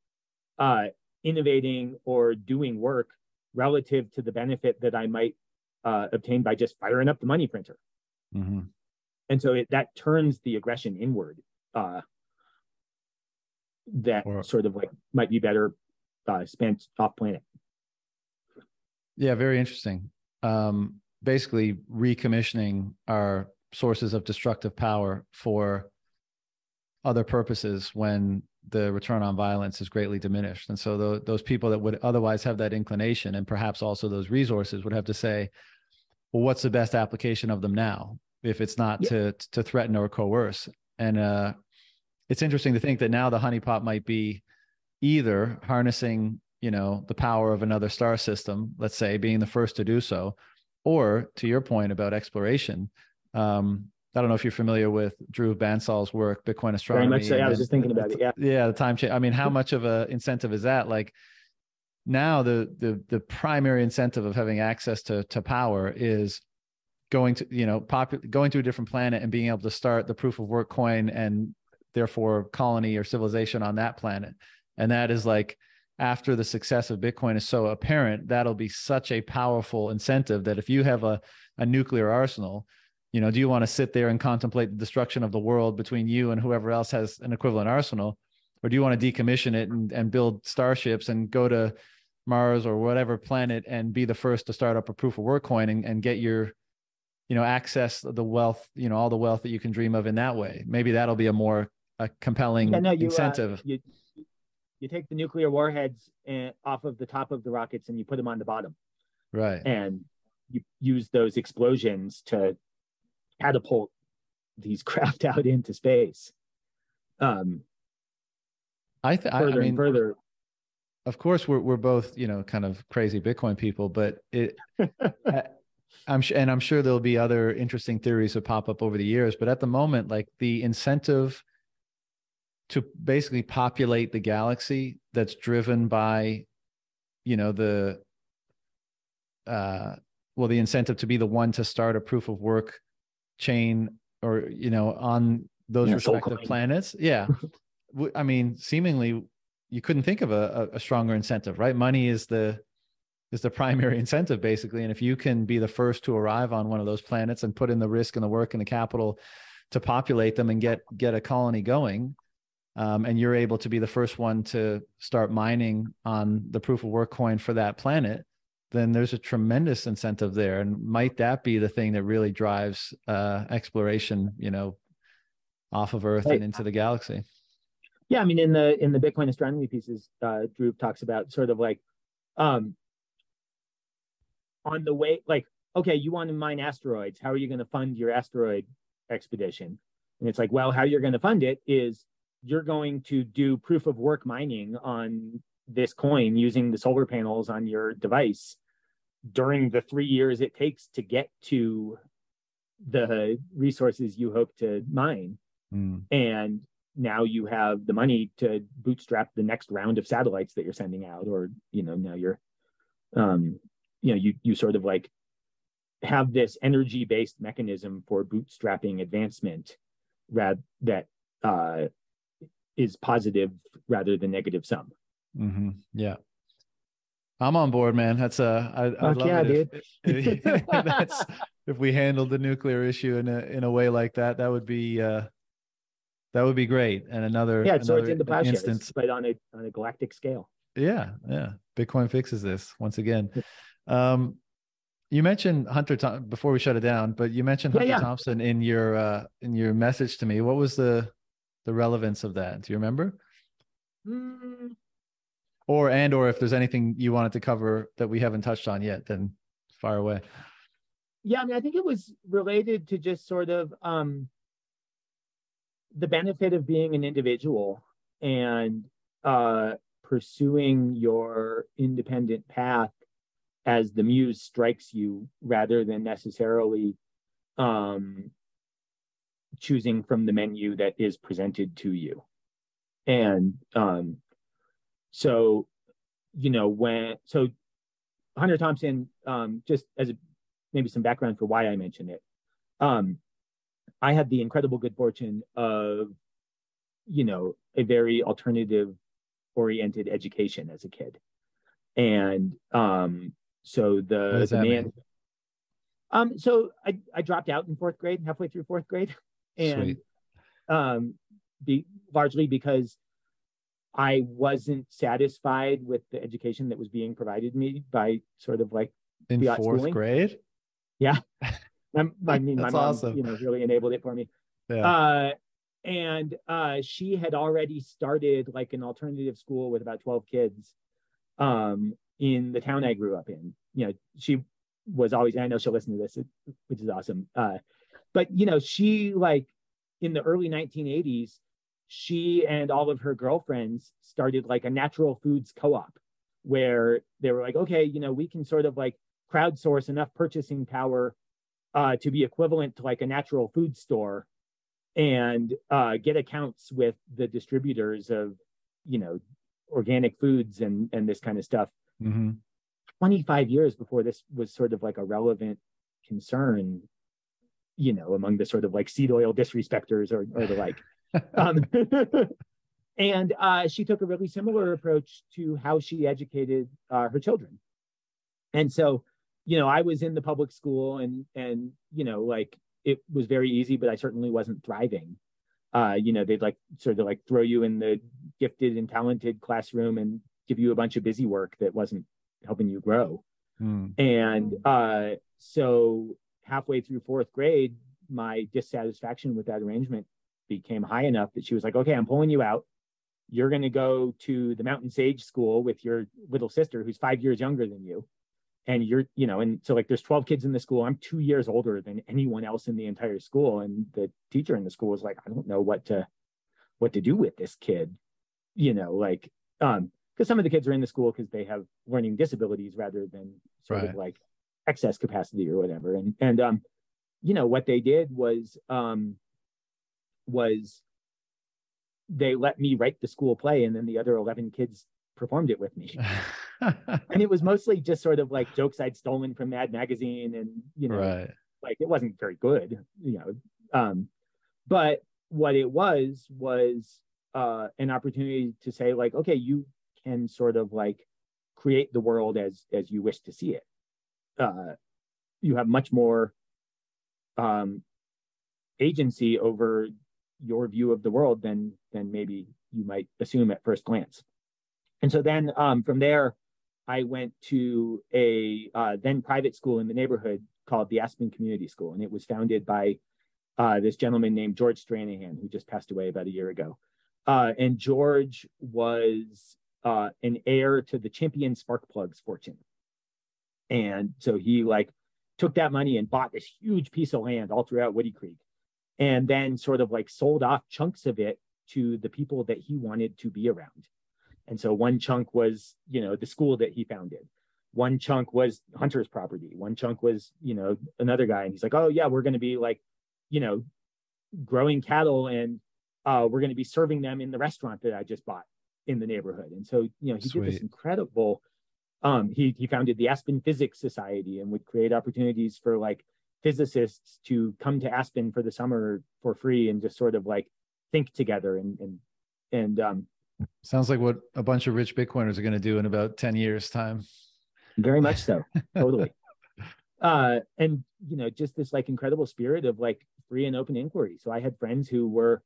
Speaker 3: uh innovating or doing work relative to the benefit that I might uh, obtain by just firing up the money printer. Mm-hmm. And so it, that turns the aggression inward. Uh, that or, sort of like might be better uh, spent off planet.
Speaker 1: Yeah, very interesting. Um, basically, recommissioning our sources of destructive power for other purposes when the return on violence is greatly diminished. And so the, those people that would otherwise have that inclination and perhaps also those resources would have to say, well, what's the best application of them now? If it's not yeah. to to threaten or coerce. And uh, it's interesting to think that now the honeypot might be either harnessing, you know, the power of another star system, let's say, being the first to do so, or to your point about exploration, um, I don't know if you're familiar with Drew Bansal's work, Bitcoin astronomy.
Speaker 3: Very much so. I was just thinking about it. Yeah.
Speaker 1: Yeah. The time change. I mean, how much of a incentive is that? Like now the, the, the primary incentive of having access to, to power is going to, you know, pop, going to a different planet and being able to start the proof of work coin and therefore colony or civilization on that planet. And that is like, after the success of Bitcoin is so apparent, that'll be such a powerful incentive that if you have a, a nuclear arsenal, you know do you want to sit there and contemplate the destruction of the world between you and whoever else has an equivalent arsenal? Or do you want to decommission it and, and build starships and go to mars or whatever planet and be the first to start up a proof of work coin and, and get your you know access the wealth you know all the wealth that you can dream of in that way? Maybe that'll be a more a compelling yeah, no, you, uh, incentive. uh,
Speaker 3: you, you take the nuclear warheads and, eh, off of the top of the rockets and you put them on the bottom.
Speaker 1: Right.
Speaker 3: And you use those explosions to catapult these craft out into space. Um,
Speaker 1: I, th-
Speaker 3: further
Speaker 1: I mean,
Speaker 3: and further.
Speaker 1: Of course, we're we're both you know kind of crazy Bitcoin people, but it. I'm sure, and I'm sure there'll be other interesting theories that pop up over the years. But at the moment, like the incentive to basically populate the galaxy that's driven by, you know, the uh, well the incentive to be the one to start a proof of work chain or you know on those yeah, respective planets. Yeah. I mean seemingly you couldn't think of a, a stronger incentive right? Money is the is the primary incentive basically. And if you can be the first to arrive on one of those planets and put in the risk and the work and the capital to populate them and get get a colony going um, and you're able to be the first one to start mining on the proof of work coin for that planet then there's a tremendous incentive there. And might that be the thing that really drives uh, exploration you know off of earth right. and into the galaxy?
Speaker 3: Yeah i mean in the in the bitcoin astronomy pieces uh drew talks about sort of like um on the way like okay you want to mine asteroids how are you going to fund your asteroid expedition? And it's like well how you're going to fund it is you're going to do proof of work mining on this coin using the solar panels on your device during the three years it takes to get to the resources you hope to mine. Mm. And now you have the money to bootstrap the next round of satellites that you're sending out, or you know, now you're um, you know, you you sort of like have this energy-based mechanism for bootstrapping advancement rad that uh is positive rather than negative sum.
Speaker 1: Mm-hmm. Yeah. I'm on board, man. That's a I, I'd love
Speaker 3: yeah,
Speaker 1: it if, if, that's, if we handled the nuclear issue in a in a way like that. That would be uh, that would be great. And another
Speaker 3: yeah, so
Speaker 1: it's
Speaker 3: in the past instance, but on a on a galactic scale.
Speaker 1: Yeah, yeah. Bitcoin fixes this once again. Um, you mentioned Hunter Tom- before we shut it down, but you mentioned Hunter yeah, yeah. Thompson in your uh, in your message to me. What was the the relevance of that? Do you remember? Mm, or and or if there's anything you wanted to cover that we haven't touched on yet then fire away.
Speaker 3: Yeah i mean i think it was related to just sort of um the benefit of being an individual and uh pursuing your independent path as the muse strikes you rather than necessarily um choosing from the menu that is presented to you. And um so, you know, when so Hunter Thompson, um, just as a, maybe some background for why I mention it, um, I had the incredible good fortune of, you know, a very alternative oriented education as a kid, and um, so the the man. Mean? Um, so I, I dropped out in fourth grade, halfway through fourth grade, and Sweet. um, be largely because I wasn't satisfied with the education that was being provided me by sort of like
Speaker 1: in fourth schooling. grade.
Speaker 3: Yeah, I'm, i mean, my mom, awesome. you know, really enabled it for me. Yeah. Uh, and uh, she had already started like an alternative school with about 12 kids um, in the town I grew up in. You know, she was always, I know she'll listen to this, which is awesome. Uh, but, you know, she like in the early 1980s, she and all of her girlfriends started like a natural foods co-op where they were like okay you know we can sort of like crowdsource enough purchasing power uh, to be equivalent to like a natural food store and uh, get accounts with the distributors of you know organic foods and and this kind of stuff mm-hmm. 25 years before this was sort of like a relevant concern you know among the sort of like seed oil disrespecters or, or the like um, and uh, she took a really similar approach to how she educated uh, her children. And so, you know, I was in the public school, and and you know, like it was very easy, but I certainly wasn't thriving. Uh, you know, they'd like sort of like throw you in the gifted and talented classroom and give you a bunch of busy work that wasn't helping you grow. Mm. And uh, so halfway through fourth grade, my dissatisfaction with that arrangement became high enough that she was like, okay, I'm pulling you out. You're going to go to the Mountain Sage School with your little sister who's five years younger than you. And you're, you know, and so like there's 12 kids in the school. I'm two years older than anyone else in the entire school. And the teacher in the school was like, I don't know what to, what to do with this kid, you know, like, um, because some of the kids are in the school because they have learning disabilities rather than sort right. of like excess capacity or whatever. And, and, um, you know, what they did was, um, was they let me write the school play and then the other 11 kids performed it with me. and it was mostly just sort of like jokes I'd stolen from Mad Magazine, and you know,
Speaker 1: right.
Speaker 3: like it wasn't very good, you know. Um, but what it was was uh, an opportunity to say like, okay, you can sort of like create the world as as you wish to see it. Uh, you have much more um, agency over your view of the world than than maybe you might assume at first glance. And so then um, from there, I went to a uh, then private school in the neighborhood called the Aspen Community School, and it was founded by uh, this gentleman named George Stranahan, who just passed away about a year ago. Uh, and George was uh, an heir to the Champion Spark Plugs fortune, and so he like took that money and bought this huge piece of land all throughout Woody Creek, and then sort of like sold off chunks of it to the people that he wanted to be around. And so one chunk was, you know, the school that he founded. One chunk was Hunter's property. One chunk was, you know, another guy. And he's like, oh, yeah, we're going to be like, you know, growing cattle and uh, we're going to be serving them in the restaurant that I just bought in the neighborhood. And so, you know, he Sweet. did this incredible. Um, he he founded the Aspen Physics Society and would create opportunities for like physicists to come to Aspen for the summer for free and just sort of like think together and and and um,
Speaker 1: sounds like what a bunch of rich Bitcoiners are going to do in about ten years time.
Speaker 3: Very much so, totally. Uh, and you know, just this like incredible spirit of like free and open inquiry. So I had friends who were,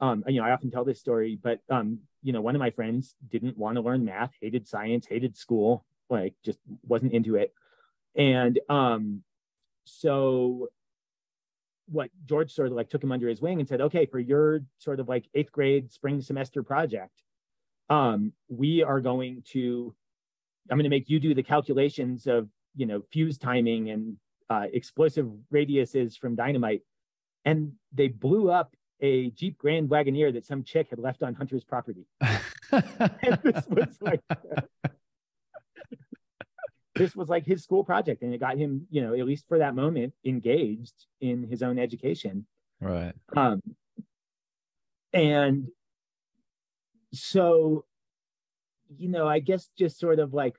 Speaker 3: um, you know, I often tell this story, but um, you know, one of my friends didn't want to learn math, hated science, hated school, like just wasn't into it, and um, so what George sort of like took him under his wing and said, okay, for your sort of like eighth grade spring semester project, um, we are going to, I'm going to make you do the calculations of, you know, fuse timing and uh, explosive radiuses from dynamite. And they blew up a Jeep Grand Wagoneer that some chick had left on Hunter's property. and this was like, this was like his school project and it got him you know at least for that moment engaged in his own education.
Speaker 1: Right.
Speaker 3: Um and so you know i guess just sort of like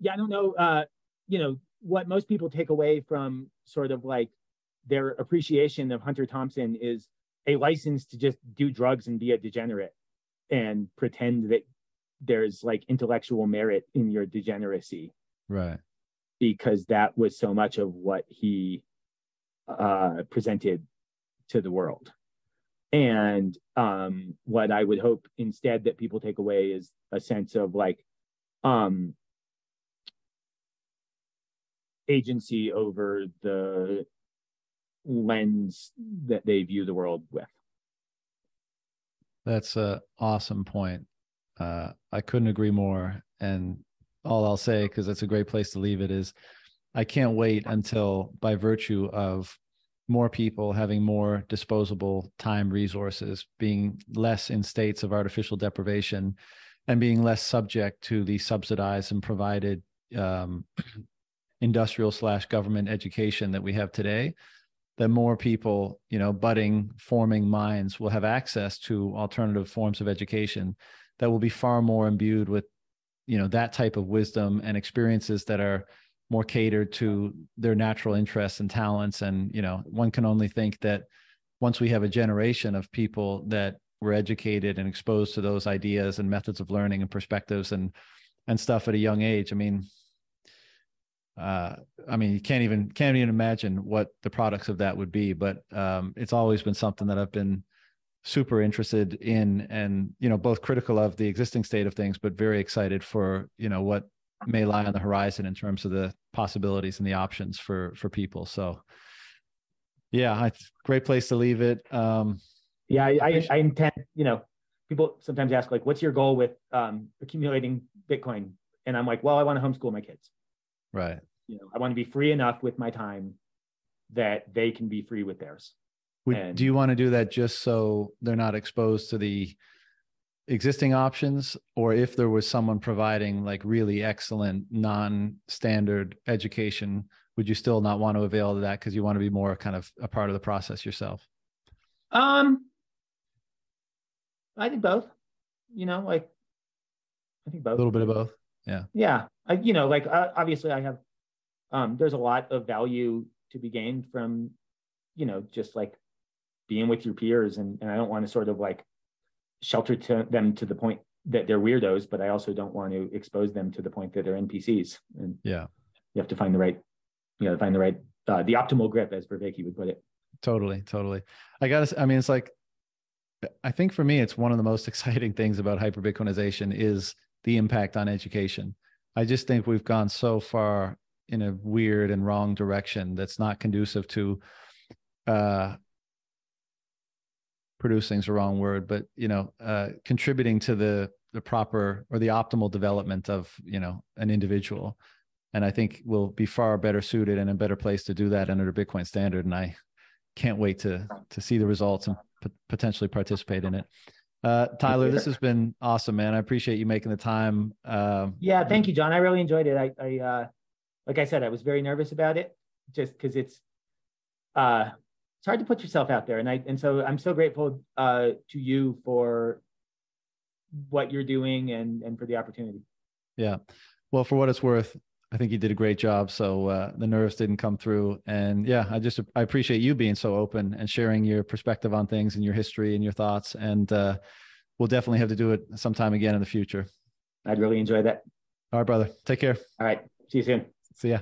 Speaker 3: yeah i don't know uh you know what most people take away from sort of like their appreciation of hunter thompson is a license to just do drugs and be a degenerate and pretend that there's like intellectual merit in your degeneracy.
Speaker 1: Right.
Speaker 3: Because that was so much of what he uh, presented to the world. And um, what i would hope instead that people take away is a sense of like um, agency over the lens that they view the world with.
Speaker 1: That's a awesome point uh, I couldn't agree more. And all I'll say, because that's a great place to leave it, is I can't wait until, by virtue of more people having more disposable time resources, being less in states of artificial deprivation, and being less subject to the subsidized and provided um, industrial slash government education that we have today, that more people, you know, budding, forming minds will have access to alternative forms of education that will be far more imbued with you know that type of wisdom and experiences that are more catered to their natural interests and talents and you know one can only think that once we have a generation of people that were educated and exposed to those ideas and methods of learning and perspectives and and stuff at a young age i mean uh, I mean, you can't even can't even imagine what the products of that would be. But um, it's always been something that I've been super interested in and you know both critical of the existing state of things but very excited for you know what may lie on the horizon in terms of the possibilities and the options for for people. So yeah great place to leave it. Um
Speaker 3: yeah i i, I intend you know people sometimes ask like what's your goal with um accumulating bitcoin? And i'm like well i want to homeschool my kids.
Speaker 1: Right.
Speaker 3: You know i want to be free enough with my time that they can be free with theirs
Speaker 1: would, and, do you want to do that just so they're not exposed to the existing options or if there was someone providing like really excellent non-standard education would you still not want to avail of that because you want to be more kind of a part of the process yourself
Speaker 3: um I think both. You know, like I think both.
Speaker 1: A little bit of both. Yeah.
Speaker 3: Yeah. I, you know, like uh, obviously I have. Um, there's a lot of value to be gained from, you know, just like being with your peers, and and I don't want to sort of like shelter to them to the point that they're weirdos, but I also don't want to expose them to the point that they're NPCs. And
Speaker 1: yeah,
Speaker 3: you have to find the right, you got to find the right, uh, the optimal grip, as Vervaeke would put it.
Speaker 1: Totally, totally. I gotta. I mean, it's like, I think for me, it's one of the most exciting things about hyper Bitcoinization is the impact on education. I just think we've gone so far in a weird and wrong direction that's not conducive to uh, producing is the wrong word, but you know, uh, contributing to the the proper or the optimal development of you know an individual. And I think we'll be far better suited and a better place to do that under the Bitcoin standard. And I can't wait to to see the results and p- potentially participate in it. Uh, Tyler, this has been awesome, man. I appreciate you making the time.
Speaker 3: Um, yeah, thank you, John. I really enjoyed it. I, I uh, like I said, I was very nervous about it, just because it's uh, it's hard to put yourself out there, and I and so I'm so grateful uh, to you for what you're doing and and for the opportunity.
Speaker 1: Yeah, well, for what it's worth, I think you did a great job. So uh, the nerves didn't come through, and yeah, I just I appreciate you being so open and sharing your perspective on things and your history and your thoughts. And uh, we'll definitely have to do it sometime again in the future.
Speaker 3: I'd really enjoy that.
Speaker 1: All right, brother. Take care.
Speaker 3: All right. See you soon.
Speaker 1: See ya.